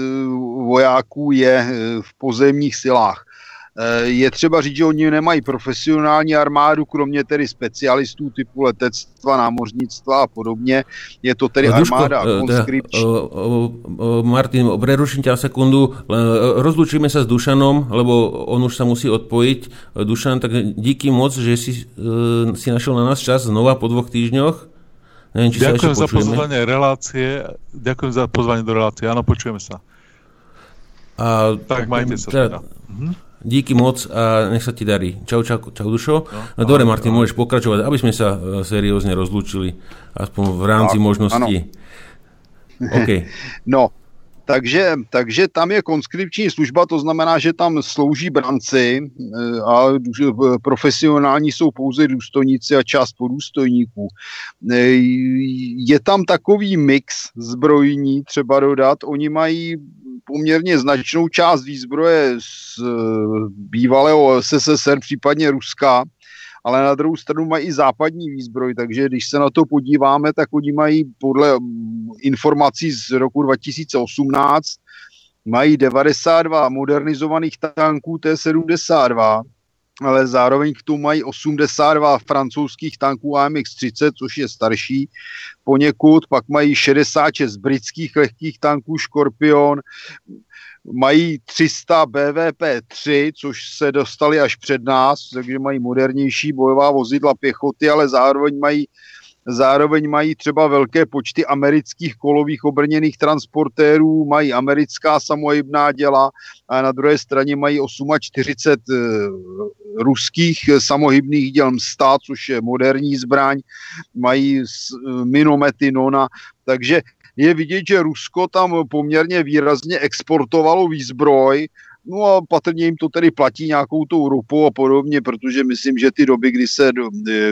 vojáků je v pozemních silách. Eh, je třeba říct, že oni nemají profesionální armádu, kromě tedy specialistů typu letectva, námořnictva a podobně. Je to tedy Duško, armáda conscription. Martin, preruším ťa sekundu. Rozlučíme sa s Dušanom, lebo on už sa musí odpojiť. Dušan, tak díky moc, že si, si našiel na nás čas znova po dvoch týždňoch. Neviem, či ďakujem sa za pozvanie relácie. Ďakujem za pozvanie do relácie. Áno, počujeme sa. A, tak majte sa teda. teda. Mhm. Díky moc a nech sa ti darí. Čau, čau, čau Dušo. No, no, Dobre, Martin, no. môžeš pokračovať, aby sme sa uh, seriózne rozlúčili, aspoň v rámci no, možností. Okay. No, takže, takže tam je konskripční služba, to znamená, že tam slouží branci eh, a profesionální jsou pouze důstojníci a část podůstojníků. Je tam takový mix zbrojní, třeba dodat, oni mají poměrně značnou část výzbroje z eh, bývalého SSSR, případně Ruska, ale na druhou stranu mají i západní výzbroj, takže když se na to podíváme, tak oni mají podle informací z roku 2018 mají 92 modernizovaných tanků T-72, ale zároveň k tomu mají 82 francouzských tanků AMX-30, což je starší poněkud, pak mají 66 britských lehkých tanků Scorpion, mají 300 BVP-3, což se dostali až před nás, takže mají modernější bojová vozidla pěchoty, ale zároveň mají Zároveň mají třeba velké počty amerických kolových obrněných transportérů, mají americká samohybná děla a na druhé straně mají 48 eh, ruských samohybných děl MSTA, což je moderní zbraň, mají eh, minomety Nona, takže je vidět, že Rusko tam poměrně výrazně exportovalo výzbroj, No a patrně jim to tedy platí nějakou tou ropu a podobně, protože myslím, že ty doby, kdy se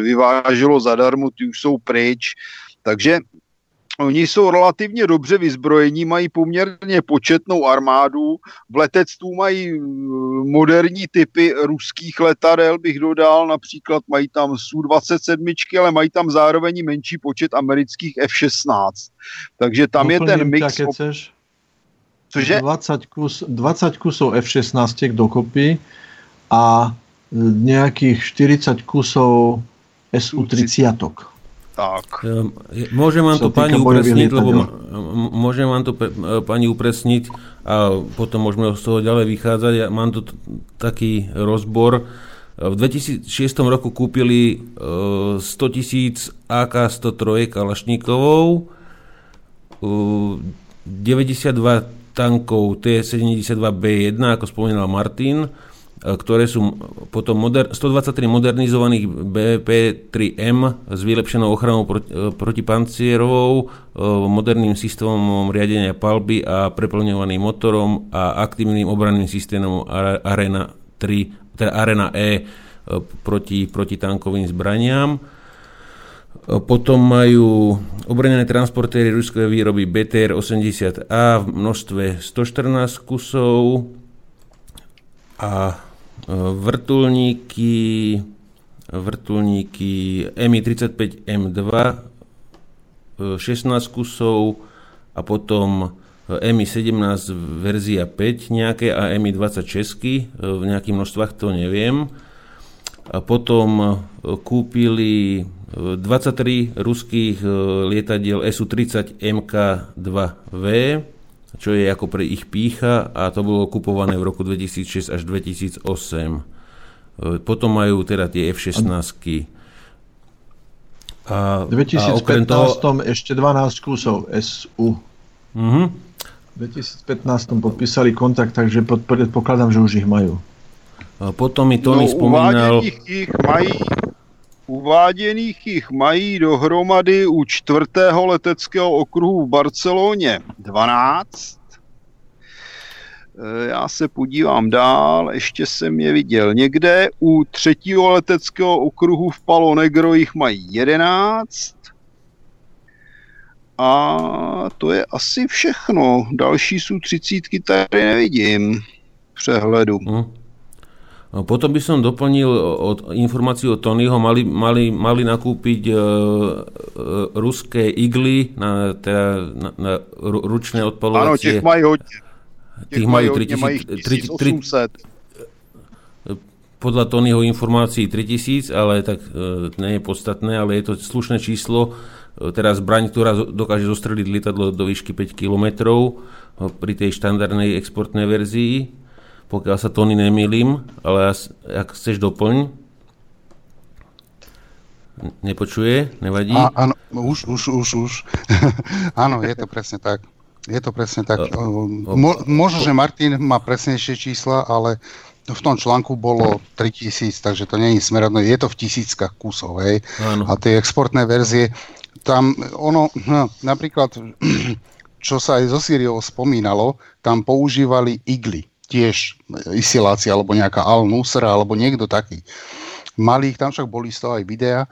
vyváželo zadarmo, ty už jsou pryč. Takže Oni jsou relativně dobře vyzbrojení, mají poměrně početnou armádu, v letectvu mají uh, moderní typy ruských letadel, bych dodal, například mají tam Su-27, ale mají tam zároveň menší počet amerických F-16. Takže tam Doplním je ten mix... Ťa, Cože? 20, kus, 20 kusov F-16 dokopy a nejakých 40 kusov SU-30. Tak. Môžem vám to pani upresniť, lebo môžem vám to pani upresniť a potom môžeme z toho ďalej vychádzať. Ja mám tu taký rozbor. V 2006 roku kúpili 100 tisíc AK-103 Kalašníkovou, 92 tankov T-72B1, ako spomínal Martin, E, ktoré sú potom moder- 123 modernizovaných BP-3M s vylepšenou ochranou proti, e, protipancierovou, e, moderným systémom riadenia palby a preplňovaným motorom a aktívnym obranným systémom Arena 3, teda Arena E proti, proti tankovým zbraniam. Potom majú obranené transportéry ruskej výroby BTR-80A v množstve 114 kusov a vrtulníky, vrtulníky Mi-35 M2, 16 kusov a potom Mi-17 verzia 5 nejaké a Mi-20 česky v nejakých množstvách, to neviem. A potom kúpili 23 ruských lietadiel Su-30 MK-2V, čo je ako pre ich pícha a to bolo kupované v roku 2006 až 2008. E, potom majú teda tie F-16. A, v 2015 a toho... ešte 12 kusov SU. Uh-huh. V 2015 podpísali kontakt, takže predpokladám, že už ich majú. A potom mi Tony no, spomínal... Ich mají Uváděných jich mají dohromady u čtvrtého leteckého okruhu v Barceloně 12. E, já se podívám dál, ještě jsem je viděl někde. U třetího leteckého okruhu v Palo Negro jich mají 11. A to je asi všechno. Další jsou třicítky tady nevidím přehledu. Hmm. Potom by som doplnil od informáciu od Tonyho, mali, mali, mali nakúpiť e, e, ruské igly na, teda, na, na ručné odpalovacie. Áno, tých majú hodne. Tých majú 3800. Podľa Tonyho informácií 3000, ale tak e, nie je podstatné, ale je to slušné číslo. E, teraz zbraň, ktorá dokáže zostreliť lietadlo do výšky 5 km e, pri tej štandardnej exportnej verzii pokiaľ sa Tony nemýlim, ale ak chceš doplň. Nepočuje? Nevadí? Á, áno, už, už, už, už. áno, je to presne tak. Je to presne tak. Mo, možno, že Martin má presnejšie čísla, ale v tom článku bolo 3000, takže to je smerodné. Je to v tisíckach kusov, hej. Áno. A tie exportné verzie, tam ono, no, napríklad, čo sa aj zo Sýriou spomínalo, tam používali igly tiež Isiláci alebo nejaká Al-Nusra alebo niekto taký. Mali ich, tam však boli z toho aj videa,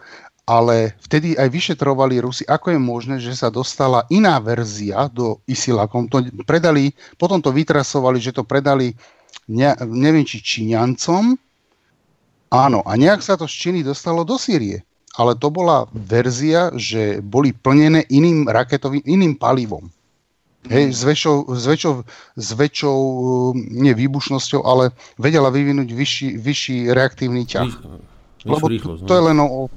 ale vtedy aj vyšetrovali Rusi, ako je možné, že sa dostala iná verzia do Isilakom. To predali, potom to vytrasovali, že to predali ne, neviem či Číňancom, áno, a nejak sa to z Číny dostalo do Sýrie. Ale to bola verzia, že boli plnené iným raketovým, iným palivom. Hej, s väčšou, s väčšou, s väčšou nie výbušnosťou, ale vedela vyvinúť vyšší, vyšší reaktívny ťah. Lebo rýchlosť, to je no. len o...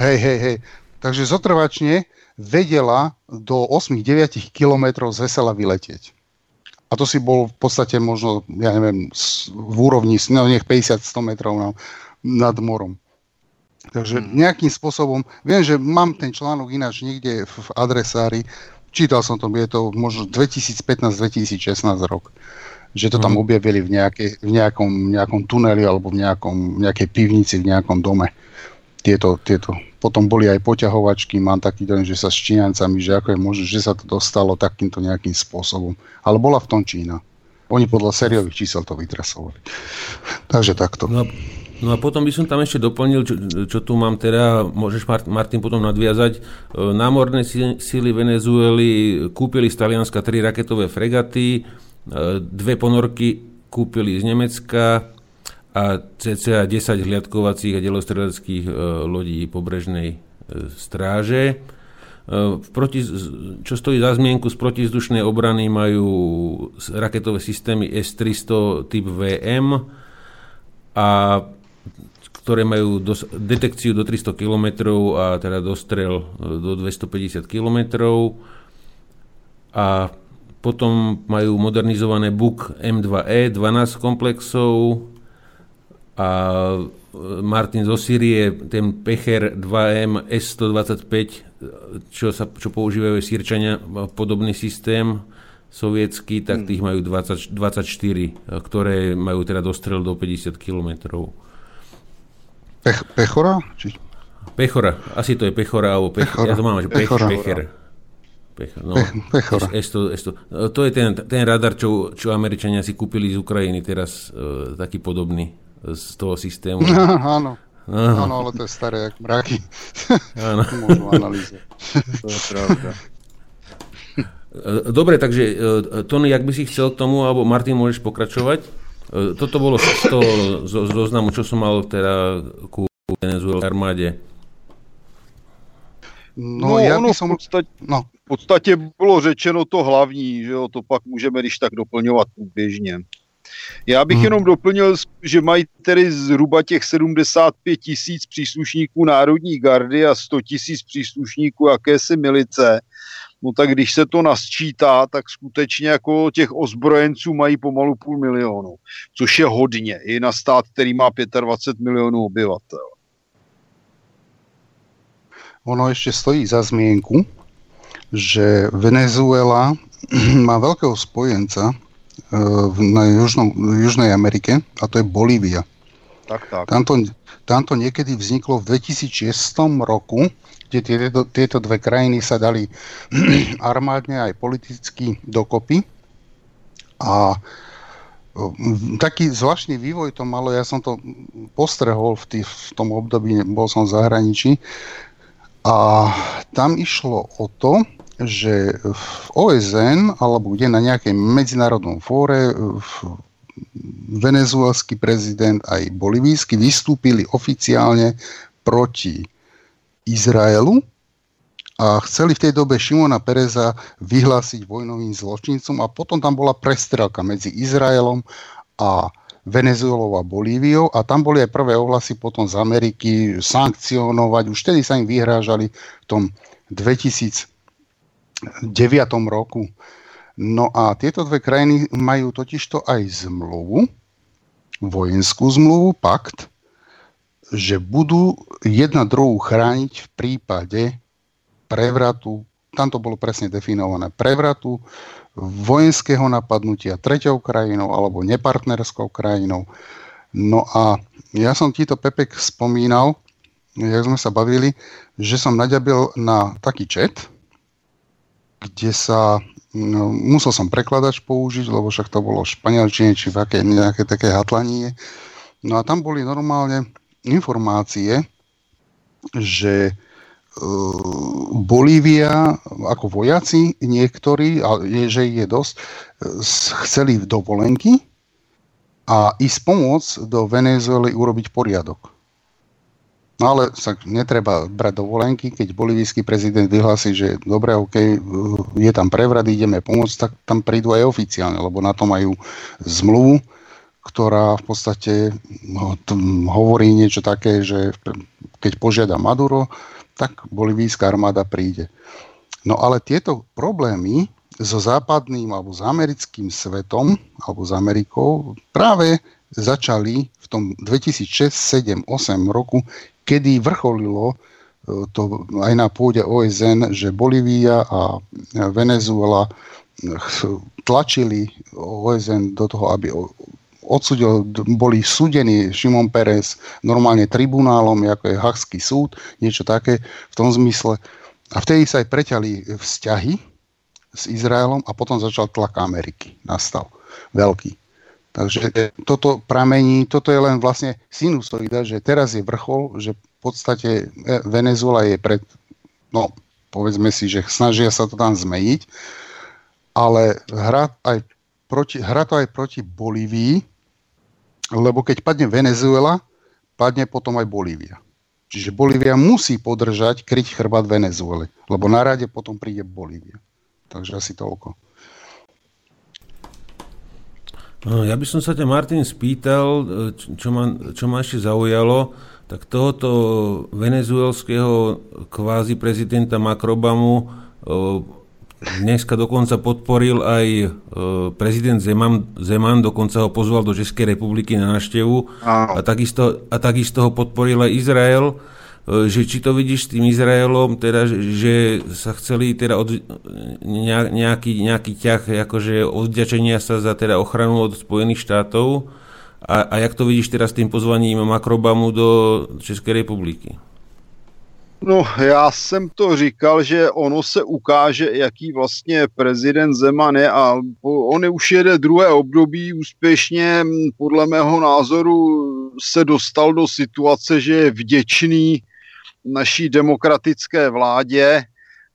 Hej, hej, hej. Takže zotrvačne vedela do 8-9 kilometrov z vesela vyletieť. A to si bol v podstate možno, ja neviem, v úrovni, no nech 50-100 metrov nad morom. Takže mhm. nejakým spôsobom, viem, že mám ten článok ináč niekde v adresári, čítal som to, je to možno 2015-2016 rok, že to tam mm. objavili v, nejakej, v nejakom, nejakom tuneli alebo v nejakom, nejakej pivnici, v nejakom dome. Tieto, tieto. Potom boli aj poťahovačky, mám taký dojem, že sa s Číňancami, že ako je možné, že sa to dostalo takýmto nejakým spôsobom. Ale bola v tom Čína. Oni podľa sériových čísel to vytrasovali. Takže takto. No, No a potom by som tam ešte doplnil, čo, čo tu mám teda, môžeš Martin potom nadviazať. E, námorné síly Venezuely kúpili z Talianska tri raketové fregaty, e, dve ponorky kúpili z Nemecka a cca 10 hliadkovacích a delostreleckých e, lodí pobrežnej stráže. Proti, čo stojí za zmienku, z protizdušnej obrany majú raketové systémy S-300 typ VM a ktoré majú dos- detekciu do 300 km a teda dostrel do 250 km. A potom majú modernizované BUK M2E, 12 komplexov a Martin zo Syrie, ten Pecher 2M S125, čo, sa, čo používajú Sýrčania, podobný systém sovietský, tak hmm. tých majú 20, 24, ktoré majú teda dostrel do 50 km. Pech, pechora? Či... Pechora, asi to je Pechora, alebo Pech, pechora. ja to mám, že Pech, pechora. Pecher. Pech, no, Pech, pechora. S100, S100. To je ten, ten radar, čo, čo Američania si kúpili z Ukrajiny teraz, uh, taký podobný z toho systému. Áno. Áno, áno, ale to je staré, jak mraky. Áno. To je pravda. Dobre, takže e, Tony, jak by si chcel k tomu, alebo Martin, môžeš pokračovať? E, toto bolo z toho zoznamu, čo som mal teda ku venezuelskej armáde. No, no ja ono som... v, podstate, no. v podstate bylo řečeno to hlavní, že jo, to pak můžeme když tak doplňovat běžně. Já bych hmm. jenom doplnil, že mají tedy zhruba těch 75 tisíc příslušníků Národní gardy a 100 tisíc příslušníků jakési milice. No tak když se to nasčítá, tak skutečně jako těch ozbrojenců mají pomalu půl milionu, což je hodně i na stát, který má 25 milionů obyvatel. Ono ešte stojí za zmienku, že Venezuela má veľkého spojenca na Južnom, Južnej Amerike a to je Bolívia. Tak, tak. Tamto, tamto niekedy vzniklo v 2006 roku, kde tieto, tieto dve krajiny sa dali armádne aj politicky dokopy. A taký zvláštny vývoj to malo, ja som to postrehol v, tý, v tom období, bol som v zahraničí, a tam išlo o to, že v OSN alebo kde na nejakej medzinárodnom fóre venezuelský prezident aj bolivijský vystúpili oficiálne proti Izraelu a chceli v tej dobe Šimona Pereza vyhlásiť vojnovým zločincom a potom tam bola prestrelka medzi Izraelom a Venezuelou a Bolíviou a tam boli aj prvé ohlasy potom z Ameriky sankcionovať. Už vtedy sa im vyhrážali v tom 2000 roku. No a tieto dve krajiny majú totižto aj zmluvu, vojenskú zmluvu, pakt, že budú jedna druhú chrániť v prípade prevratu, tam to bolo presne definované, prevratu, vojenského napadnutia treťou krajinou alebo nepartnerskou krajinou. No a ja som ti Pepek spomínal, jak sme sa bavili, že som naďabil na taký chat, kde sa no, musel som prekladač použiť, lebo však to bolo v španielčine, či v aké, nejaké také hatlanie. No a tam boli normálne informácie, že e, Bolívia ako vojaci niektorí, ale že je dosť, e, chceli dovolenky a ísť pomôcť do Venezuely urobiť poriadok. No ale sa netreba brať dovolenky, keď bolivijský prezident vyhlási, že dobre, OK, je tam prevrat, ideme pomôcť, tak tam prídu aj oficiálne, lebo na to majú zmluvu, ktorá v podstate hovorí niečo také, že keď požiada Maduro, tak bolivijská armáda príde. No ale tieto problémy so západným alebo s americkým svetom alebo s Amerikou práve začali v tom 2006, 7, 8 roku, kedy vrcholilo e, to aj na pôde OSN, že Bolívia a Venezuela tlačili OSN do toho, aby odsudil, boli súdení Šimon Pérez normálne tribunálom, ako je Hachský súd, niečo také v tom zmysle. A vtedy sa aj preťali vzťahy s Izraelom a potom začal tlak Ameriky. Nastal veľký. Takže toto pramení, toto je len vlastne sinusoida, že teraz je vrchol, že v podstate Venezuela je pred, no povedzme si, že snažia sa to tam zmeniť, ale hrá, aj proti, hrá to aj proti Bolívii, lebo keď padne Venezuela, padne potom aj Bolívia. Čiže Bolívia musí podržať, kryť chrbát Venezuele, lebo na rade potom príde Bolívia. Takže asi toľko. No, ja by som sa ťa, Martin, spýtal, čo ma, čo ma ešte zaujalo, tak tohoto venezuelského kvázi prezidenta Makrobamu dneska dokonca podporil aj prezident Zeman, Zeman, dokonca ho pozval do Českej republiky na návštevu a takisto, a takisto ho podporil aj Izrael. E, že či to vidíš s tým Izraelom, teda, že sa chceli teda od, nejaký, nejaký ťah akože odďačenia sa za teda ochranu od Spojených štátov a, a jak to vidíš teraz s tým pozvaním Makrobamu do České republiky? No, já jsem to říkal, že ono se ukáže, jaký vlastně prezident Zeman je a on už jede druhé období úspěšně, podle mého názoru se dostal do situace, že je vděčný naší demokratické vládě,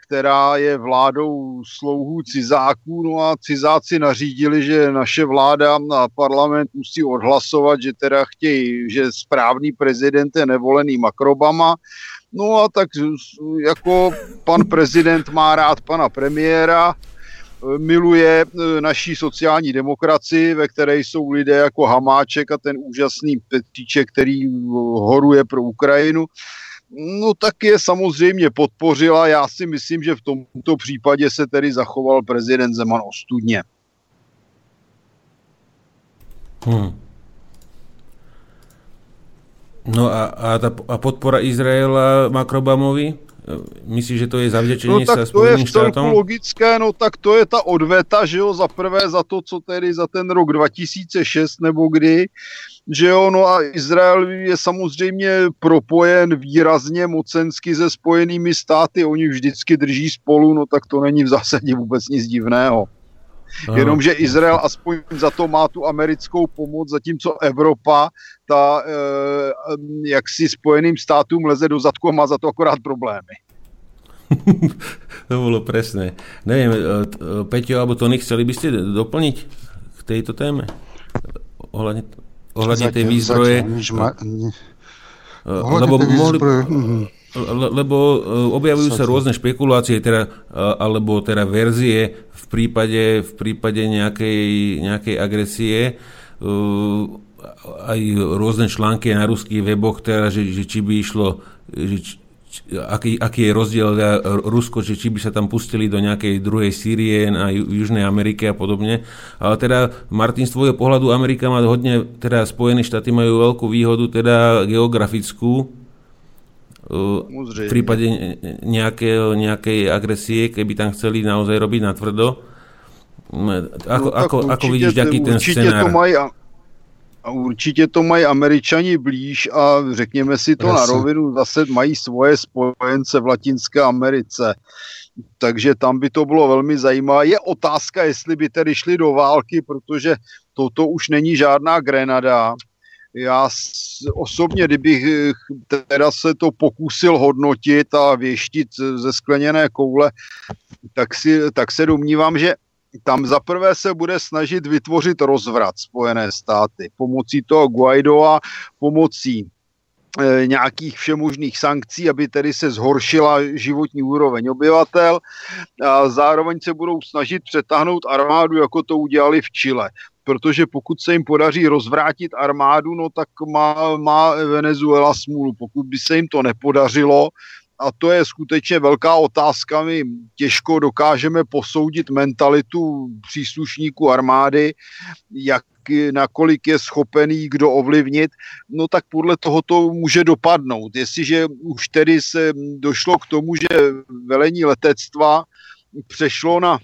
která je vládou slouhů cizáků, no a cizáci nařídili, že naše vláda a parlament musí odhlasovat, že teda chtějí, že správný prezident je nevolený makrobama, No a tak jako pan prezident má rád pana premiéra, miluje e, naší sociální demokracii, ve které jsou lidé jako Hamáček a ten úžasný Petříček, který horuje pro Ukrajinu no tak je samozřejmě podpořila. Já si myslím, že v tomto případě se tedy zachoval prezident Zeman ostudně. Hmm. No a, a, ta, a podpora Izraela Makrobamovi? Myslíš, že to je zavděčení no, tak sa to je v celku logické, no tak to je ta odveta, že jo, za prvé za to, co tedy za ten rok 2006 nebo kdy, že jo, no a Izrael je samozřejmě propojen výrazně mocensky se spojenými státy, oni vždycky drží spolu, no tak to není v zásadě vůbec nic divného. Aha. Jenomže Izrael aspoň za to má tu americkou pomoc, zatímco Evropa, ta e, jak si spojeným státům leze do zadku a má za to akorát problémy. to bolo presné. Neviem, e, e, Peťo alebo Tony, chceli by ste doplniť k tejto téme? Ohľadne, ohľadne tej výzbroje. Ma... Lebo mohli... Mhm. lebo objavujú sa rôzne špekulácie, teda, alebo teda verzie v prípade, v prípade nejakej, nejakej agresie. Aj rôzne články na ruských weboch, teda, že, že či by išlo, že, aký, aký je rozdiel Rusko, že či by sa tam pustili do nejakej druhej Sýrie na Južnej Amerike a podobne. Ale teda, Martin, z tvojho pohľadu Amerika má hodne, teda Spojené štáty majú veľkú výhodu, teda geografickú, v prípade nejakej, nejakej agresie, keby tam chceli naozaj robiť na tvrdo. Ako, no, ako, ako vidíš, aký ten scenár? To mají, a určitě to mají američani blíž a řekněme si to Jasne. na rovinu, zase mají svoje spojence v Latinské Americe. Takže tam by to bylo velmi zajímavé. Je otázka, jestli by tedy šli do války, protože toto už není žádná Grenada. Já osobně, kdybych teda se to pokusil hodnotit a věštit ze skleněné koule, tak, si, tak se domnívám, že tam zaprvé se bude snažit vytvořit rozvrat Spojené státy pomocí toho Guaidoa, pomocí e, nějakých všemožných sankcí, aby tedy se zhoršila životní úroveň obyvatel. A zároveň se budou snažit přetáhnout armádu, jako to udělali v Chile. Protože pokud se jim podaří rozvrátit armádu, no tak má, má Venezuela smůlu. Pokud by se jim to nepodařilo, a to je skutečně velká otázka. My těžko dokážeme posoudit mentalitu příslušníků armády, jak nakolik je schopený kdo ovlivnit, no tak podle toho to může dopadnout. Jestliže už tedy se došlo k tomu, že velení letectva přešlo na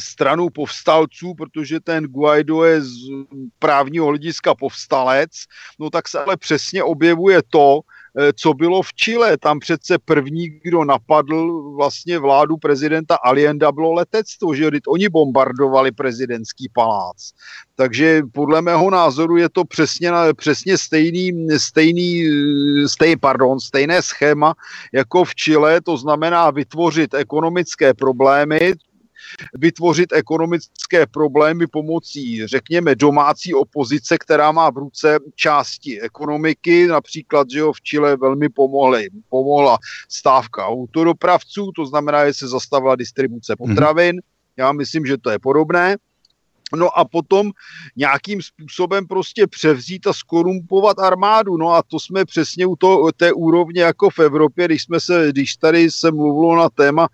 stranu povstalců, protože ten Guaido je z právního hlediska povstalec, no tak se ale přesně objevuje to, Eh, co bylo v Chile. Tam přece první, kdo napadl vlastně vládu prezidenta Alienda, bylo letectvo, že oni bombardovali prezidentský palác. Takže podle mého názoru je to přesně, přesně stejný, stejný stej, pardon, stejné schéma jako v Chile, to znamená vytvořit ekonomické problémy, vytvořit ekonomické problémy pomocí, řekněme, domácí opozice, která má v ruce části ekonomiky, například, že jo, v Chile velmi pomohly, pomohla stávka autodopravců, to znamená, že se zastavila distribuce mhm. potravin, já myslím, že to je podobné. No a potom nějakým způsobem prostě převzít a skorumpovat armádu. No a to jsme přesně u to, té úrovně jako v Evropě, když, jsme se, když tady se mluvilo na téma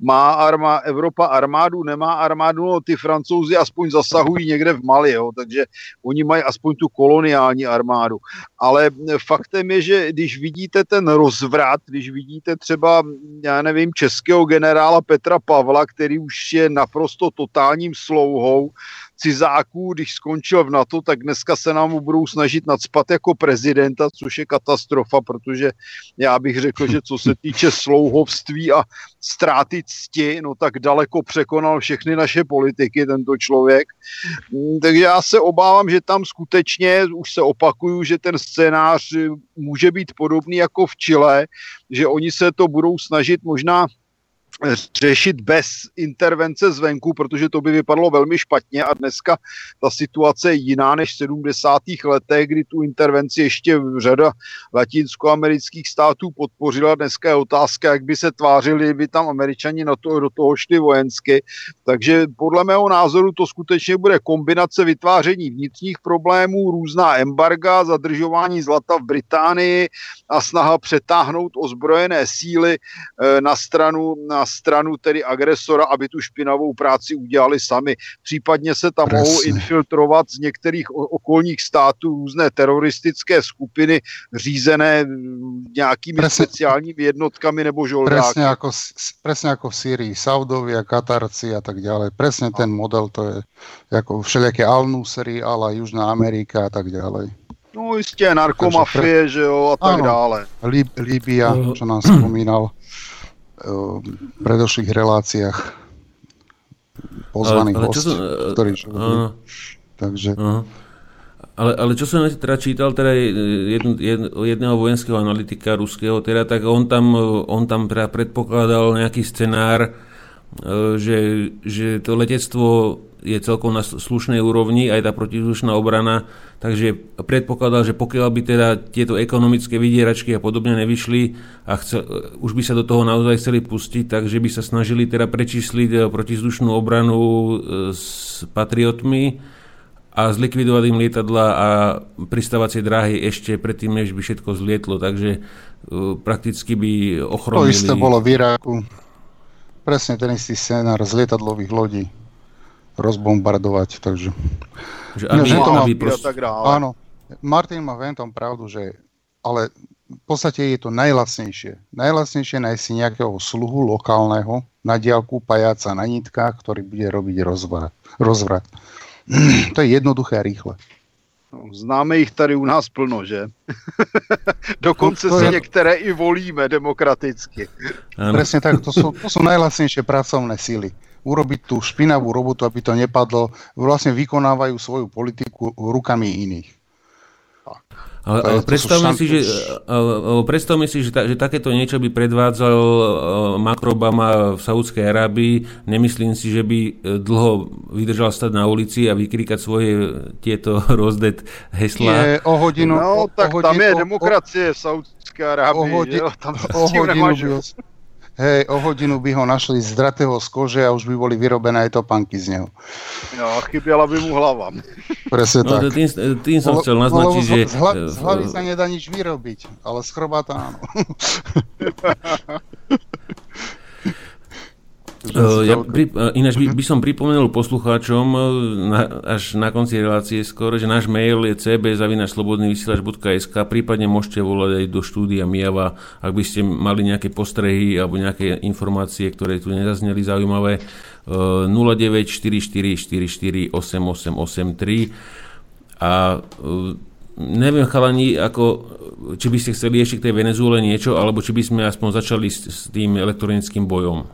má arma, Evropa armádu, nemá armádu, no ty francouzi aspoň zasahují někde v Mali, jo, takže oni mají aspoň tu koloniální armádu. Ale faktem je, že když vidíte ten rozvrat, když vidíte třeba, já nevím, českého generála Petra Pavla, který už je naprosto totálním slouhou, cizáků, když skončil v NATO, tak dneska se nám budou snažit nadspat jako prezidenta, což je katastrofa, protože já bych řekl, že co se týče slouhovství a ztráty cti, no tak daleko překonal všechny naše politiky tento člověk. Mm, takže já se obávám, že tam skutečně, už se opakuju, že ten scénář může být podobný jako v Chile, že oni se to budou snažit možná řešit bez intervence zvenku, protože to by vypadalo velmi špatně a dneska ta situace je jiná než v 70. letech, kdy tu intervenci ještě řada latinskoamerických států podpořila. Dneska je otázka, jak by se tvářili, kdyby tam američani na to, do toho šli vojensky. Takže podle mého názoru to skutečně bude kombinace vytváření vnitřních problémů, různá embarga, zadržování zlata v Británii a snaha přetáhnout ozbrojené síly eh, na stranu, na stranu tedy agresora, aby tu špinavou práci udělali sami. Případně se tam Presne. mohou infiltrovat z některých okolních států různé teroristické skupiny řízené nějakými Presne. speciálními jednotkami nebo žoldáky. Presne ako, presne ako v Syrii, Saudovia, Katarci a tak ďalej. Presne ten model to je ako všelijaké Al-Nusri, ale Južná Amerika a tak ďalej. No jistě, narkomafie, pre... že jo, a tak ano, dále. Lib- Libia, čo nám spomínal predošlých reláciách pozvaných ale, ale host, som, uh, Takže... Uh, ale, ale čo som teda čítal, teda jedn, jedn, jedného vojenského analytika ruského, teda, tak on tam, on tam teda predpokladal nejaký scenár, že, že to letectvo je celkom na slušnej úrovni, aj tá protizdušná obrana, takže predpokladal, že pokiaľ by teda tieto ekonomické vydieračky a podobne nevyšli a chce, už by sa do toho naozaj chceli pustiť, takže by sa snažili teda prečísliť eh, protizdušnú obranu eh, s patriotmi a zlikvidovať im lietadla a pristávacie dráhy ešte predtým, než by všetko zlietlo, takže prakticky by ochromili... To isté bolo v Iraku. Presne ten istý scenár z lietadlových lodí rozbombardovať, takže... Že aby, že to má, aby prost... Áno, Martin má v tom pravdu, že ale v podstate je to najlacnejšie. Najlacnejšie nájsť si nejakého sluhu lokálneho na diálku pajáca na nitkách, ktorý bude robiť rozvrat. rozvrat. to je jednoduché a rýchle. No, známe ich tady u nás plno, že? Dokonce si je... některé i volíme demokraticky. Presne tak, to sú, to sú najlacnejšie pracovné síly urobiť tú špinavú robotu, aby to nepadlo. Vlastne vykonávajú svoju politiku rukami iných. Ale, ale predstavme, si, že, ale, predstavme si, že, ta, že takéto niečo by predvádzal Macron Obama v Saudskej Arábii. Nemyslím si, že by e, dlho vydržal stať na ulici a vykrikať svoje tieto rozdet heslá. Je o hodinu... No, tak o hodinu, tam je demokracie o, v Saudskej Arábii. O, hodi, jo, tam o hodinu by, Hej, o hodinu by ho našli zdratého z kože a už by boli vyrobené aj topánky z neho. No, chyběla by mu hlava. Presne no, tak. Tým, tým som chcel naznačiť, že... Z, hla, z hlavy sa nedá nič vyrobiť, ale z chrobata áno. Uh, ja pri, uh, ináč by, by som pripomenul poslucháčom uh, na, až na konci relácie skoro, že náš mail je cb.slobodnyvysielač.sk prípadne môžete volať aj do štúdia Miava, ak by ste mali nejaké postrehy alebo nejaké informácie, ktoré tu nezazneli zaujímavé. Uh, 0944448883 a neviem chalani, ako, či by ste chceli ešte k tej Venezuele niečo, alebo či by sme aspoň začali s, s tým elektronickým bojom.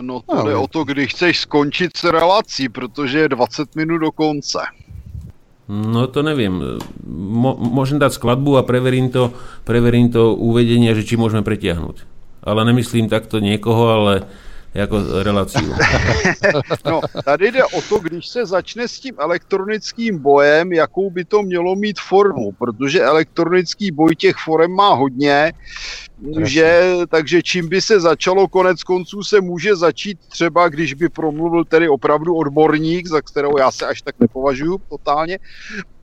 No to jde o to, kdy chceš skončit s relací, protože je 20 minut do konce. No to neviem. Mo- môžem dať skladbu a preverím to, preverím to uvedenie, že či môžeme pretiahnuť. Ale nemyslím takto niekoho, ale jako reláciu. no, tady jde o to, když se začne s tím elektronickým bojem, jakou by to mělo mít formu, protože elektronický boj těch forem má hodně. Že, takže čím by se začalo, konec konců se může začít třeba, když by promluvil tedy opravdu odborník, za kterou já se až tak nepovažuji totálně,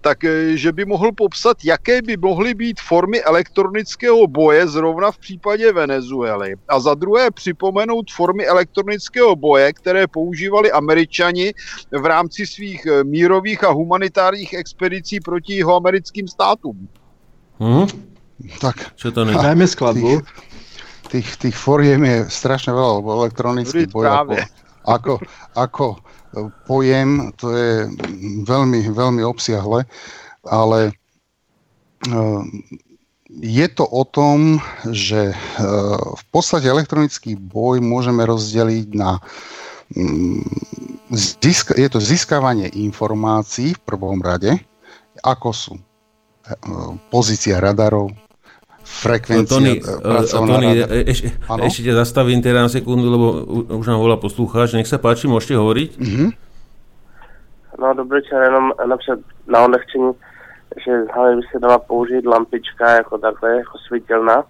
tak eh, že by mohl popsat, jaké by mohly být formy elektronického boje zrovna v případě Venezuely. A za druhé připomenout formy elektronického boje, které používali američani v rámci svých eh, mírových a humanitárních expedicí proti jeho americkým státům. Hm? Tak, Čo to nie? Dajme skladbu. tých, tých foriem je strašne veľa, lebo elektronický boj ako, ako, ako e, pojem, to je veľmi, veľmi obsiahle, ale e, je to o tom, že e, v podstate elektronický boj môžeme rozdeliť na mm, je to získavanie informácií v prvom rade, ako sú pozícia radarov, frekvencia Tony, e, pracovná Tony e- ešte, ešte ťa zastavím teda na sekundu, lebo už nám volá poslucháč. Nech sa páči, môžete hovoriť. Mhm. No dobrý večer, jenom napřed na odlehčení, že haly by se dala použít lampička jako takhle, jako svítilna.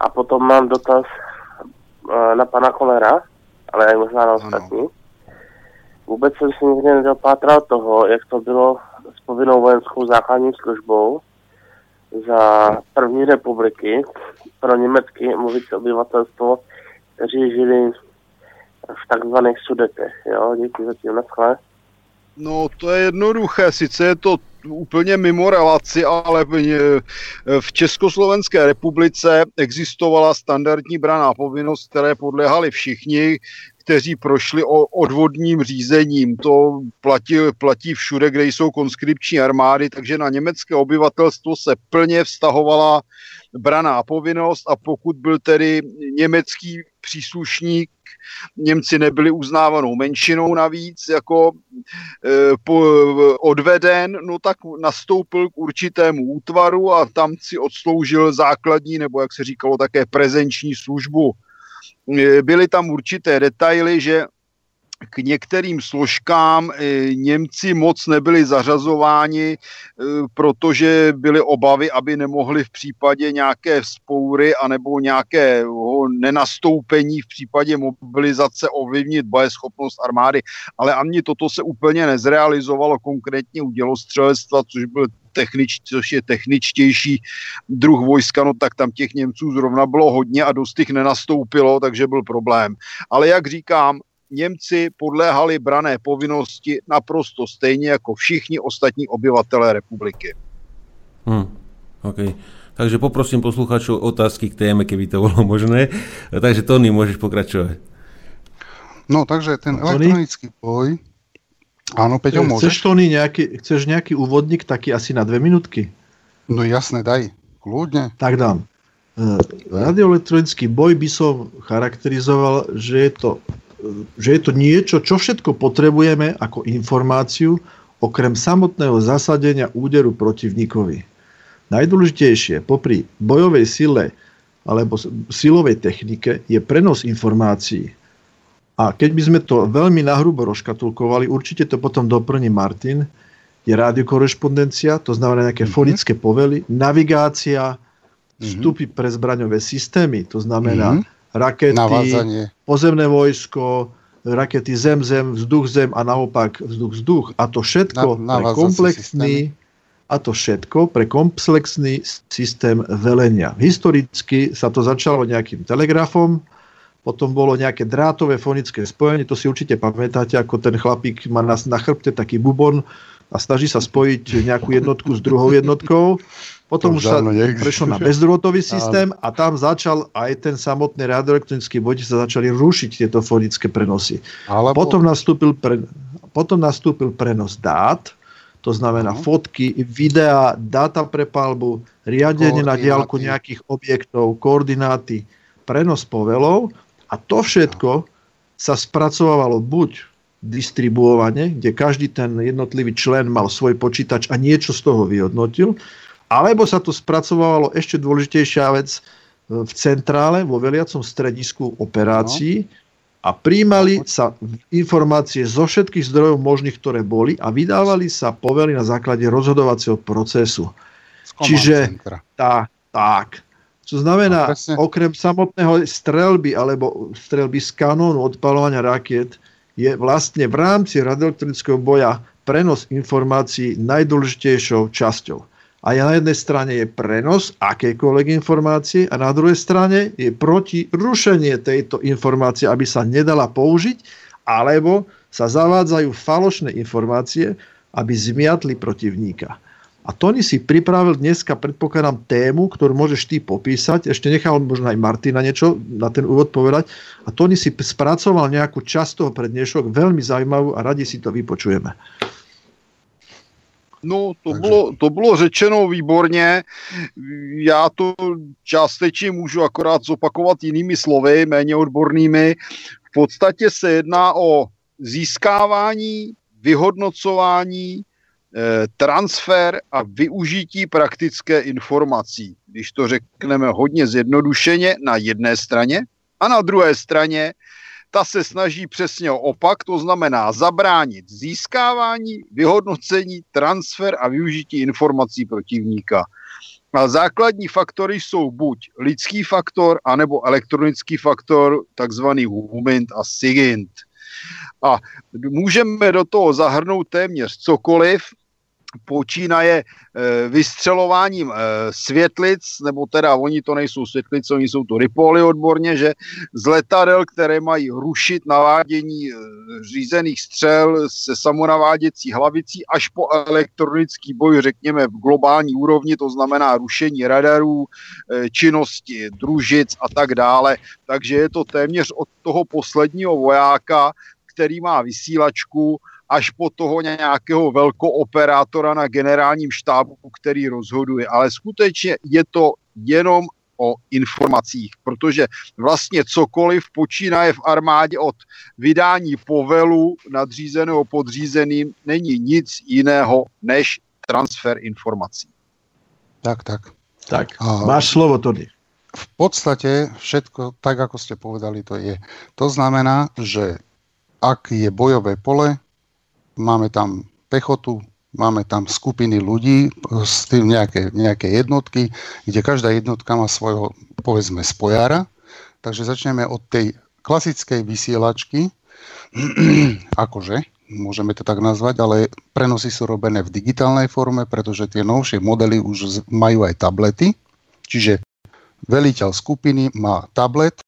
A potom mám dotaz na pana Kolera, ale i možná na ostatní. Vůbec jsem si nikdy nedopátral toho, jak to bylo s povinnou vojenskou základní službou za první republiky pro německy mluvící obyvatelstvo, kteří žili v takzvaných sudetech. Jo, díky zatím, naschle. No, to je jednoduché. Sice je to úplně mimo relaci, ale v- v Československé republice existovala standardní braná povinnost, které podléhali všichni, kteří prošli o odvodním řízením. To platí, platí všude, kde jsou konskripční armády, takže na německé obyvatelstvo se plně vztahovala braná povinnost a pokud byl tedy německý příslušník Němci nebyli uznávanou menšinou navíc jako e, po, odveden, no tak nastoupil k určitému útvaru a tam si odsloužil základní, nebo jak se říkalo, také prezenční službu. E, byly tam určité detaily, že k některým složkám e, Němci moc nebyli zařazováni, e, protože byly obavy, aby nemohli v případě nějaké vzpoury anebo nějakého nenastoupení v případě mobilizace ovlivnit bojeschopnost armády. Ale ani toto se úplně nezrealizovalo konkrétně u dělostřelectva, což byl technič, což je techničtější druh vojska, no tak tam těch Němců zrovna bylo hodně a dost jich nenastoupilo, takže byl problém. Ale jak říkám, Němci podléhali brané povinnosti naprosto stejně jako všichni ostatní obyvatelé republiky. Hm, OK. Takže poprosím poslucháčov otázky k téme, keby to bolo možné. Takže Tony, môžeš pokračovať. No, takže ten Tony? elektronický boj... Áno, Peťo, Chceš, môžeš? Tony, nejaký, chceš nejaký úvodník, taký asi na dve minútky? No jasné, daj. Kľudne. Tak dám. E, Radioelektronický boj by som charakterizoval, že je to, že je to niečo, čo všetko potrebujeme ako informáciu, okrem samotného zasadenia úderu protivníkovi. Najdôležitejšie popri bojovej sile alebo silovej technike je prenos informácií. A keď by sme to veľmi nahrubo rozkatulkovali, určite to potom doplní Martin, je radiokorešpondencia, to znamená nejaké Mhm. fonické povely, navigácia, Mhm. vstupy pre zbraňové systémy, to znamená Mhm. Rakety, Navádzanie. pozemné vojsko, rakety zem-zem, vzduch-zem a naopak vzduch-vzduch. A to všetko Na- pre komplexný a to všetko pre komplexný systém velenia. Historicky sa to začalo nejakým telegrafom, potom bolo nejaké drátové fonické spojenie, to si určite pamätáte, ako ten chlapík má na, na chrbte taký bubon a snaží sa spojiť nejakú jednotku s druhou jednotkou. Potom To už sa neexistuje. prešlo na bezdrôtový systém a tam začal aj ten samotný radioelektronický boj, kde sa začali rušiť tieto fonické prenosy. Alebo... Potom nastúpil, pre, potom nastúpil prenos dát, to znamená Áno. fotky, videá, dáta pre palbu, riadenie na diálku nejakých objektov, koordináty, prenos povelov a to všetko sa spracovávalo buď distribuovane, kde každý ten jednotlivý člen mal svoj počítač a niečo z toho vyhodnotil, alebo sa to spracovávalo ešte dôležitejšia vec e, v centrále, vo veliacom stredisku operácií a príjmali sa informácie zo všetkých zdrojov možných, ktoré boli a vydávali sa povely na základe rozhodovacieho procesu. čiže- centra. Tá, tak. To znamená, no, okrem samotného strelby alebo strelby z kanónu odpalovania rakiet je vlastne v rámci radioelektrického boja prenos informácií najdôležitejšou časťou. A na jednej strane je prenos akékoľvek informácie a na druhej strane je proti rušenie tejto informácie, aby sa nedala použiť, alebo sa zavádzajú falošné informácie, aby zmiatli protivníka. A Tony si pripravil dneska, predpokladám, tému, ktorú môžeš ty popísať. Ešte nechal možno aj Martina niečo na ten úvod povedať. A Tony si spracoval nejakú časť toho prednešok, veľmi zaujímavú a radi si to vypočujeme. No, to, Takže... bylo, to bylo řečeno výborně. Já to částečně můžu akorát zopakovat jinými slovy, méně odbornými. V podstatě se jedná o získávání, vyhodnocování, eh, transfer a využití praktické informací. Když to řekneme hodně zjednodušeně na jedné straně a na druhé straně ta se snaží přesně o opak, to znamená zabránit získávání, vyhodnocení, transfer a využití informací protivníka. A základní faktory jsou buď lidský faktor, anebo elektronický faktor, takzvaný humint a sigint. A můžeme do toho zahrnout téměř cokoliv, počínaje e, vystřelováním e, světlic, nebo teda oni to nejsou světlice, oni jsou to ripoly odborně, že z letadel, které mají rušit navádění e, řízených střel se samonaváděcí hlavicí až po elektronický boj, řekněme, v globální úrovni, to znamená rušení radarů, činnosti družic a tak dále. Takže je to téměř od toho posledního vojáka, který má vysílačku, až po toho nějakého velkooperátora na generálním štábu, který rozhoduje. Ale skutečně je to jenom o informacích, protože vlastně cokoliv počínaje v armádě od vydání povelu nadřízeného podřízeným není nic jiného než transfer informací. Tak, tak. Tak, a máš slovo, Tony. V podstate všetko, tak ako ste povedali, to je. To znamená, že ak je bojové pole, máme tam pechotu, máme tam skupiny ľudí s tým nejaké, nejaké jednotky, kde každá jednotka má svojho, povedzme, spojára. Takže začneme od tej klasickej vysielačky, akože, môžeme to tak nazvať, ale prenosy sú robené v digitálnej forme, pretože tie novšie modely už majú aj tablety, čiže veliteľ skupiny má tablet,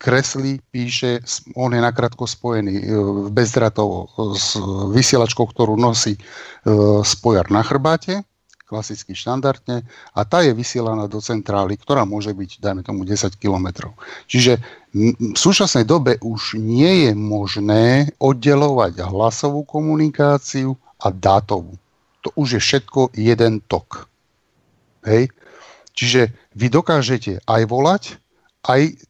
kreslí, píše, on je nakrátko spojený e, bezdratovo s vysielačkou, ktorú nosí e, spojar na chrbáte, klasicky štandardne, a tá je vysielaná do centrály, ktorá môže byť, dajme tomu, 10 km. Čiže v súčasnej dobe už nie je možné oddelovať hlasovú komunikáciu a dátovú. To už je všetko jeden tok. Hej? Čiže vy dokážete aj volať, aj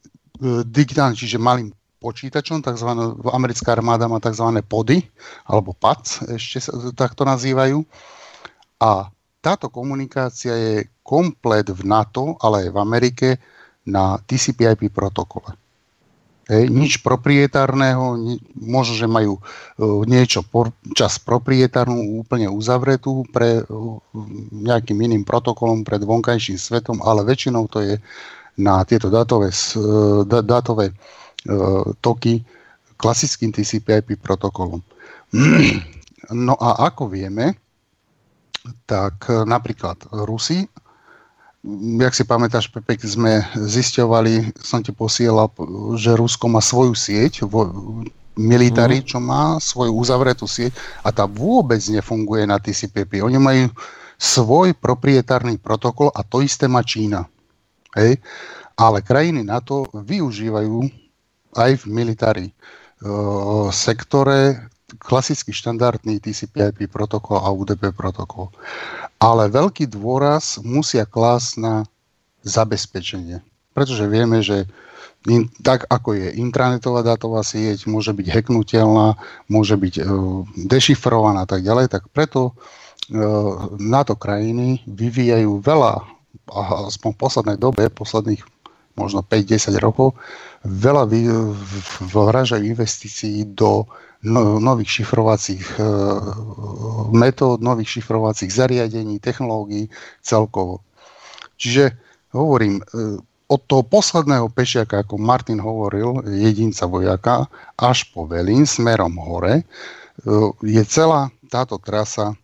Digitálne, čiže malým počítačom, tzv. americká armáda má tzv. pody, alebo PAC, ešte sa takto nazývajú. A táto komunikácia je komplet v NATO, ale aj v Amerike na TCP/IP protokole. Hej, nič proprietárneho, možno, že majú e, niečo por, čas proprietárnu úplne uzavretú pre e, nejakým iným protokolom pred vonkajším svetom, ale väčšinou to je na tieto dátové, dátové e, toky klasickým TCP/IP protokolom. No a ako vieme, tak e, napríklad Rusi, jak si pamätáš, Pepek, sme zisťovali, som ti posielal, že Rusko má svoju sieť, vo, military, mhm. čo má svoju uzavretú sieť a tá vôbec nefunguje na TCP/IP. Oni majú svoj proprietárny protokol a to isté má Čína. Hej? Ale krajiny NATO využívajú aj v militári e, sektore klasický štandardný TCP/IP protokol a UDP protokol. Ale veľký dôraz musia klásť na zabezpečenie. Pretože vieme, že in, tak ako je intranetová dátová sieť, môže byť hacknutelná, môže byť e, dešifrovaná a tak ďalej, tak preto e, NATO krajiny vyvíjajú veľa aspoň v poslednej dobe, posledných možno 5-10 rokov, veľa vražajú investícií do no, nových šifrovacích e, metód, nových šifrovacích zariadení, technológií celkovo. Čiže hovorím, e, od toho posledného pešiaka, ako Martin hovoril, jedinca vojaka, až po Velín smerom hore, e, je celá táto trasa,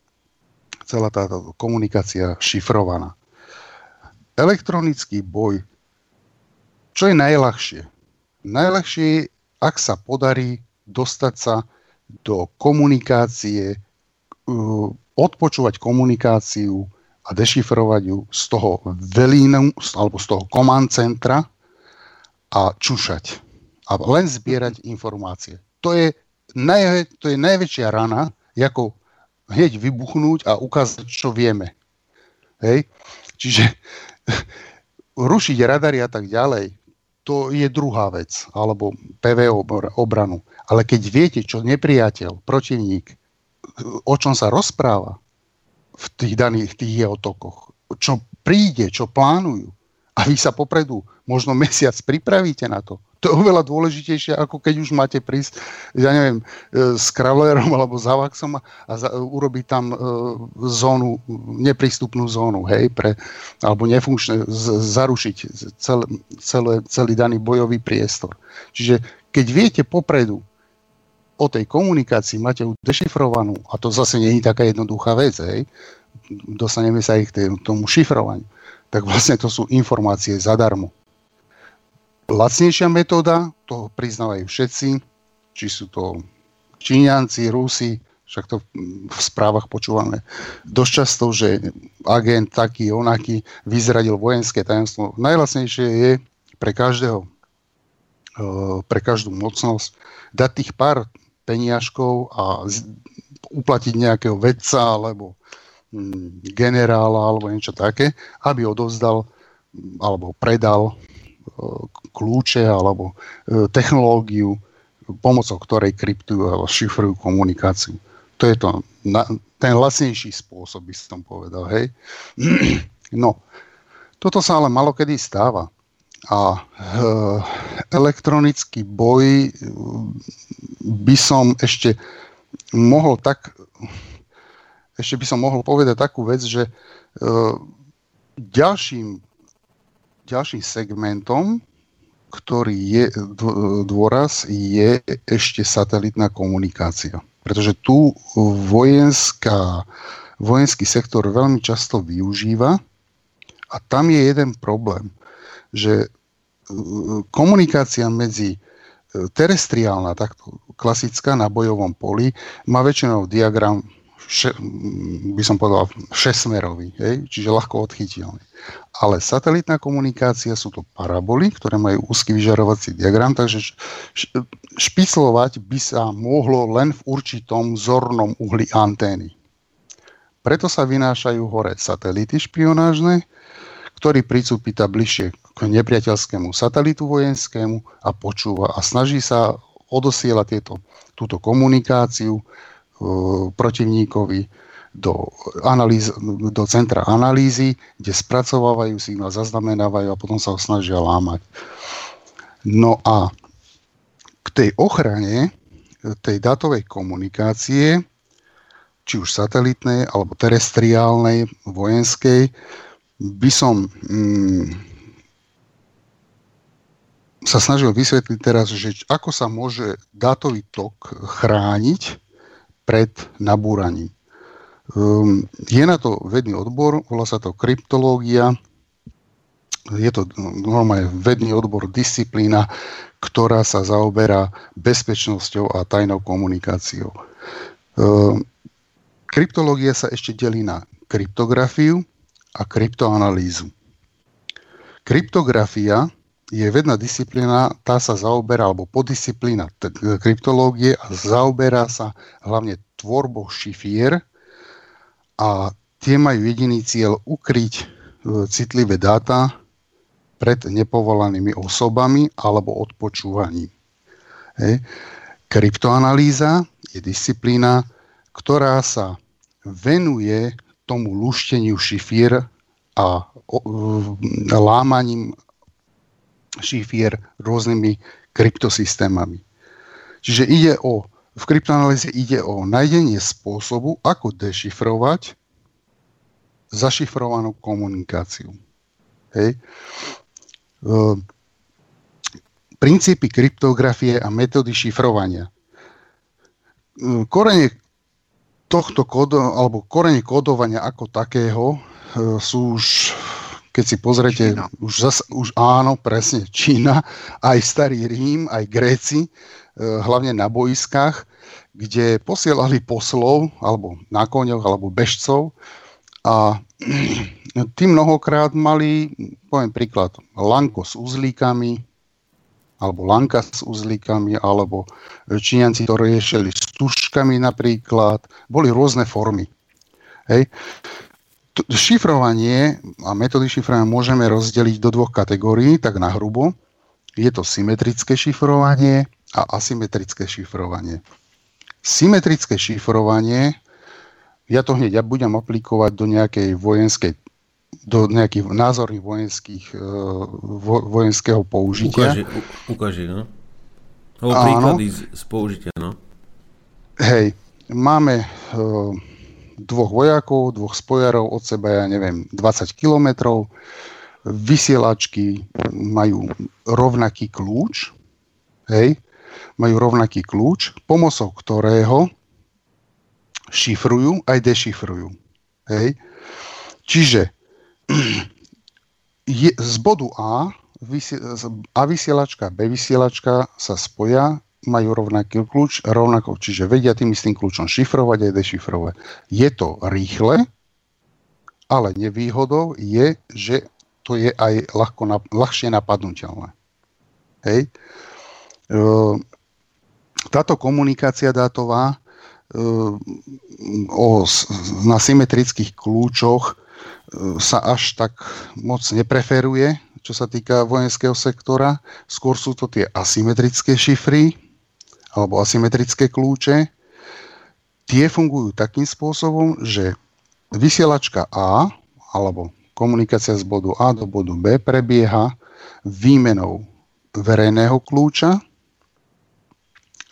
celá táto komunikácia šifrovaná. Elektronický boj, čo je najľahšie? Najľahšie, ak sa podarí dostať sa do komunikácie, e, odpočúvať komunikáciu a dešifrovať ju z toho velínu alebo z toho command centra a čušať. A len zbierať informácie. To je, naj, to je najväčšia rana, ako hneď vybuchnúť a ukázať, čo vieme. Hej? Čiže rušiť radary a tak ďalej, to je druhá vec, alebo PV obranu. Ale keď viete, čo nepriateľ, protivník, o čom sa rozpráva, v tých daných tých jeho tokoch. Čo príde, čo plánujú. A vy sa popredu možno mesiac pripravíte na to. To je oveľa dôležitejšie, ako keď už máte prísť, ja neviem, e, s Kravlerom alebo s Avaxom a za, urobiť tam e, zónu, neprístupnú zónu, hej, pre, alebo nefunkčné, zarušiť cel, celé, celý daný bojový priestor. Čiže keď viete popredu, o tej komunikácii máte ju dešifrovanú, a to zase nie je taká jednoduchá vec, hej, dostaneme sa aj k tomu šifrovaniu, tak vlastne to sú informácie zadarmo. Lacnejšia metóda, to priznávajú všetci, či sú to Číňanci, Rusi, však to v správach počúvame dosť často, že agent taký, onaký vyzradil vojenské tajomstvo. Najlacnejšie je pre každého, eh, pre každú mocnosť dať tých pár peniažkov a uplatiť nejakého vedca alebo mm, generála alebo niečo také, aby odovzdal alebo predal e, kľúče alebo e, technológiu, pomocou ktorej kryptujú alebo šifrujú komunikáciu. To je to, na, ten lacnejší spôsob, by som povedal. Hej? No, toto sa ale malokedy stáva a e, elektronický boj by som ešte mohol tak ešte by som mohol povedať takú vec, že e, ďalším, ďalším segmentom, ktorý je dôraz, je ešte satelitná komunikácia. Pretože tu vojenská, vojenský sektor veľmi často využíva a tam je jeden problém že e, komunikácia medzi e, terestriálna, takto klasická na bojovom poli, má väčšinou diagram, še, by som povedal, šesmerový, hej? čiže ľahko odchytiteľný. Ale satelitná komunikácia sú to paraboly, ktoré majú úzky vyžarovací diagram, takže špiclovať by sa mohlo len v určitom zornom uhli antény. Preto sa vynášajú hore satelity špionážne, ktorý pricúpita bližšie k nepriateľskému satelitu vojenskému a počúva a snaží sa odosielať tieto, túto komunikáciu protivníkovi do, analýz, do centra analýzy, kde spracovávajú signál, zaznamenávajú a potom sa ho snažia lámať. No a k tej ochrane tej datovej komunikácie, či už satelitnej alebo terestriálnej, vojenskej, by som mm, sa snažil vysvetliť teraz, že ako sa môže dátový tok chrániť pred nabúraním. Um, je na to vedný odbor, volá sa to kryptológia. Je to normálne vedný odbor, disciplína, ktorá sa zaoberá bezpečnosťou a tajnou komunikáciou. Um, kryptológia sa ešte delí na kryptografiu, a kryptoanalýzu. Kryptografia je vedná disciplína, tá sa zaoberá, alebo podisciplína kryptológie a zaoberá sa hlavne tvorbou šifier a tie majú jediný cieľ ukryť e, citlivé dáta pred nepovolanými osobami alebo odpočúvaním. Hej. Kryptoanalýza je disciplína, ktorá sa venuje tomu lušteniu šifier a lámaním šifier rôznymi kryptosystémami. Čiže ide o, v kryptoanalýze ide o nájdenie spôsobu, ako dešifrovať zašifrovanú komunikáciu. Hej. Uh, princípy kryptografie a metódy šifrovania. Uh, korene tohto kódo, alebo korene kódovania ako takého uh, sú už keď si pozrete, už, zas, už áno, presne, Čína, aj starý Rím, aj Gréci, hlavne na boiskách, kde posielali poslov, alebo na koňoch, alebo bežcov a tí mnohokrát mali, poviem príklad, lanko s uzlíkami, alebo lanka s uzlíkami, alebo Číňanci to riešili s tuškami napríklad. Boli rôzne formy. Hej. Šifrovanie a metódy šifrovania môžeme rozdeliť do dvoch kategórií, tak na hrubo. Je to symetrické šifrovanie a asymetrické šifrovanie. Symetrické šifrovanie, ja to hneď ja budem aplikovať do nejakej vojenskej do nejakých názorných vojenských, e, vo, vojenského použitia. Ukáži, ukáži no. Alebo príklady z, z použitia, no. Hej, máme uh, dvoch vojakov, dvoch spojarov od seba, ja neviem, 20 kilometrov. Vysielačky majú rovnaký kľúč, hej, majú rovnaký kľúč, pomocou ktorého šifrujú aj dešifrujú. Hej. Čiže je, z bodu A A vysielačka B vysielačka sa spoja, majú rovnaký kľúč, rovnako, čiže vedia tým istým kľúčom šifrovať aj dešifrovať. Je to rýchle, ale nevýhodou je, že to je aj ľahko, ľahšie napadnutelné. Hej. E, táto komunikácia dátová e, o, na symetrických kľúčoch e, sa až tak moc nepreferuje, čo sa týka vojenského sektora. Skôr sú to tie asymetrické šifry alebo asymetrické kľúče. Tie fungujú takým spôsobom, že vysielačka A alebo komunikácia z bodu A do bodu B prebieha výmenou verejného kľúča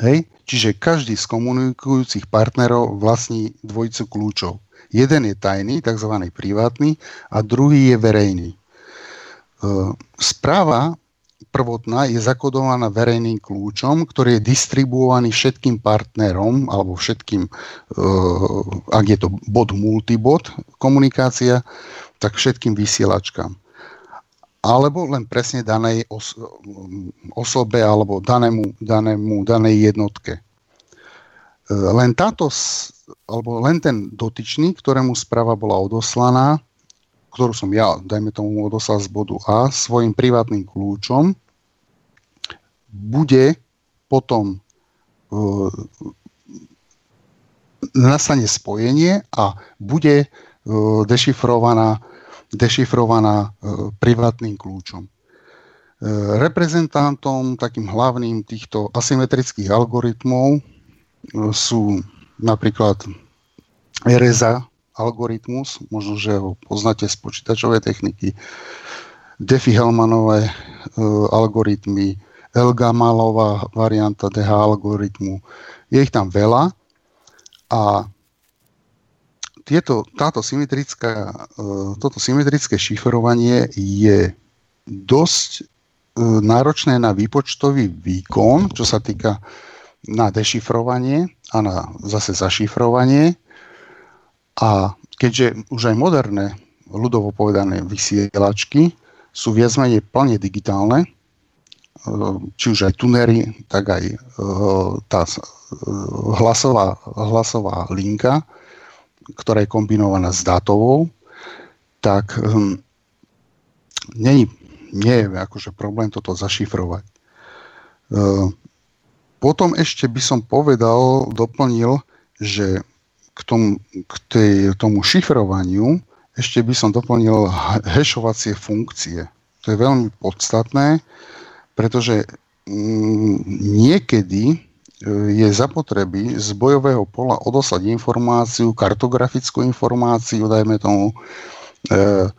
Hej? Čiže každý z komunikujúcich partnerov vlastní dvojicu kľúčov. Jeden je tajný, tzv. privátny, a druhý je verejný. E, správa prvotná je zakodovaná verejným kľúčom, ktorý je distribuovaný všetkým partnerom, alebo všetkým, e, ak je to bod multibod komunikácia, tak všetkým vysielačkám alebo len presne danej os- osobe alebo danému, danému, danej jednotke. E, len táto, alebo len ten dotyčný, ktorému správa bola odoslaná, ktorú som ja, dajme tomu, odoslal z bodu A svojim privátnym kľúčom, bude potom e, nastane spojenie a bude e, dešifrovaná dešifrovaná e, privátnym kľúčom. E, reprezentantom, takým hlavným týchto asymetrických algoritmov e, sú napríklad RSA algoritmus, možno, že ho poznáte z počítačovej techniky, Diffie-Hellmanové algoritmy, Elgamalová varianta DH algoritmu. Je ich tam veľa a tieto, táto symetrická, e, toto symetrické šifrovanie je dosť e, náročné na výpočtový výkon, čo sa týka na dešifrovanie a na zase zašifrovanie. A keďže už aj moderné, ľudovo povedané vysielačky sú viac menej plne digitálne, e, či už aj tunery, tak aj tá hlasová, hlasová linka, ktorá je kombinovaná s dátovou, tak nie, nie je akože problém toto zašifrovať. E, potom ešte by som povedal, doplnil, že k tomu, k tej, tomu šifrovaniu ešte by som doplnil hashovacie funkcie. To je veľmi podstatné, pretože mm, niekedy je zapotreby z bojového pola odoslať informáciu, kartografickú informáciu, dajme tomu, e,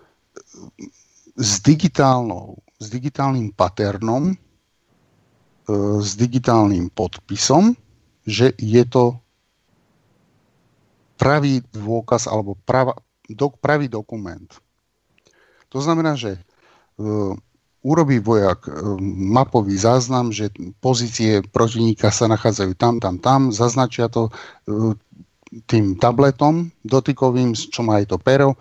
s, digitálnou, s digitálnym paternom, e, s digitálnym podpisom, že je to pravý dôkaz alebo prav, do, pravý dokument. To znamená, že urobí vojak mapový záznam, že pozície protivníka sa nachádzajú tam, tam, tam, zaznačia to tým tabletom dotykovým, čo má aj to pero,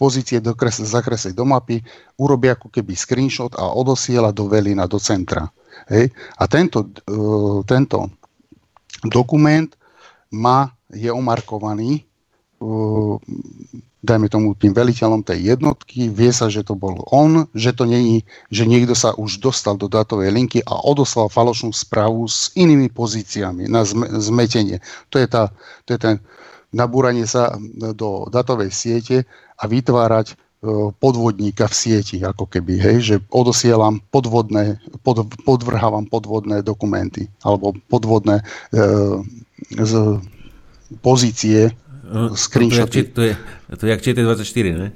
pozície dokres, zakresliť do mapy, urobia ako keby screenshot a odosiela do velina, do centra. Hej? A tento, uh, tento dokument má, je omarkovaný dajme tomu tým veliteľom tej jednotky, vie sa, že to bol on, že to není, že niekto sa už dostal do dátovej linky a odoslal falošnú správu s inými pozíciami na zmetenie. To je, tá, to je ten nabúranie sa do datovej siete a vytvárať e, podvodníka v sieti, ako keby, hej, že odosielam podvodné, pod, podvrhávam podvodné dokumenty alebo podvodné e, z pozície No, screenshoty. To, je, to je jak ČT24, ne?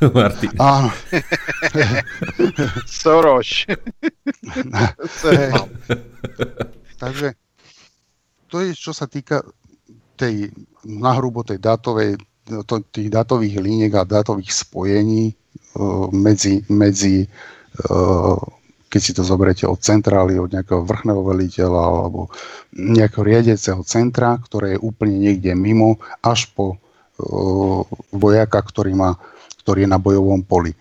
Martin. Áno. Soros. Takže to je, čo sa týka tej nahrubo tej dátovej, to, tých dátových líniek a dátových spojení uh, medzi, medzi uh, keď si to zoberiete od centrály, od nejakého vrchného veliteľa alebo nejakého riadeceho centra, ktoré je úplne niekde mimo, až po uh, vojaka, ktorý, má, ktorý je na bojovom poli.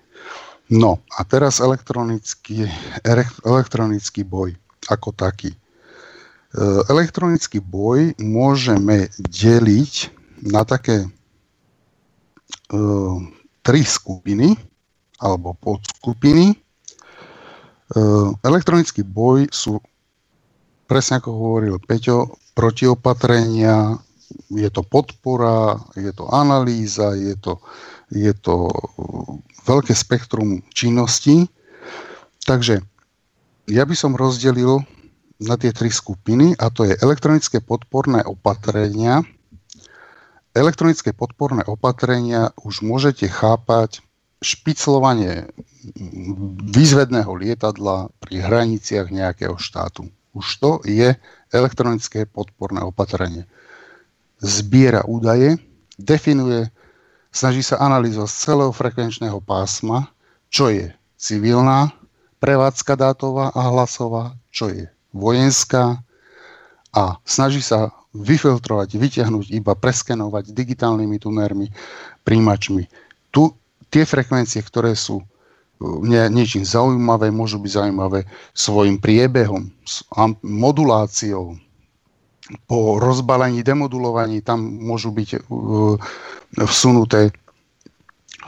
No a teraz elektronický, elektronický boj ako taký. Uh, elektronický boj môžeme deliť na také uh, tri skupiny alebo podskupiny. Ehm, elektronický boj sú, presne ako hovoril Peťo, protiopatrenia, je to podpora, je to analýza, je to, je to veľké spektrum činností. Takže ja by som rozdelil na tie tri skupiny a to je elektronické podporné opatrenia. Elektronické podporné opatrenia už môžete chápať špiclovanie výzvedného lietadla pri hraniciach nejakého štátu. Už to je elektronické podporné opatrenie. Zbiera údaje, definuje, snaží sa analýzovať z celého frekvenčného pásma, čo je civilná, prevádzka dátová a hlasová, čo je vojenská a snaží sa vyfiltrovať, vyťahnuť, iba preskenovať digitálnymi tunermi, príjimačmi. Tu tie frekvencie, ktoré sú nie, niečím zaujímavé, môžu byť zaujímavé svojim priebehom, moduláciou. Po rozbalení, demodulovaní tam môžu byť uh, vsunuté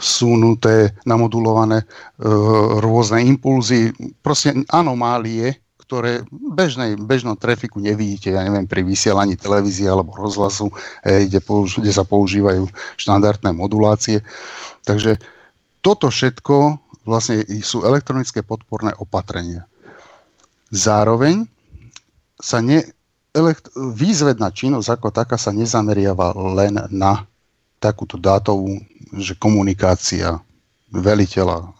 vsunuté, namodulované uh, rôzne impulzy, proste anomálie, ktoré v bežnom trafiku nevidíte, ja neviem, pri vysielaní televízie alebo rozhlasu, eh, kde, použ- kde sa používajú štandardné modulácie. Takže toto všetko vlastne sú elektronické podporné opatrenia. Zároveň sa ne, elekt, výzvedná činnosť ako taká sa nezameriava len na takúto dátovú, že komunikácia veliteľa,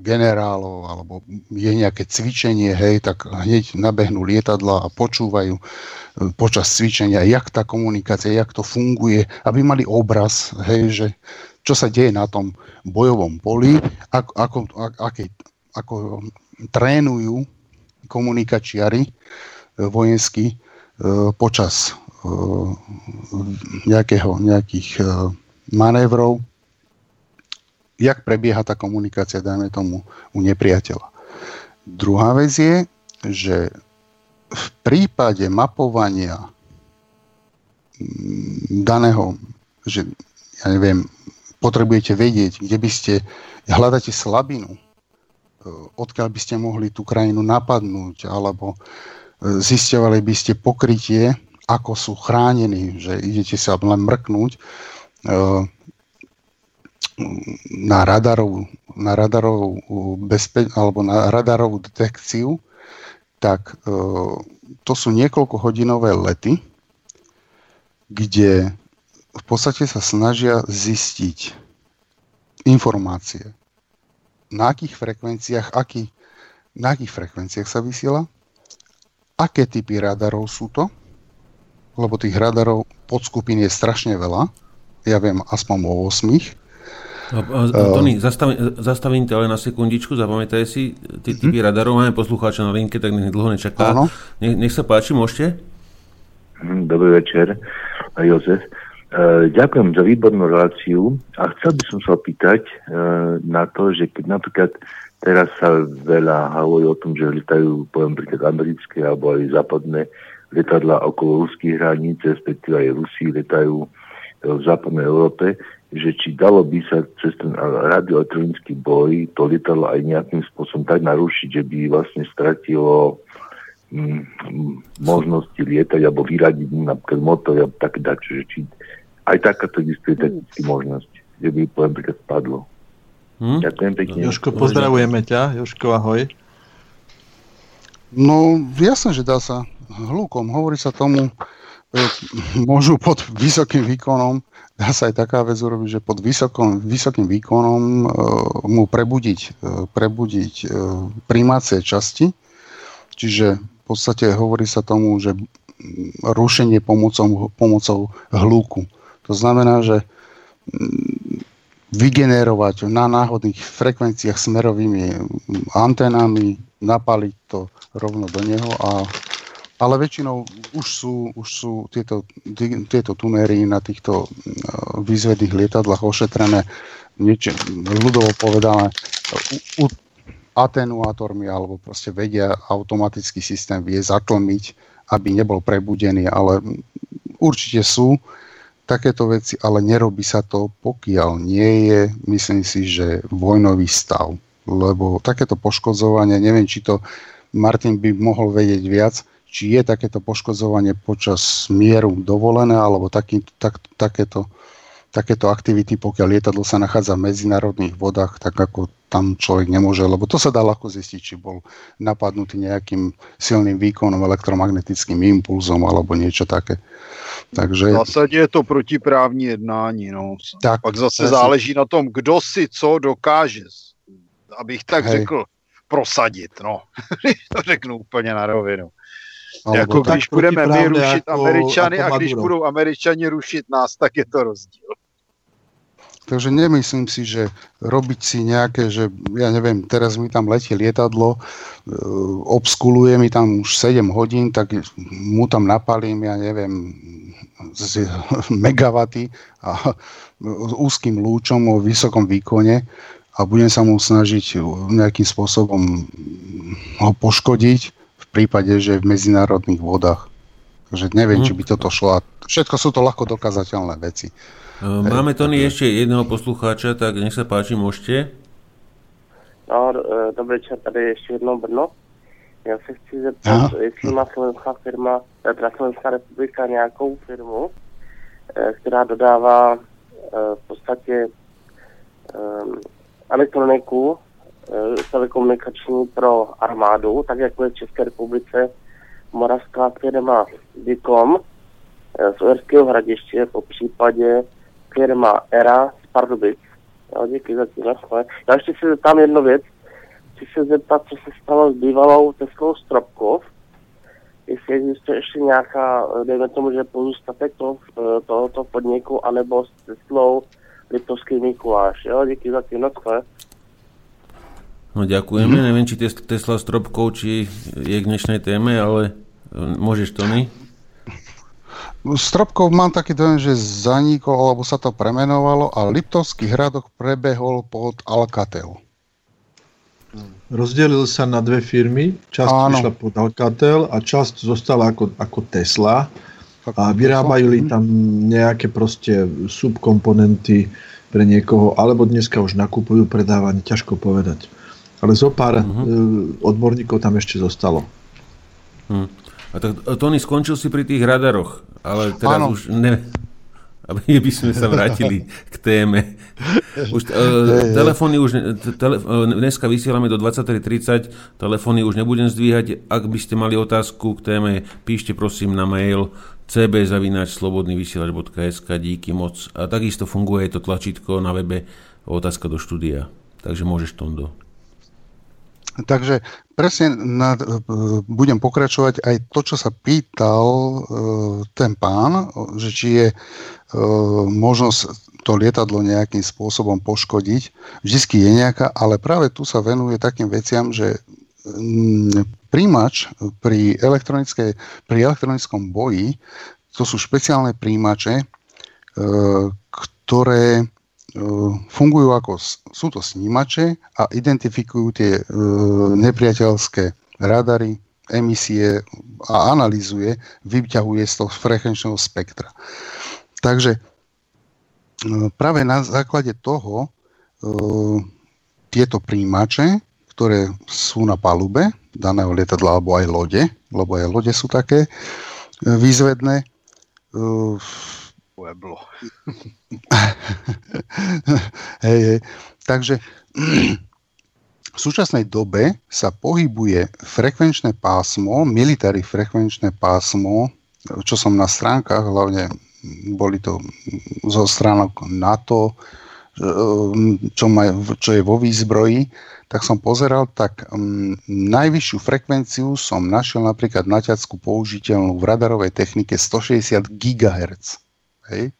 generálov, alebo je nejaké cvičenie, hej, tak hneď nabehnú lietadla a počúvajú e, počas cvičenia, jak tá komunikácia, jak to funguje, aby mali obraz, hej, že čo sa deje na tom bojovom poli, ako, ako, ako, ako trénujú komunikačiari e, vojenský e, počas e, nejakého, nejakých manévrov, jak prebieha tá komunikácia, dajme tomu, u nepriateľa. Druhá vec je, že v prípade mapovania daného, že ja neviem, potrebujete vedieť, kde by ste, hľadáte slabinu, e, odkiaľ by ste mohli tú krajinu napadnúť, alebo e, zistovali by ste pokrytie, ako sú chránení, že idete sa len mrknúť e, na radarovú, na radarovú bezpe- alebo na radarovú detekciu, tak to sú niekoľko hodinové lety, kde v podstate sa snažia zistiť informácie, na akých frekvenciách, aký, na akých frekvenciách sa vysiela, aké typy radarov sú to, lebo tých radarov skupín je strašne veľa, ja viem aspoň o 8, Tony, zastavím, zastavím ťa ale na sekundičku, zapamätaj si, ty typy hmm. radarov, máme poslucháča na linke, tak nech dlho nečaká. Nech, nech sa páči, môžete? Hm, dobrý večer, Jozef. Ďakujem za výbornú reláciu a chcel by som sa opýtať na to, že keď napríklad teraz sa veľa hovorí o tom, že lietajú, poviem príklad americké alebo aj západné lietadla okolo ruských hraníc, respektíve aj Rusi letajú v západnej Európe, že či dalo by sa cez ten radioelektronický boj to lietadlo aj nejakým spôsobom tak narušiť, že by vlastne stratilo mm, možnosti lietať alebo vyradiť napríklad motor a tak že či aj takáto existuje technický možnosť, že by poviem príklad spadlo. Hm? Ďakujem pekne. Joško, pozdravujeme ťa. Joško, ahoj. No, jasné, že dá sa hlukom. Hovorí sa tomu, môžu pod vysokým výkonom, dá sa aj taká vec urobiť, že pod vysokom, vysokým výkonom e, mu prebudiť, e, prebudiť e, primácie časti. Čiže v podstate hovorí sa tomu, že rušenie pomocou, pomocou hluku. To znamená, že vygenerovať na náhodných frekvenciách smerovými antenami, napaliť to rovno do neho a ale väčšinou už sú, už sú tieto, tieto tunéry na týchto výzvedných lietadlách ošetrené niečo, ľudovo povedané u, atenuátormi alebo proste vedia automatický systém vie zatlmiť, aby nebol prebudený, ale určite sú takéto veci, ale nerobí sa to, pokiaľ nie je, myslím si, že vojnový stav. Lebo takéto poškodzovanie, neviem, či to Martin by mohol vedieť viac, či je takéto poškodzovanie počas mieru dovolené, alebo taký, tak, takéto, takéto aktivity, pokiaľ lietadlo sa nachádza v medzinárodných vodách, tak ako tam človek nemôže, lebo to sa dá ľahko zistiť, či bol napadnutý nejakým silným výkonom, elektromagnetickým impulzom alebo niečo také. Takže... V zásadě je to protiprávní jednání. No. Tak, Pak zase záleží na tom, kdo si co dokáže, abych tak Hej. řekl, prosadit. No. to řeknu úplně na rovinu. Alebo jako když budeme my rušit ako, Američany ako a když budou Američani rušit nás, tak je to rozdíl. Takže nemyslím si, že robiť si nejaké, že ja neviem, teraz mi tam letí lietadlo, e, obskuluje mi tam už 7 hodín, tak mu tam napalím, ja neviem, z megawaty a úzkým lúčom o vysokom výkone a budem sa mu snažiť nejakým spôsobom ho poškodiť, prípade, že v medzinárodných vodách. Takže neviem, hmm. či by toto šlo. Všetko sú to ľahko dokázateľné veci. E, máme Tony ešte jedného poslucháča, tak nech sa páči, môžete. No, e, dobrý čas, tady ještě jedno Brno. Já se chci zeptat, Aha. jestli má slovenská firma, e, teda Slovenská republika nějakou firmu, která dodává v podstatě elektroniku Eh, telekomunikační pro armádu, tak jako je v České republice moravská firma Dicom eh, z Uherského hradiště, po případě firma ERA z Pardubic. Jo, díky za tím. Já ještě se zeptám jednu věc. Chci se zeptat, co se stalo s bývalou Teskou Stropkov, jestli existuje ještě nějaká, eh, dejme tomu, že pozůstatek to, tohoto podniku, anebo s Teslou Litovský Mikuláš. Jo, díky za tím. No ďakujeme, mm-hmm. neviem, či Tesla stropkov, či je k dnešnej téme, ale e, môžeš, Tony? Stropkov mám taký dojem, že zanikol, alebo sa to premenovalo a Liptovský hradok prebehol pod Alcatel. Rozdelil sa na dve firmy, časť Áno. išla pod Alcatel a časť zostala ako, ako Tesla a vyrábajú tam nejaké proste subkomponenty pre niekoho, alebo dneska už nakupujú predávanie, ťažko povedať ale zo pár uh-huh. odborníkov tam ešte zostalo. Hmm. A tak Tony, skončil si pri tých radaroch, ale teraz ano. už ne, aby by sme sa vrátili k téme. Už, uh, telefóny už, tele, uh, dneska vysielame do 23.30, telefóny už nebudem zdvíhať. Ak by ste mali otázku k téme, píšte prosím na mail cbzavináčslobodnyvysielač.sk díky moc. A takisto funguje to tlačítko na webe otázka do štúdia. Takže môžeš, Tondo. Takže presne na, budem pokračovať aj to, čo sa pýtal e, ten pán, že či je e, možnosť to lietadlo nejakým spôsobom poškodiť. Vždycky je nejaká, ale práve tu sa venuje takým veciam, že mm, príjimač pri, pri elektronickom boji, to sú špeciálne príjimače, e, ktoré e, fungujú ako, sú to snímače a identifikujú tie e, nepriateľské radary, emisie a analizuje, vyťahuje z toho frekvenčného spektra. Takže práve na základe toho tieto príjimače, ktoré sú na palube daného lietadla alebo aj lode, lebo aj lode sú také výzvedné, Pueblo. hej, hej. Takže v súčasnej dobe sa pohybuje frekvenčné pásmo, military frekvenčné pásmo, čo som na stránkach, hlavne boli to zo stránok NATO, čo, maj, čo je vo výzbroji, tak som pozeral, tak um, najvyššiu frekvenciu som našiel napríklad na ťacku použiteľnú v radarovej technike 160 GHz. Hej.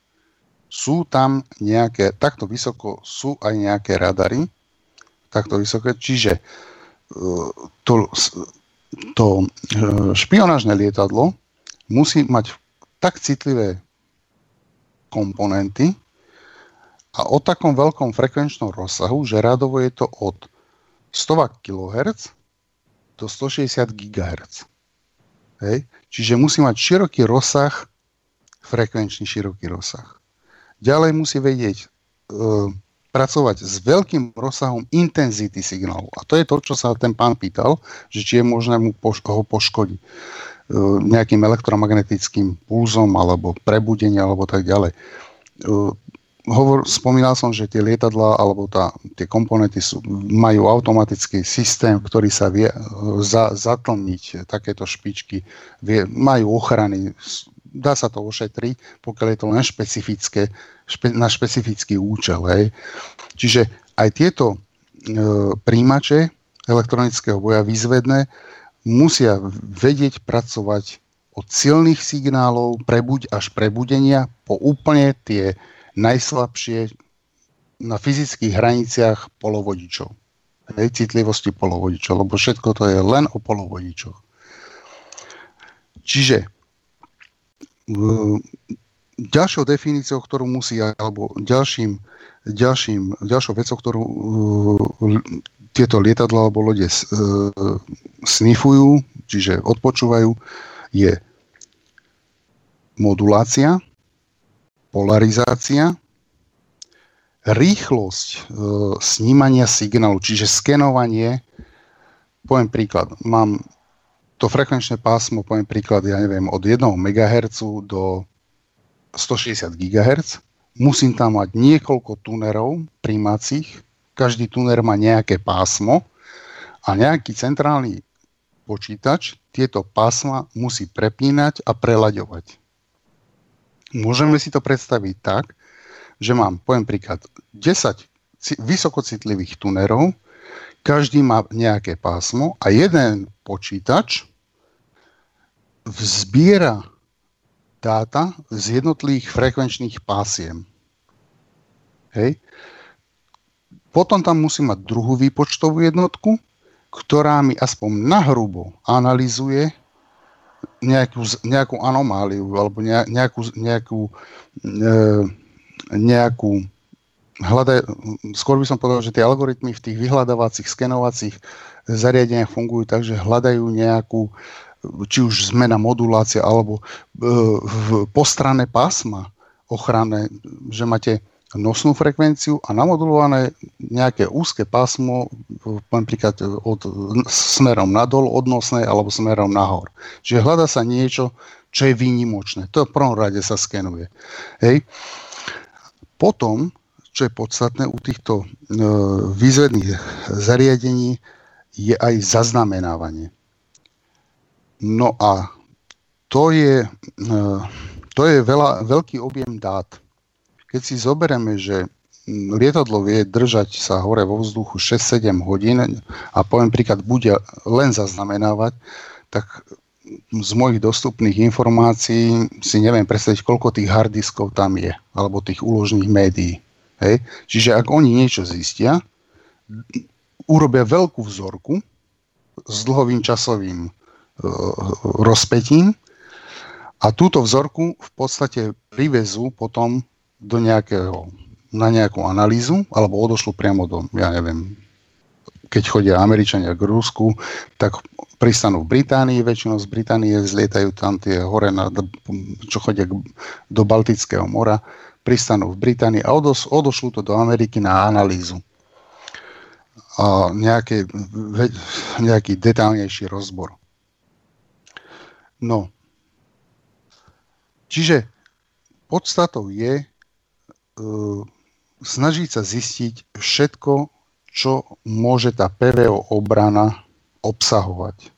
Sú tam nejaké, takto vysoko sú aj nejaké radary, takto vysoké, čiže uh, to, to uh, špionážne lietadlo musí mať tak citlivé komponenty a o takom veľkom frekvenčnom rozsahu, že radovo je to od 100 kHz do 160 GHz. Hej. Čiže musí mať široký rozsah frekvenčný široký rozsah. Ďalej musí vedieť e, pracovať s veľkým rozsahom intenzity signálu. A to je to, čo sa ten pán pýtal, že či je možné mu poš- ho poškodiť e, nejakým elektromagnetickým pulzom alebo prebudením alebo tak ďalej. E, hovor, spomínal som, že tie lietadlá alebo tá, tie komponenty sú, majú automatický systém, ktorý sa vie e, za, zatlmiť takéto špičky, vie, majú ochrany, dá sa to ošetriť, pokiaľ je to len špecifické, špe, na špecifický účel. Hej. Čiže aj tieto e, príjimače elektronického boja výzvedné musia vedieť pracovať od silných signálov prebuď až prebudenia po úplne tie najslabšie na fyzických hraniciach polovodičov. Hej, citlivosti polovodičov, lebo všetko to je len o polovodičoch. Čiže ďalšou definíciou, ktorú musí, alebo ďalším, ďalším, ďalšou vecou, ktorú tieto lietadla alebo lode snifujú, čiže odpočúvajú, je modulácia, polarizácia, rýchlosť e, snímania signálu, čiže skenovanie, poviem príklad, mám to frekvenčné pásmo, poviem príklad, ja neviem, od 1 MHz do 160 GHz. Musím tam mať niekoľko tunerov príjmacích. Každý tuner má nejaké pásmo a nejaký centrálny počítač tieto pásma musí prepínať a prelaďovať. Môžeme si to predstaviť tak, že mám, poviem príklad, 10 vysokocitlivých tunerov, každý má nejaké pásmo a jeden počítač vzbiera dáta z jednotlivých frekvenčných pásiem. Hej. Potom tam musím mať druhú výpočtovú jednotku, ktorá mi aspoň nahrubo analizuje nejakú, nejakú anomáliu alebo nejakú, nejakú, e, nejakú hľadaj, skôr by som povedal, že tie algoritmy v tých vyhľadávacích, skenovacích zariadeniach fungujú tak, že hľadajú nejakú či už zmena modulácia alebo e, v postrané pásma ochranné, že máte nosnú frekvenciu a namodulované nejaké úzke pásmo, napríklad od, smerom nadol odnosnej alebo smerom nahor. Čiže hľada sa niečo, čo je výnimočné. To v prvom rade sa skenuje. Hej. Potom, čo je podstatné u týchto e, výzvedných zariadení, je aj zaznamenávanie. No a to je, e, to je veľa, veľký objem dát. Keď si zoberieme, že lietadlo vie držať sa hore vo vzduchu 6-7 hodín a poviem príklad bude len zaznamenávať, tak z mojich dostupných informácií si neviem predstaviť, koľko tých harddiskov tam je, alebo tých úložných médií. Hej? Čiže ak oni niečo zistia, urobia veľkú vzorku s dlhovým časovým rozpetím a túto vzorku v podstate privezú potom do nejakého, na nejakú analýzu alebo odošlu priamo do, ja neviem, keď chodia Američania k Rusku, tak pristanú v Británii, väčšinou z Británie zlietajú tam tie hore, na, čo chodia do Baltického mora, pristanú v Británii a odos, odošlú to do Ameriky na analýzu. A nejaké, nejaký detálnejší rozbor. No. Čiže podstatou je e, snažiť sa zistiť všetko, čo môže tá PVO obrana obsahovať.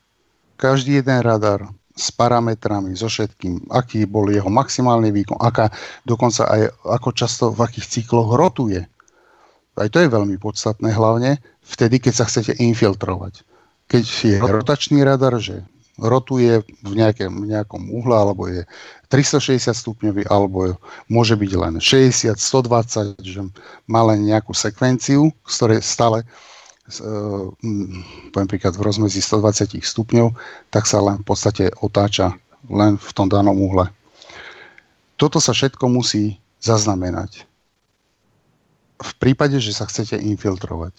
Každý jeden radar s parametrami, so všetkým, aký bol jeho maximálny výkon, aká, dokonca aj ako často v akých cykloch rotuje. Aj to je veľmi podstatné, hlavne vtedy, keď sa chcete infiltrovať. Keď je rotačný radar, že rotuje v nejakém, nejakom uhle, alebo je 360 stupňový, alebo môže byť len 60, 120, že má len nejakú sekvenciu, z ktorej stále uh, poviem príklad v rozmedzi 120 stupňov, tak sa len v podstate otáča len v tom danom uhle. Toto sa všetko musí zaznamenať. V prípade, že sa chcete infiltrovať.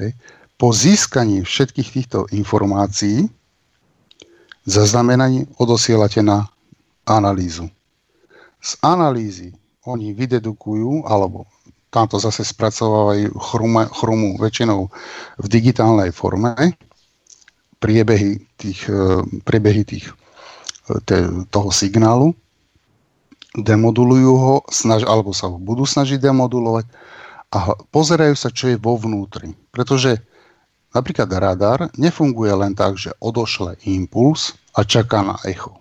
Hej. Po získaní všetkých týchto informácií zaznamenaní odosielate na analýzu. Z analýzy oni vydedukujú, alebo tamto zase spracovávajú chrume, chrumu väčšinou v digitálnej forme, priebehy tých, e, priebehy tých, e, te, toho signálu, demodulujú ho, snaž, alebo sa ho budú snažiť demodulovať a pozerajú sa, čo je vo vnútri. Pretože Napríklad radar nefunguje len tak, že odošle impuls a čaká na echo.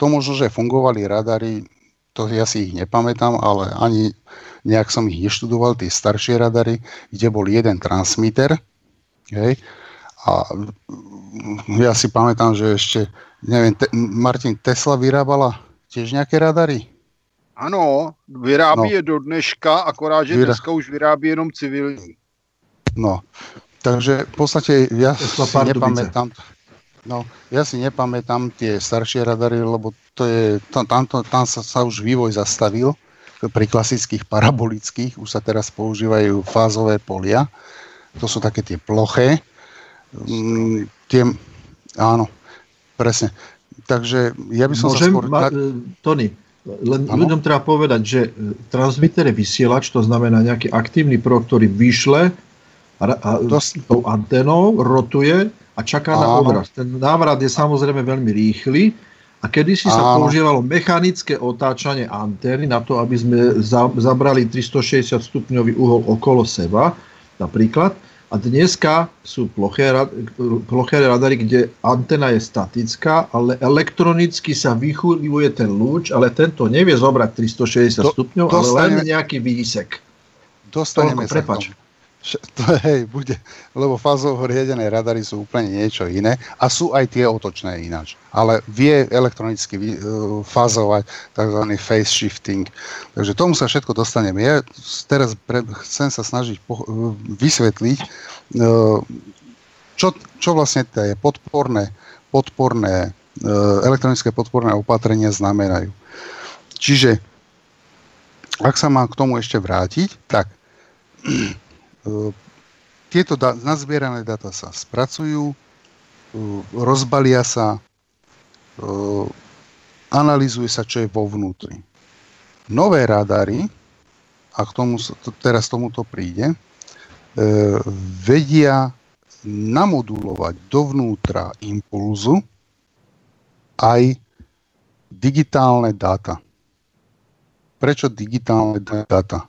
To možno, že fungovali radary, to ja si ich nepamätám, ale ani nejak som ich neštudoval, tie staršie radary, kde bol jeden transmitter, hej, a ja si pamätám, že ešte, neviem, te, Martin Tesla vyrábala tiež nejaké radary? Ano, vyrábí no. je do dneška, akorát, že Vyrá... dneska už vyrábí jenom civilní. No, Takže v podstate ja si nepamätám, no, ja si nepamätám tie staršie radary, lebo to je, tam, tam, tam sa, sa už vývoj zastavil pri klasických parabolických, už sa teraz používajú fázové polia, to sú také tie ploché, mm, tie, áno, presne. Takže ja by som Môžem, sa skôr... Ma, Tony, len ano? ľuďom treba povedať, že e, transmitter je vysielač, to znamená nejaký aktívny prúd, ktorý vyšle a tou antenou rotuje a čaká Áno. na obraz. Ten návrat je samozrejme veľmi rýchly a kedysi sa používalo mechanické otáčanie antény na to, aby sme za, zabrali 360 stupňový uhol okolo seba napríklad. A dneska sú ploché, ploché radary, kde antena je statická, ale elektronicky sa vychúľuje ten lúč, ale tento nevie zobrať 360 Do, stupňov, ale len nejaký výsek. Dostaneme Toľko, sa prepač. Tomu. To hej, bude, lebo fázovo riedené radary sú úplne niečo iné a sú aj tie otočné ináč. Ale vie elektronicky uh, fázovať tzv. phase shifting. Takže tomu sa všetko dostaneme. Ja teraz pre, chcem sa snažiť po, uh, vysvetliť, uh, čo, čo vlastne tie podporné, podporné elektronické podporné opatrenia znamenajú. Čiže, ak sa mám k tomu ešte vrátiť, tak E, tieto da- nazbierané dáta sa spracujú, e, rozbalia sa, e, analýzuje sa, čo je vo vnútri. Nové radary, a k tomu, teraz tomuto príde, vedia namodulovať dovnútra impulzu aj digitálne dáta. Prečo digitálne dáta?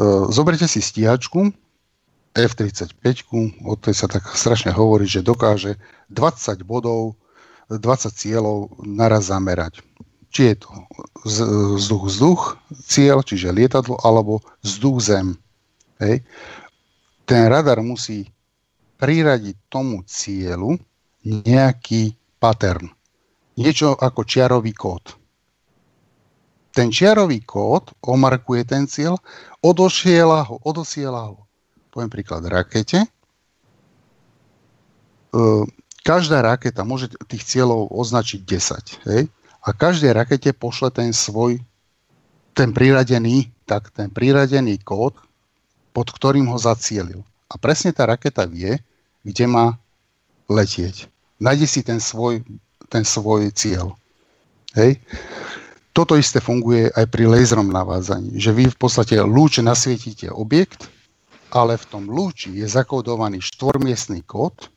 E, zoberte si stíhačku F-35, o tej sa tak strašne hovorí, že dokáže 20 bodov, 20 cieľov naraz zamerať. Či je to vzduch-vzduch cieľ, čiže lietadlo, alebo vzduch-zem. Hej. Ten radar musí priradiť tomu cieľu nejaký pattern. Niečo ako čiarový kód. Ten čiarový kód omarkuje ten cieľ, odosiela ho, odosiela ho. Poviem príklad rakete. E, každá raketa môže tých cieľov označiť 10. Hej? A každej rakete pošle ten svoj, ten priradený, tak ten priradený kód, pod ktorým ho zacielil. A presne tá raketa vie, kde má letieť. Nájde si ten svoj, ten svoj cieľ. Hej? Toto isté funguje aj pri laserom navádzaní, že vy v podstate lúče nasvietíte objekt, ale v tom lúči je zakódovaný štvormiestný kód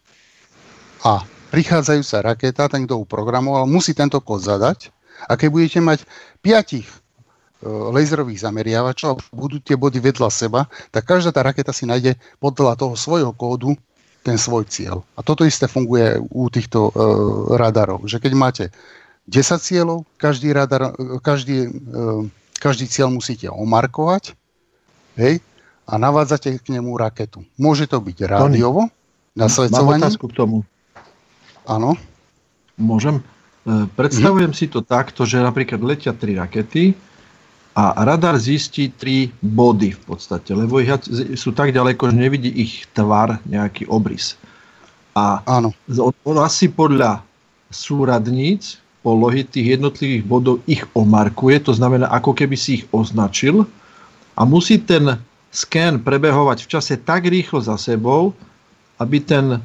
a prichádzajúca raketa, ten, kto uprogramoval, musí tento kód zadať a keď budete mať piatich e, laserových zameriavačov, budú tie body vedľa seba, tak každá tá raketa si nájde podľa toho svojho kódu ten svoj cieľ. A toto isté funguje u týchto uh, radarov, že keď máte 10 cieľov, každý, radar, každý, e, každý cieľ musíte omarkovať hej, a navádzate k nemu raketu. Môže to byť rádiovo, nasvedcovanie. Mám otázku k tomu. Áno. Môžem? E, predstavujem mm. si to takto, že napríklad letia tri rakety a radar zistí tri body v podstate, lebo ich sú tak ďaleko, že nevidí ich tvar, nejaký obrys. A Áno. on asi podľa súradníc polohy tých jednotlivých bodov ich omarkuje, to znamená, ako keby si ich označil a musí ten sken prebehovať v čase tak rýchlo za sebou, aby ten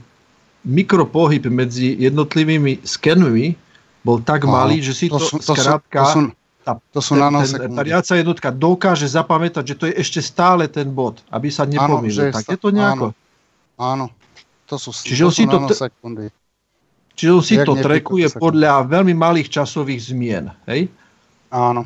mikropohyb medzi jednotlivými skenmi bol tak no, malý, že si to, to, to skrátka... To sú, tá, to sú ten, ten, tá riaca jednotka dokáže zapamätať, že to je ešte stále ten bod, aby sa nepomýlil. Tak je to nejako? Áno, áno. To sú, Čiže to sú si nanosekundy. Čiže on si Jak to trekuje podľa veľmi malých časových zmien. Hej? Áno.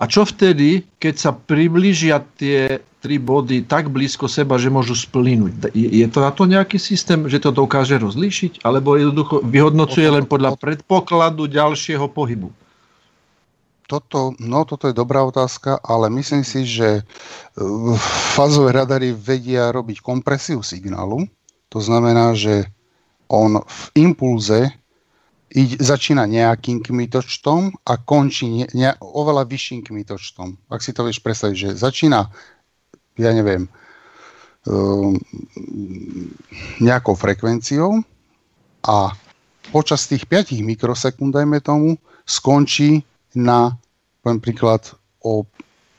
A čo vtedy, keď sa priblížia tie tri body tak blízko seba, že môžu splínuť? Je, to na to nejaký systém, že to dokáže rozlíšiť? Alebo jednoducho vyhodnocuje len podľa predpokladu ďalšieho pohybu? Toto, no, toto je dobrá otázka, ale myslím si, že e, fázové radary vedia robiť kompresiu signálu. To znamená, že on v impulze ide, začína nejakým kmitočtom a končí ne, ne, oveľa vyšším kmitočtom. Ak si to vieš predstaviť, že začína, ja neviem, um, nejakou frekvenciou a počas tých 5 mikrosekúnd, dajme tomu, skončí na, poviem príklad, o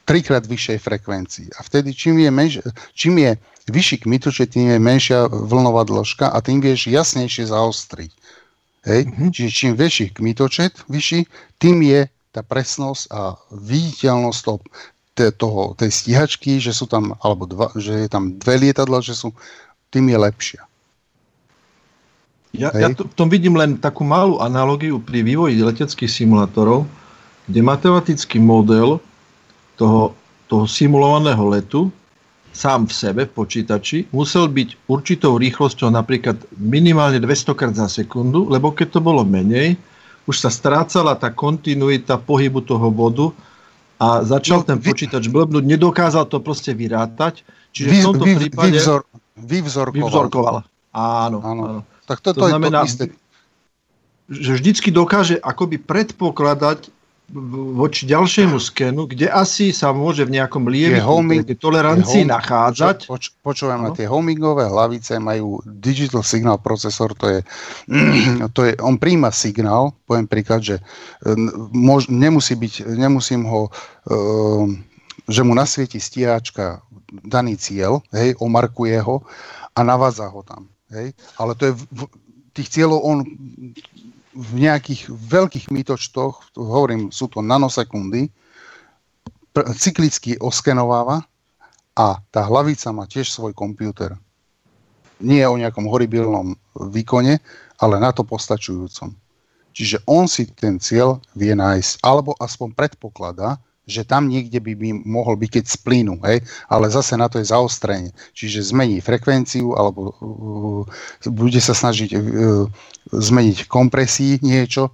trikrát vyššej frekvencii. A vtedy, čím je, menš, čím je vyšší kmitočet, tým je menšia vlnová dĺžka a tým vieš jasnejšie zaostriť. Hej? Mm-hmm. Čiže čím väčší kmitočet, vyšší, tým je tá presnosť a viditeľnosť toho, toho, tej stíhačky, že sú tam, alebo dva, že je tam dve lietadla, že sú, tým je lepšia. Ja, ja to, v tom vidím len takú malú analogiu pri vývoji leteckých simulátorov, kde matematický model toho, toho simulovaného letu sám v sebe v počítači musel byť určitou rýchlosťou napríklad minimálne 200 krát za sekundu, lebo keď to bolo menej, už sa strácala tá kontinuita pohybu toho bodu a začal no, ten počítač blbnúť, nedokázal to proste vyrátať. Čiže vy, v tomto vy, prípade... Vyvzor, vyvzorkoval. vyvzorkoval. Áno, áno. áno. Tak to, to, to znamená, to isté. že vždycky dokáže akoby predpokladať voči ďalšiemu skenu, kde asi sa môže v nejakom lieviku tolerancii home, nachádzať. Poč, poč, počúvame, no? tie homingové hlavice majú digital signal procesor, to je, to je on príjma signál, poviem príklad, že mož, nemusí byť, nemusím ho, uh, že mu nasvieti stíhačka daný cieľ, hej, omarkuje ho a navádza ho tam. Hej? Ale to je v, tých cieľov on v nejakých veľkých mýtočtoch, hovorím, sú to nanosekundy, cyklicky oskenováva a tá hlavica má tiež svoj počítač. Nie o nejakom horibilnom výkone, ale na to postačujúcom. Čiže on si ten cieľ vie nájsť, alebo aspoň predpokladá, že tam niekde by, by mohol byť, keď splínu, hej? ale zase na to je zaostrenie. Čiže zmení frekvenciu alebo uh, bude sa snažiť uh, zmeniť kompresii niečo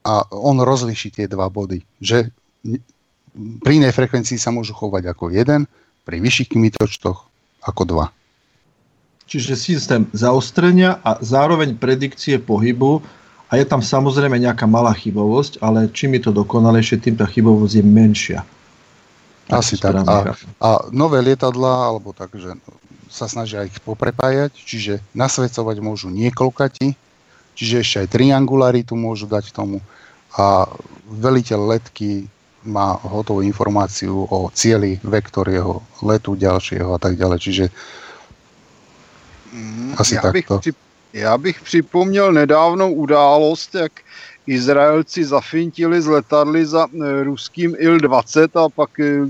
a on rozliší tie dva body. Že pri inej frekvencii sa môžu chovať ako jeden, pri vyšších kmitočtoch ako dva. čiže systém zaostrenia a zároveň predikcie pohybu a je tam samozrejme nejaká malá chybovosť, ale čím je to dokonalejšie, tým tá chybovosť je menšia. Asi tak. A, a nové lietadlá, alebo tak, že sa snažia ich poprepájať, čiže nasvedcovať môžu niekoľkati, čiže ešte aj triangularitu môžu dať tomu a veliteľ letky má hotovú informáciu o cieli, vektor jeho letu ďalšieho a tak ďalej. Čiže mm, asi já takto. Bych já bych připomněl nedávnou událost, jak Izraelci zafintili z letadly za e, ruským Il-20 a pak e,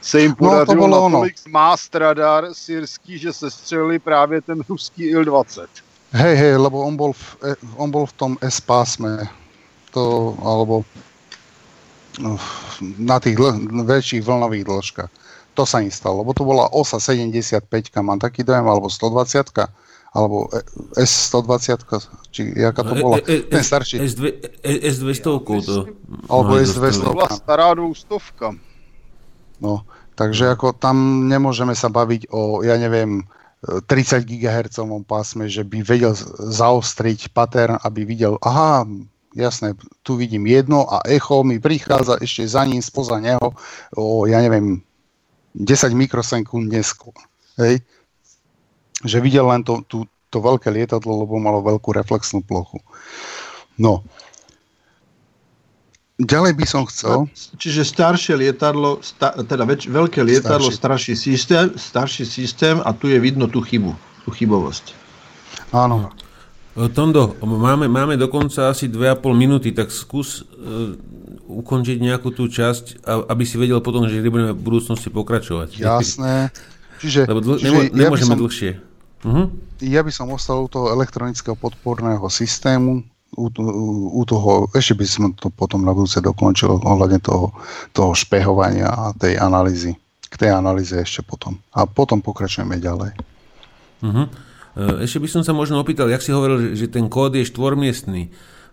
se jim podařilo no, natolik zmást radar syrský, že se střelili právě ten ruský Il-20. Hej, hej, lebo on bol v, e, on bol v tom S-pásme, to, alebo na tých dl- väčších vlnových dĺžkach. To sa im stalo, lebo to bola OSA 75, mám taký dojem, alebo 120, alebo S120, či jaká to bola, e, e, ten starší. S200 to. Alebo S200. To bola stará dvoustovka. No, takže ako tam nemôžeme sa baviť o, ja neviem, 30 GHz pásme, že by vedel zaostriť pattern, aby videl, aha, jasné, tu vidím jedno a echo mi prichádza ešte za ním, spoza neho, o, ja neviem, 10 mikrosekúnd neskôr. Hej? Že videl len to, tú, to veľké lietadlo, lebo malo veľkú reflexnú plochu. No. Ďalej by som chcel... Čiže staršie lietadlo, sta, teda väč, veľké lietadlo, starší. starší systém, starší systém a tu je vidno tú chybu, tú chybovosť. Áno. E, Tondo, máme, máme dokonca asi 2,5 minúty, tak skús uh, ukončiť nejakú tú časť, aby si vedel potom, že budeme v budúcnosti pokračovať. Jasné. Čiže, Lebo dl- čiže nemôžeme ja som, dlhšie. Uh-huh. Ja by som ostal u toho elektronického podporného systému, u, u, u toho, ešte by som to potom na budúce dokončil ohľadne toho, toho špehovania a tej analýzy. K tej analýze ešte potom. A potom pokračujeme ďalej. Uh-huh. Ešte by som sa možno opýtal, jak si hovoril, že ten kód je štvormiestný.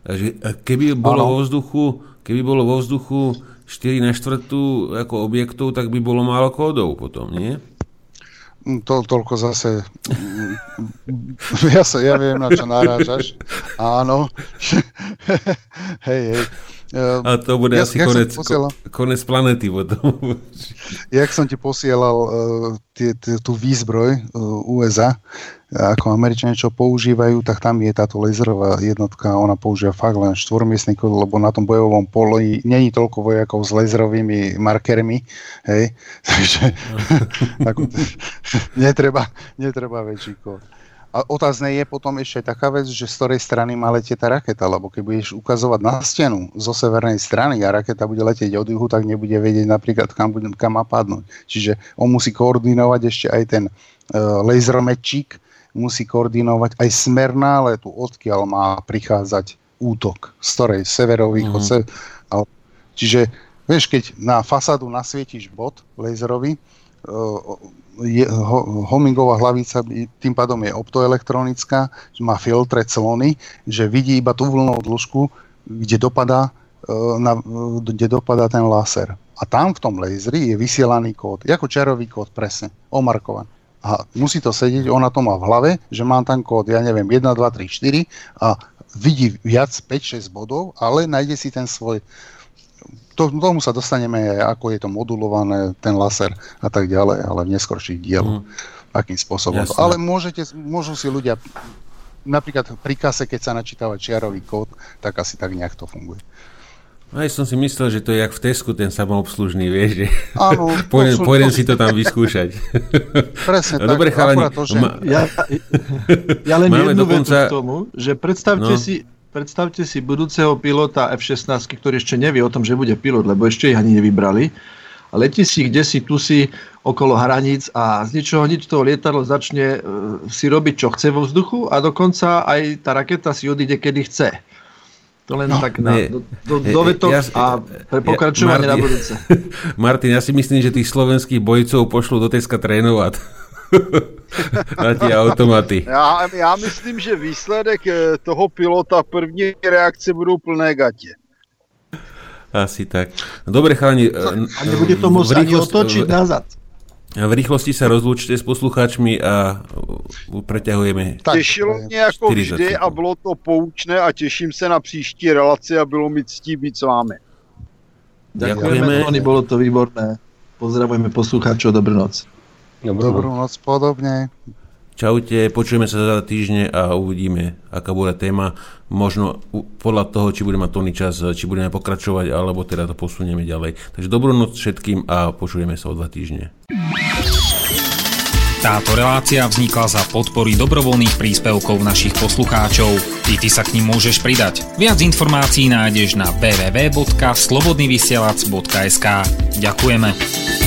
Že eh, keby bolo vo vzduchu, keby bolo vo vzduchu 4 na 4 ako objektov, tak by bolo málo kódov potom, nie? Mm, to, toľko zase... Mm, ja, sa, ja viem, na čo narážaš. Áno. hej, hej. Ehm, A to bude ja, asi konec, posielal, konec planety potom. jak som ti posielal uh, tie, tie, tú výzbroj uh, USA, ako Američania čo používajú, tak tam je táto laserová jednotka, ona používa fakt len štvormiestný kód, lebo na tom bojovom poli není toľko vojakov s laserovými markermi, hej, takže ako, netreba, netreba väčší kód. A otázne je potom ešte taká vec, že z ktorej strany má letieť tá raketa, lebo keď budeš ukazovať na stenu zo severnej strany a raketa bude letieť od juhu, tak nebude vedieť napríklad, kam, bude, kam má padnúť. Čiže on musí koordinovať ešte aj ten uh, lasermečík, musí koordinovať aj smer náletu, odkiaľ má prichádzať útok, z ktorej severovýchod. Mm. Se, čiže vieš, keď na fasádu nasvietíš bod laserový, uh, je, ho, homingová hlavica tým pádom je optoelektronická, má filtre clony, že vidí iba tú vlnovú dĺžku, kde dopadá, e, na, kde dopadá ten láser. A tam v tom lasery je vysielaný kód, ako čarový kód presne, omarkovaný. A musí to sedieť, ona to má v hlave, že mám tam kód, ja neviem, 1, 2, 3, 4 a vidí viac 5-6 bodov, ale nájde si ten svoj to, tomu sa dostaneme, ako je to modulované, ten laser a tak ďalej, ale v neskorších dieloch. Mm. Akým spôsobom. Jasne. Ale môžete, môžu si ľudia napríklad pri kase, keď sa načítava čiarový kód, tak asi tak nejak to funguje. Aj som si myslel, že to je jak v Tesku ten samoobslužný, vieš, že Áno, pôjdem, to, pôjdem to, si to tam vyskúšať. Presne no, tak. Dobre, chalani, to, že... ma... ja, ja len Máme jednu dokonca... k tomu, že predstavte no. si, predstavte si budúceho pilota F-16, ktorý ešte nevie o tom, že bude pilot, lebo ešte ich ani nevybrali. A letí si kde si, tu si, okolo hraníc a z ničoho nič toho lietadlo začne e, si robiť, čo chce vo vzduchu a dokonca aj tá raketa si odíde, kedy chce. To len no, tak na, do, do, do vetok ja, a pre pokračovanie ja, Martin, na budúce. Martin, ja si myslím, že tých slovenských bojcov pošlú do Teska trénovať. Na tie automaty. Já, já myslím, že výsledek eh, toho pilota první reakce budou plné gatě. Asi tak. Dobre, chalani. A nebude to môcť ani otočiť nazad. V rýchlosti sa rozlúčte s poslucháčmi a preťahujeme. Tak, Těšilo mě jako vždy a bylo to poučné a těším se na příští relaci a bylo mi ctí být s vámi. Ďakujeme, Tony, bolo to výborné. Pozdravujeme poslucháčov, dobrú noc. Dobrú, dobrú noc, podobne. Čaute, počujeme sa za týždne a uvidíme, aká bude téma. Možno podľa toho, či budeme mať Tony čas, či budeme pokračovať, alebo teda to posunieme ďalej. Takže dobrú noc všetkým a počujeme sa o dva týždne. Táto relácia vznikla za podpory dobrovoľných príspevkov našich poslucháčov. Ty, ty sa k ním môžeš pridať. Viac informácií nájdeš na www.slobodnyvysielac.sk Ďakujeme.